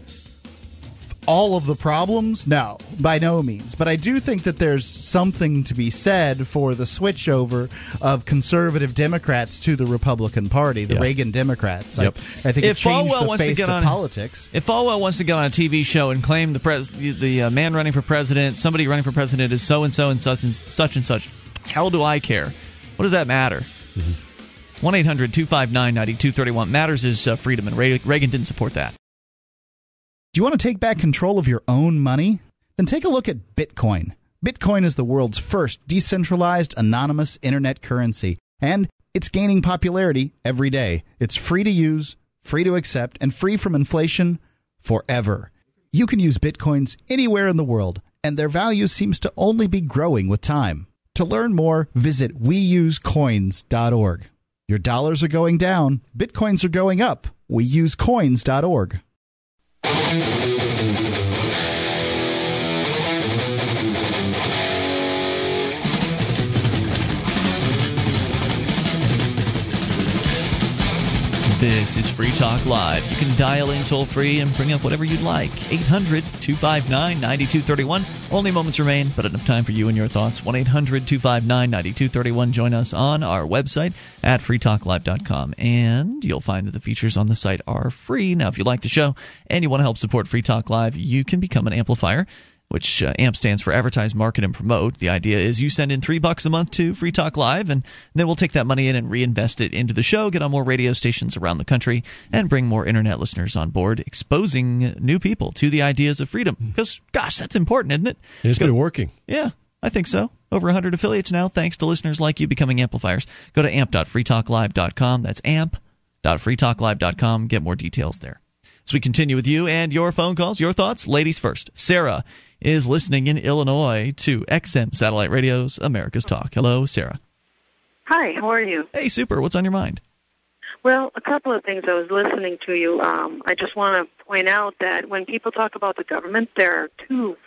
all of the problems? No, by no means. But I do think that there's something to be said for the switchover of conservative Democrats to the Republican Party, the Yeah. Reagan Democrats. Yep. I, I think If it changed Falwell the wants to get of on- politics. If Falwell wants to get on a TV show and claim the pres- the uh, man running for president, somebody running for president is so and so and such and such and such, hell do I care? What does that matter? One 259 9231 matters is uh, freedom, and Re- Reagan didn't support that. Do you want to take back control of your own money? Then take a look at Bitcoin. Bitcoin is the world's first decentralized, anonymous internet currency, and it's gaining popularity every day. It's free to use, free to accept, and free from inflation forever. You can use Bitcoins anywhere in the world, and their value seems to only be growing with time. To learn more, visit weusecoins.org. Your dollars are going down, Bitcoins are going up. Weusecoins.org. This is Free Talk Live. You can dial in toll free and bring up whatever you'd like. 800 259 9231. Only moments remain, but enough time for you and your thoughts. 1 800 259 9231. Join us on our website at freetalklive.com. And you'll find that the features on the site are free. Now, if you like the show and you want to help support Free Talk Live, you can become an amplifier which uh, AMP stands for Advertise, Market, and Promote. The idea is you send in three bucks a month to Free Talk Live, and then we'll take that money in and reinvest it into the show, get on more radio stations around the country, and bring more internet listeners on board, exposing new people to the ideas of freedom. Because, gosh, that's important, isn't it? It's been working. Yeah, I think so. Over 100 affiliates now, thanks to listeners like you becoming amplifiers. Go to amp.freetalklive.com. That's amp.freetalklive.com. Get more details there. As we continue with you and your phone calls, your thoughts, ladies first. Sarah is listening in Illinois to XM Satellite Radio's America's Talk. Hello, Sarah. Hi, how are you? Hey, super. What's on your mind? Well, a couple of things. I was listening to you. Um, I just want to point out that when people talk about the government, there are two.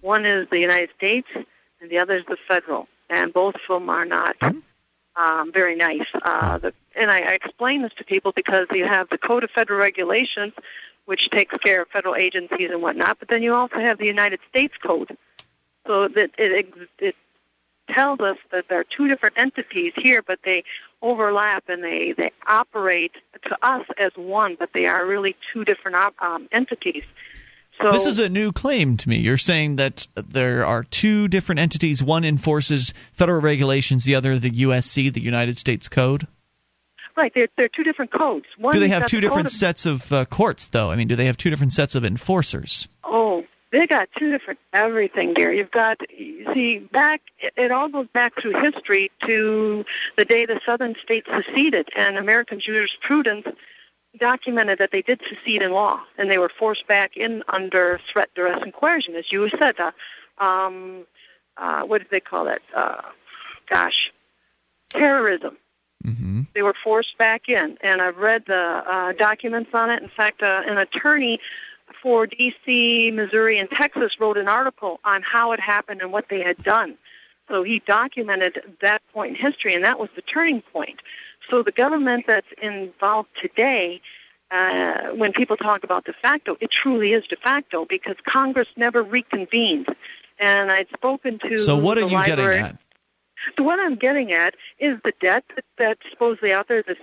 One is the United States, and the other is the federal, and both of them are not um, very nice. Uh, the, and I, I explain this to people because you have the Code of Federal Regulations, which takes care of federal agencies and whatnot, but then you also have the United States Code. So that it, it tells us that there are two different entities here, but they overlap and they, they operate to us as one, but they are really two different op- um, entities. So this is a new claim to me. You're saying that there are two different entities. One enforces federal regulations, the other the USC, the United States Code. Right, they're, they're two different codes. One do they have two different of- sets of uh, courts, though? I mean, do they have two different sets of enforcers? Oh, they got two different everything there. You've got you see back. It, it all goes back through history to the day the Southern states seceded, and American jurisprudence documented that they did secede in law, and they were forced back in under threat, duress, and coercion, as you said. Uh, um, uh, what did they call that? Uh, gosh, terrorism. Mm-hmm. They were forced back in, and I've read the uh, documents on it. In fact, uh, an attorney for D.C., Missouri, and Texas wrote an article on how it happened and what they had done. So he documented that point in history, and that was the turning point. So the government that's involved today, uh, when people talk about de facto, it truly is de facto because Congress never reconvened. And I'd spoken to So, what are you getting at? So one I'm getting at is the debt that, that's supposedly out there, this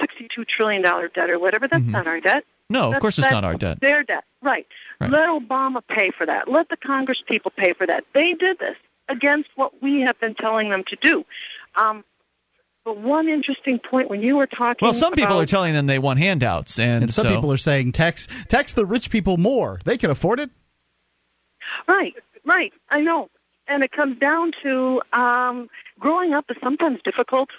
$62 trillion debt or whatever. That's not our debt. Mm-hmm. No, of That's- course it's that's not our debt. Their debt, right. Right. Let Obama pay for that. Let the Congress people pay for that. They did this against what we have been telling them to do. Um, but one interesting point when you were talking Well, some people are telling them they want handouts, and, And some so- people are saying tax tax the rich people more. They can afford it. Right, right. I know. And it comes down to um, growing up is sometimes difficult,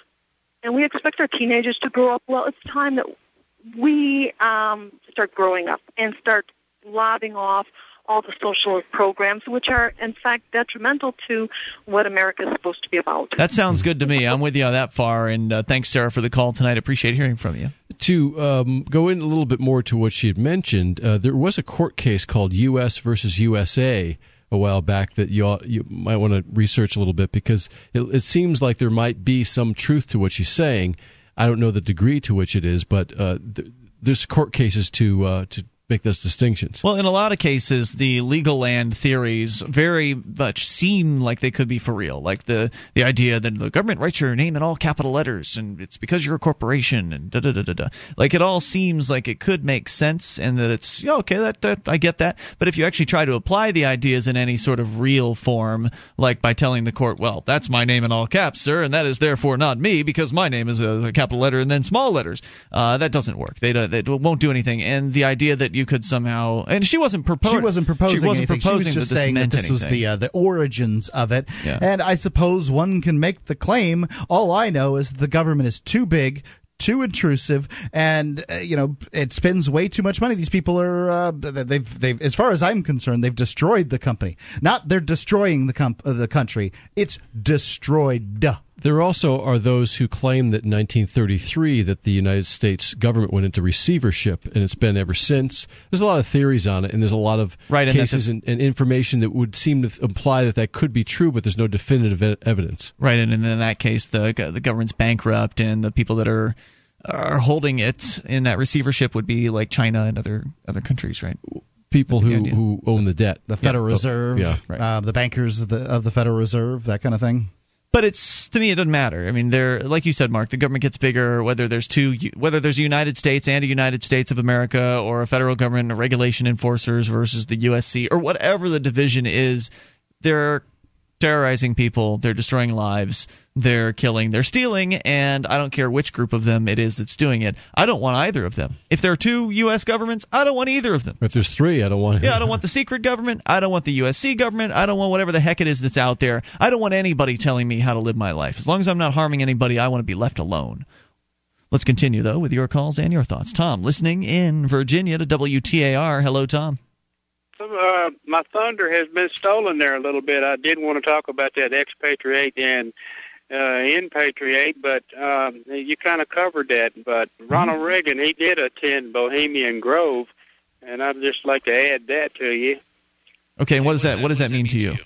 and we expect our teenagers to grow up well. It's time that we um, start growing up and start lobbing off all the social programs, which are in fact detrimental to what America is supposed to be about. That sounds good to me. I'm with you on that far, and uh, thanks, Sarah, for the call tonight. Appreciate hearing from you. To um, go in a little bit more to what she had mentioned, uh, there was a court case called U.S. versus USA a while back that you all, you might want to research a little bit because it, it seems like there might be some truth to what she's saying. I don't know the degree to which it is, but uh, th- there's court cases to uh, to make those distinctions. Well, in a lot of cases, the legal land theories very much seem like they could be for real. Like the the idea that the government writes your name in all capital letters, and it's because you're a corporation, and da da da da da. Like it all seems like it could make sense, and that it's yeah, okay. That, that I get that. But if you actually try to apply the ideas in any sort of real form, like by telling the court, well, that's my name in all caps, sir, and that is therefore not me because my name is a, a capital letter and then small letters, uh, that doesn't work. They, don't- they won't do anything. And the idea that you could somehow and she wasn't proposing. She wasn't proposing She wasn't anything. proposing she was just saying that this was the uh, the origins of it. Yeah. And I suppose one can make the claim. All I know is the government is too big. Too intrusive, and uh, you know it spends way too much money. These people are uh, they've they've as far as I'm concerned, they've destroyed the company. Not they're destroying the comp- uh, the country. It's destroyed. There also are those who claim that in 1933 that the United States government went into receivership, and it's been ever since. There's a lot of theories on it, and there's a lot of Right, and cases that's and, and information that would seem to imply that that could be true, but there's no definitive e- evidence. Right, and in that case, the the government's bankrupt, and the people that are are holding it in that receivership would be like China and other other countries, right? People who, who own the debt, The Federal Yeah. Reserve, yeah, uh, the bankers of the, of the Federal Reserve, that kind of thing. But it's to me, it doesn't matter. I mean, they're like you said, Mark. The government gets bigger, whether there's two, whether there's a United States and a United States of America, or a federal government, or regulation enforcers versus the USC, or whatever the division is. They're terrorizing people. They're destroying lives. They're killing. They're stealing. And I don't care which group of them it is that's doing it. I don't want either of them. If there are two U.S. governments, I don't want either of them. If there's three, I don't want. Yeah, I don't want the secret government. I don't want the USC government. I don't want whatever the heck it is that's out there. I don't want anybody telling me how to live my life. As long as I'm not harming anybody, I want to be left alone. Let's continue, though, with your calls and your thoughts. Tom, listening in Virginia to WTAR. Hello, Tom. Uh, my thunder has been stolen there a little bit. I did want to talk about that expatriate and uh, inpatriate, but um, you kind of covered that. But Ronald Reagan, he did attend Bohemian Grove, and I'd just like to add that to you. Okay, what does that what does that mean to you?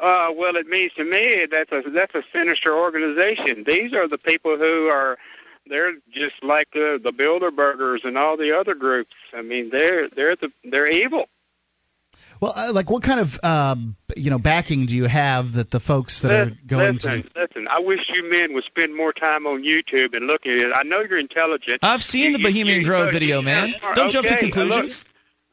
Uh, well, it means to me that's a that's a sinister organization. These are the people who are they're just like the the Bilderbergers and all the other groups. I mean, they're they're the they're evil. Well, uh, like what kind of um, you know backing do you have that the folks that are going listen, to? listen. I wish you men would spend more time on YouTube and looking at it. I know you're intelligent. I've seen the You- you- Bohemian you- Grove look, video, you- man. okay, Don't jump to look, conclusions.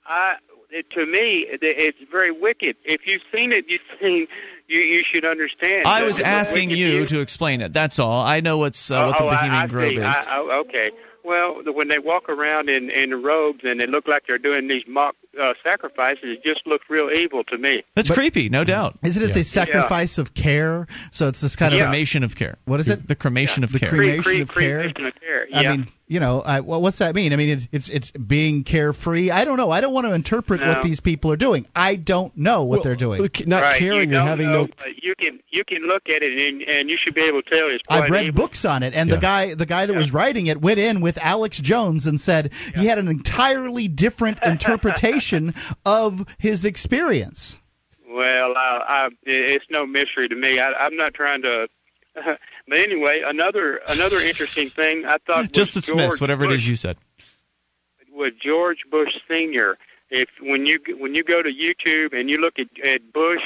I, it, to me, it, it's very wicked. If you've seen it, you've seen. You you should understand. I was asking you to explain it. That's all. I know what's uh, what the oh, I- Bohemian I, Grove see. is. I, I, okay. Well, the, when they walk around in in robes and they look like they're doing these mock uh, sacrifices, it just looks real evil to me. That's creepy, no doubt. Isn't it the sacrifice of care? So it's this kind the of cremation of care. What is it? The cremation of the care. cremation of care. Cremation of care, I mean, you know, I, well, what's that mean? I mean, it's, it's it's being carefree. I don't know. I don't want to interpret No. what these people are doing. I don't know what they're doing. Not right. you don't know, but you can you can look at it and, and you should be able to tell it's quite I've read evil. books on it, and the guy the guy that was writing it went in with Alex Jones and said he had an entirely different interpretation of his experience. Well, I, I, it's no mystery to me. I, I'm not trying to. but anyway, another another interesting thing I thought was Just dismiss George whatever it Bush, is you said. with George Bush Senior. If when you when you go to YouTube and you look at, at Bush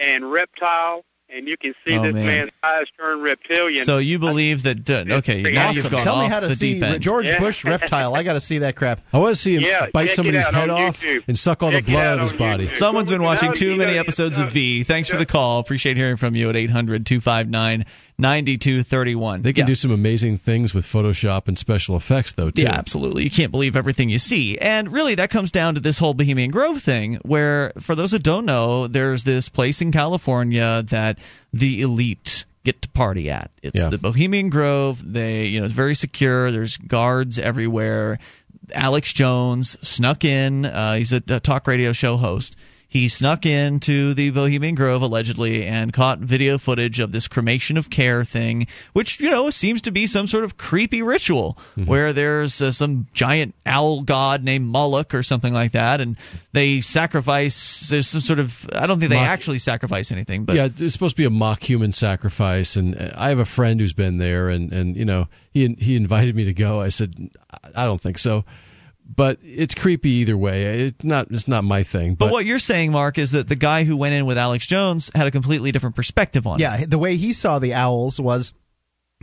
and reptile, and you can see Oh, this man. man's eyes turn reptilian. So you believe that? Uh, okay, now Awesome. you've gone Tell me how to the see deep end. George Yeah. Bush reptile. I got to see that crap. I want to see him Yeah, bite somebody's head off YouTube. and suck all Check the blood out out of his body. YouTube. Someone's been watching too many episodes of V. Thanks for the call. Appreciate hearing from you at 800 259 9231. They can do some amazing things with Photoshop and special effects, though. Too. Yeah, absolutely. You can't believe everything you see. And really, that comes down to this whole Bohemian Grove thing, where, for those that don't know, there's this place in California that the elite get to party at. It's Yeah. the Bohemian Grove. They, you know, it's very secure. There's guards everywhere. Alex Jones snuck in. Uh, he's a, a talk radio show host. He snuck into the Bohemian Grove allegedly and caught video footage of this cremation of care thing, which you know seems to be some sort of creepy ritual where there's uh, some giant owl god named Moloch or something like that, and they sacrifice. There's some sort of I don't think they Mock- actually sacrifice anything, but yeah, it's supposed to be a mock human sacrifice, and uh, I have a friend who's been there, and and you know he he invited me to go. I said I don't think so, but it's creepy either way. It's not it's not my thing. But, But, what you're saying, Mark, is that the guy who went in with Alex Jones had a completely different perspective on it. Yeah, the way he saw the owls was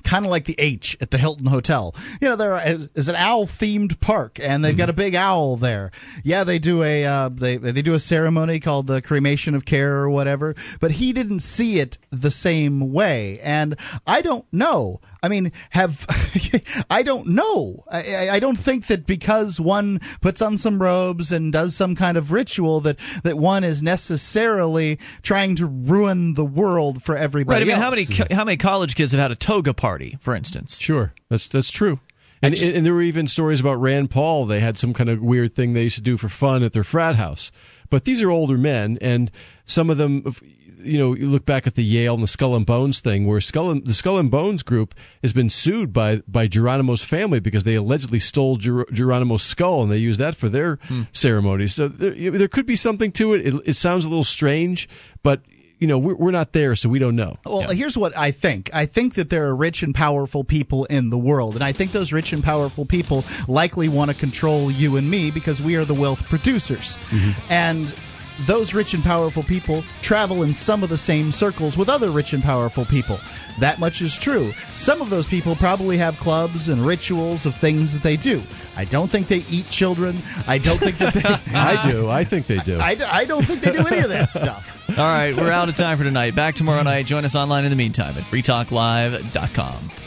kind of like the H at the Hilton Hotel. You know, there is, is an owl themed park, and they've got a big owl there. Yeah, they do a uh, they they do a ceremony called the cremation of care or whatever. But he didn't see it the same way, and I don't know. I mean, have I don't know. I, I- I don't think that because one puts on some robes and does some kind of ritual that that one is necessarily trying to ruin the world for everybody. Right. I mean, else. how many how many college kids have had a toga party, for instance? Sure, that's that's true. And, and there were even stories about Rand Paul. They had some kind of weird thing they used to do for fun at their frat house. But these are older men, and some of them, you know, you look back at the Yale and the Skull and Bones thing, where Skull and, the Skull and Bones group has been sued by by Geronimo's family because they allegedly stole Ger- Geronimo's skull and they used that for their hmm. ceremonies. So there, there could be something to it. it. It sounds a little strange, but you know, we're, we're not there, so we don't know. Well, here's what I think. I think that there are rich and powerful people in the world, and I think those rich and powerful people likely want to control you and me because we are the wealth producers. Mm-hmm. And those rich and powerful people travel in some of the same circles with other rich and powerful people. That much is true. Some of those people probably have clubs and rituals of things that they do. I don't think they eat children. I don't think that they. I do. I think they do. I, I don't think they do any of that stuff. All right, we're out of time for tonight. Back tomorrow night. Join us online in the meantime at freetalklive.com.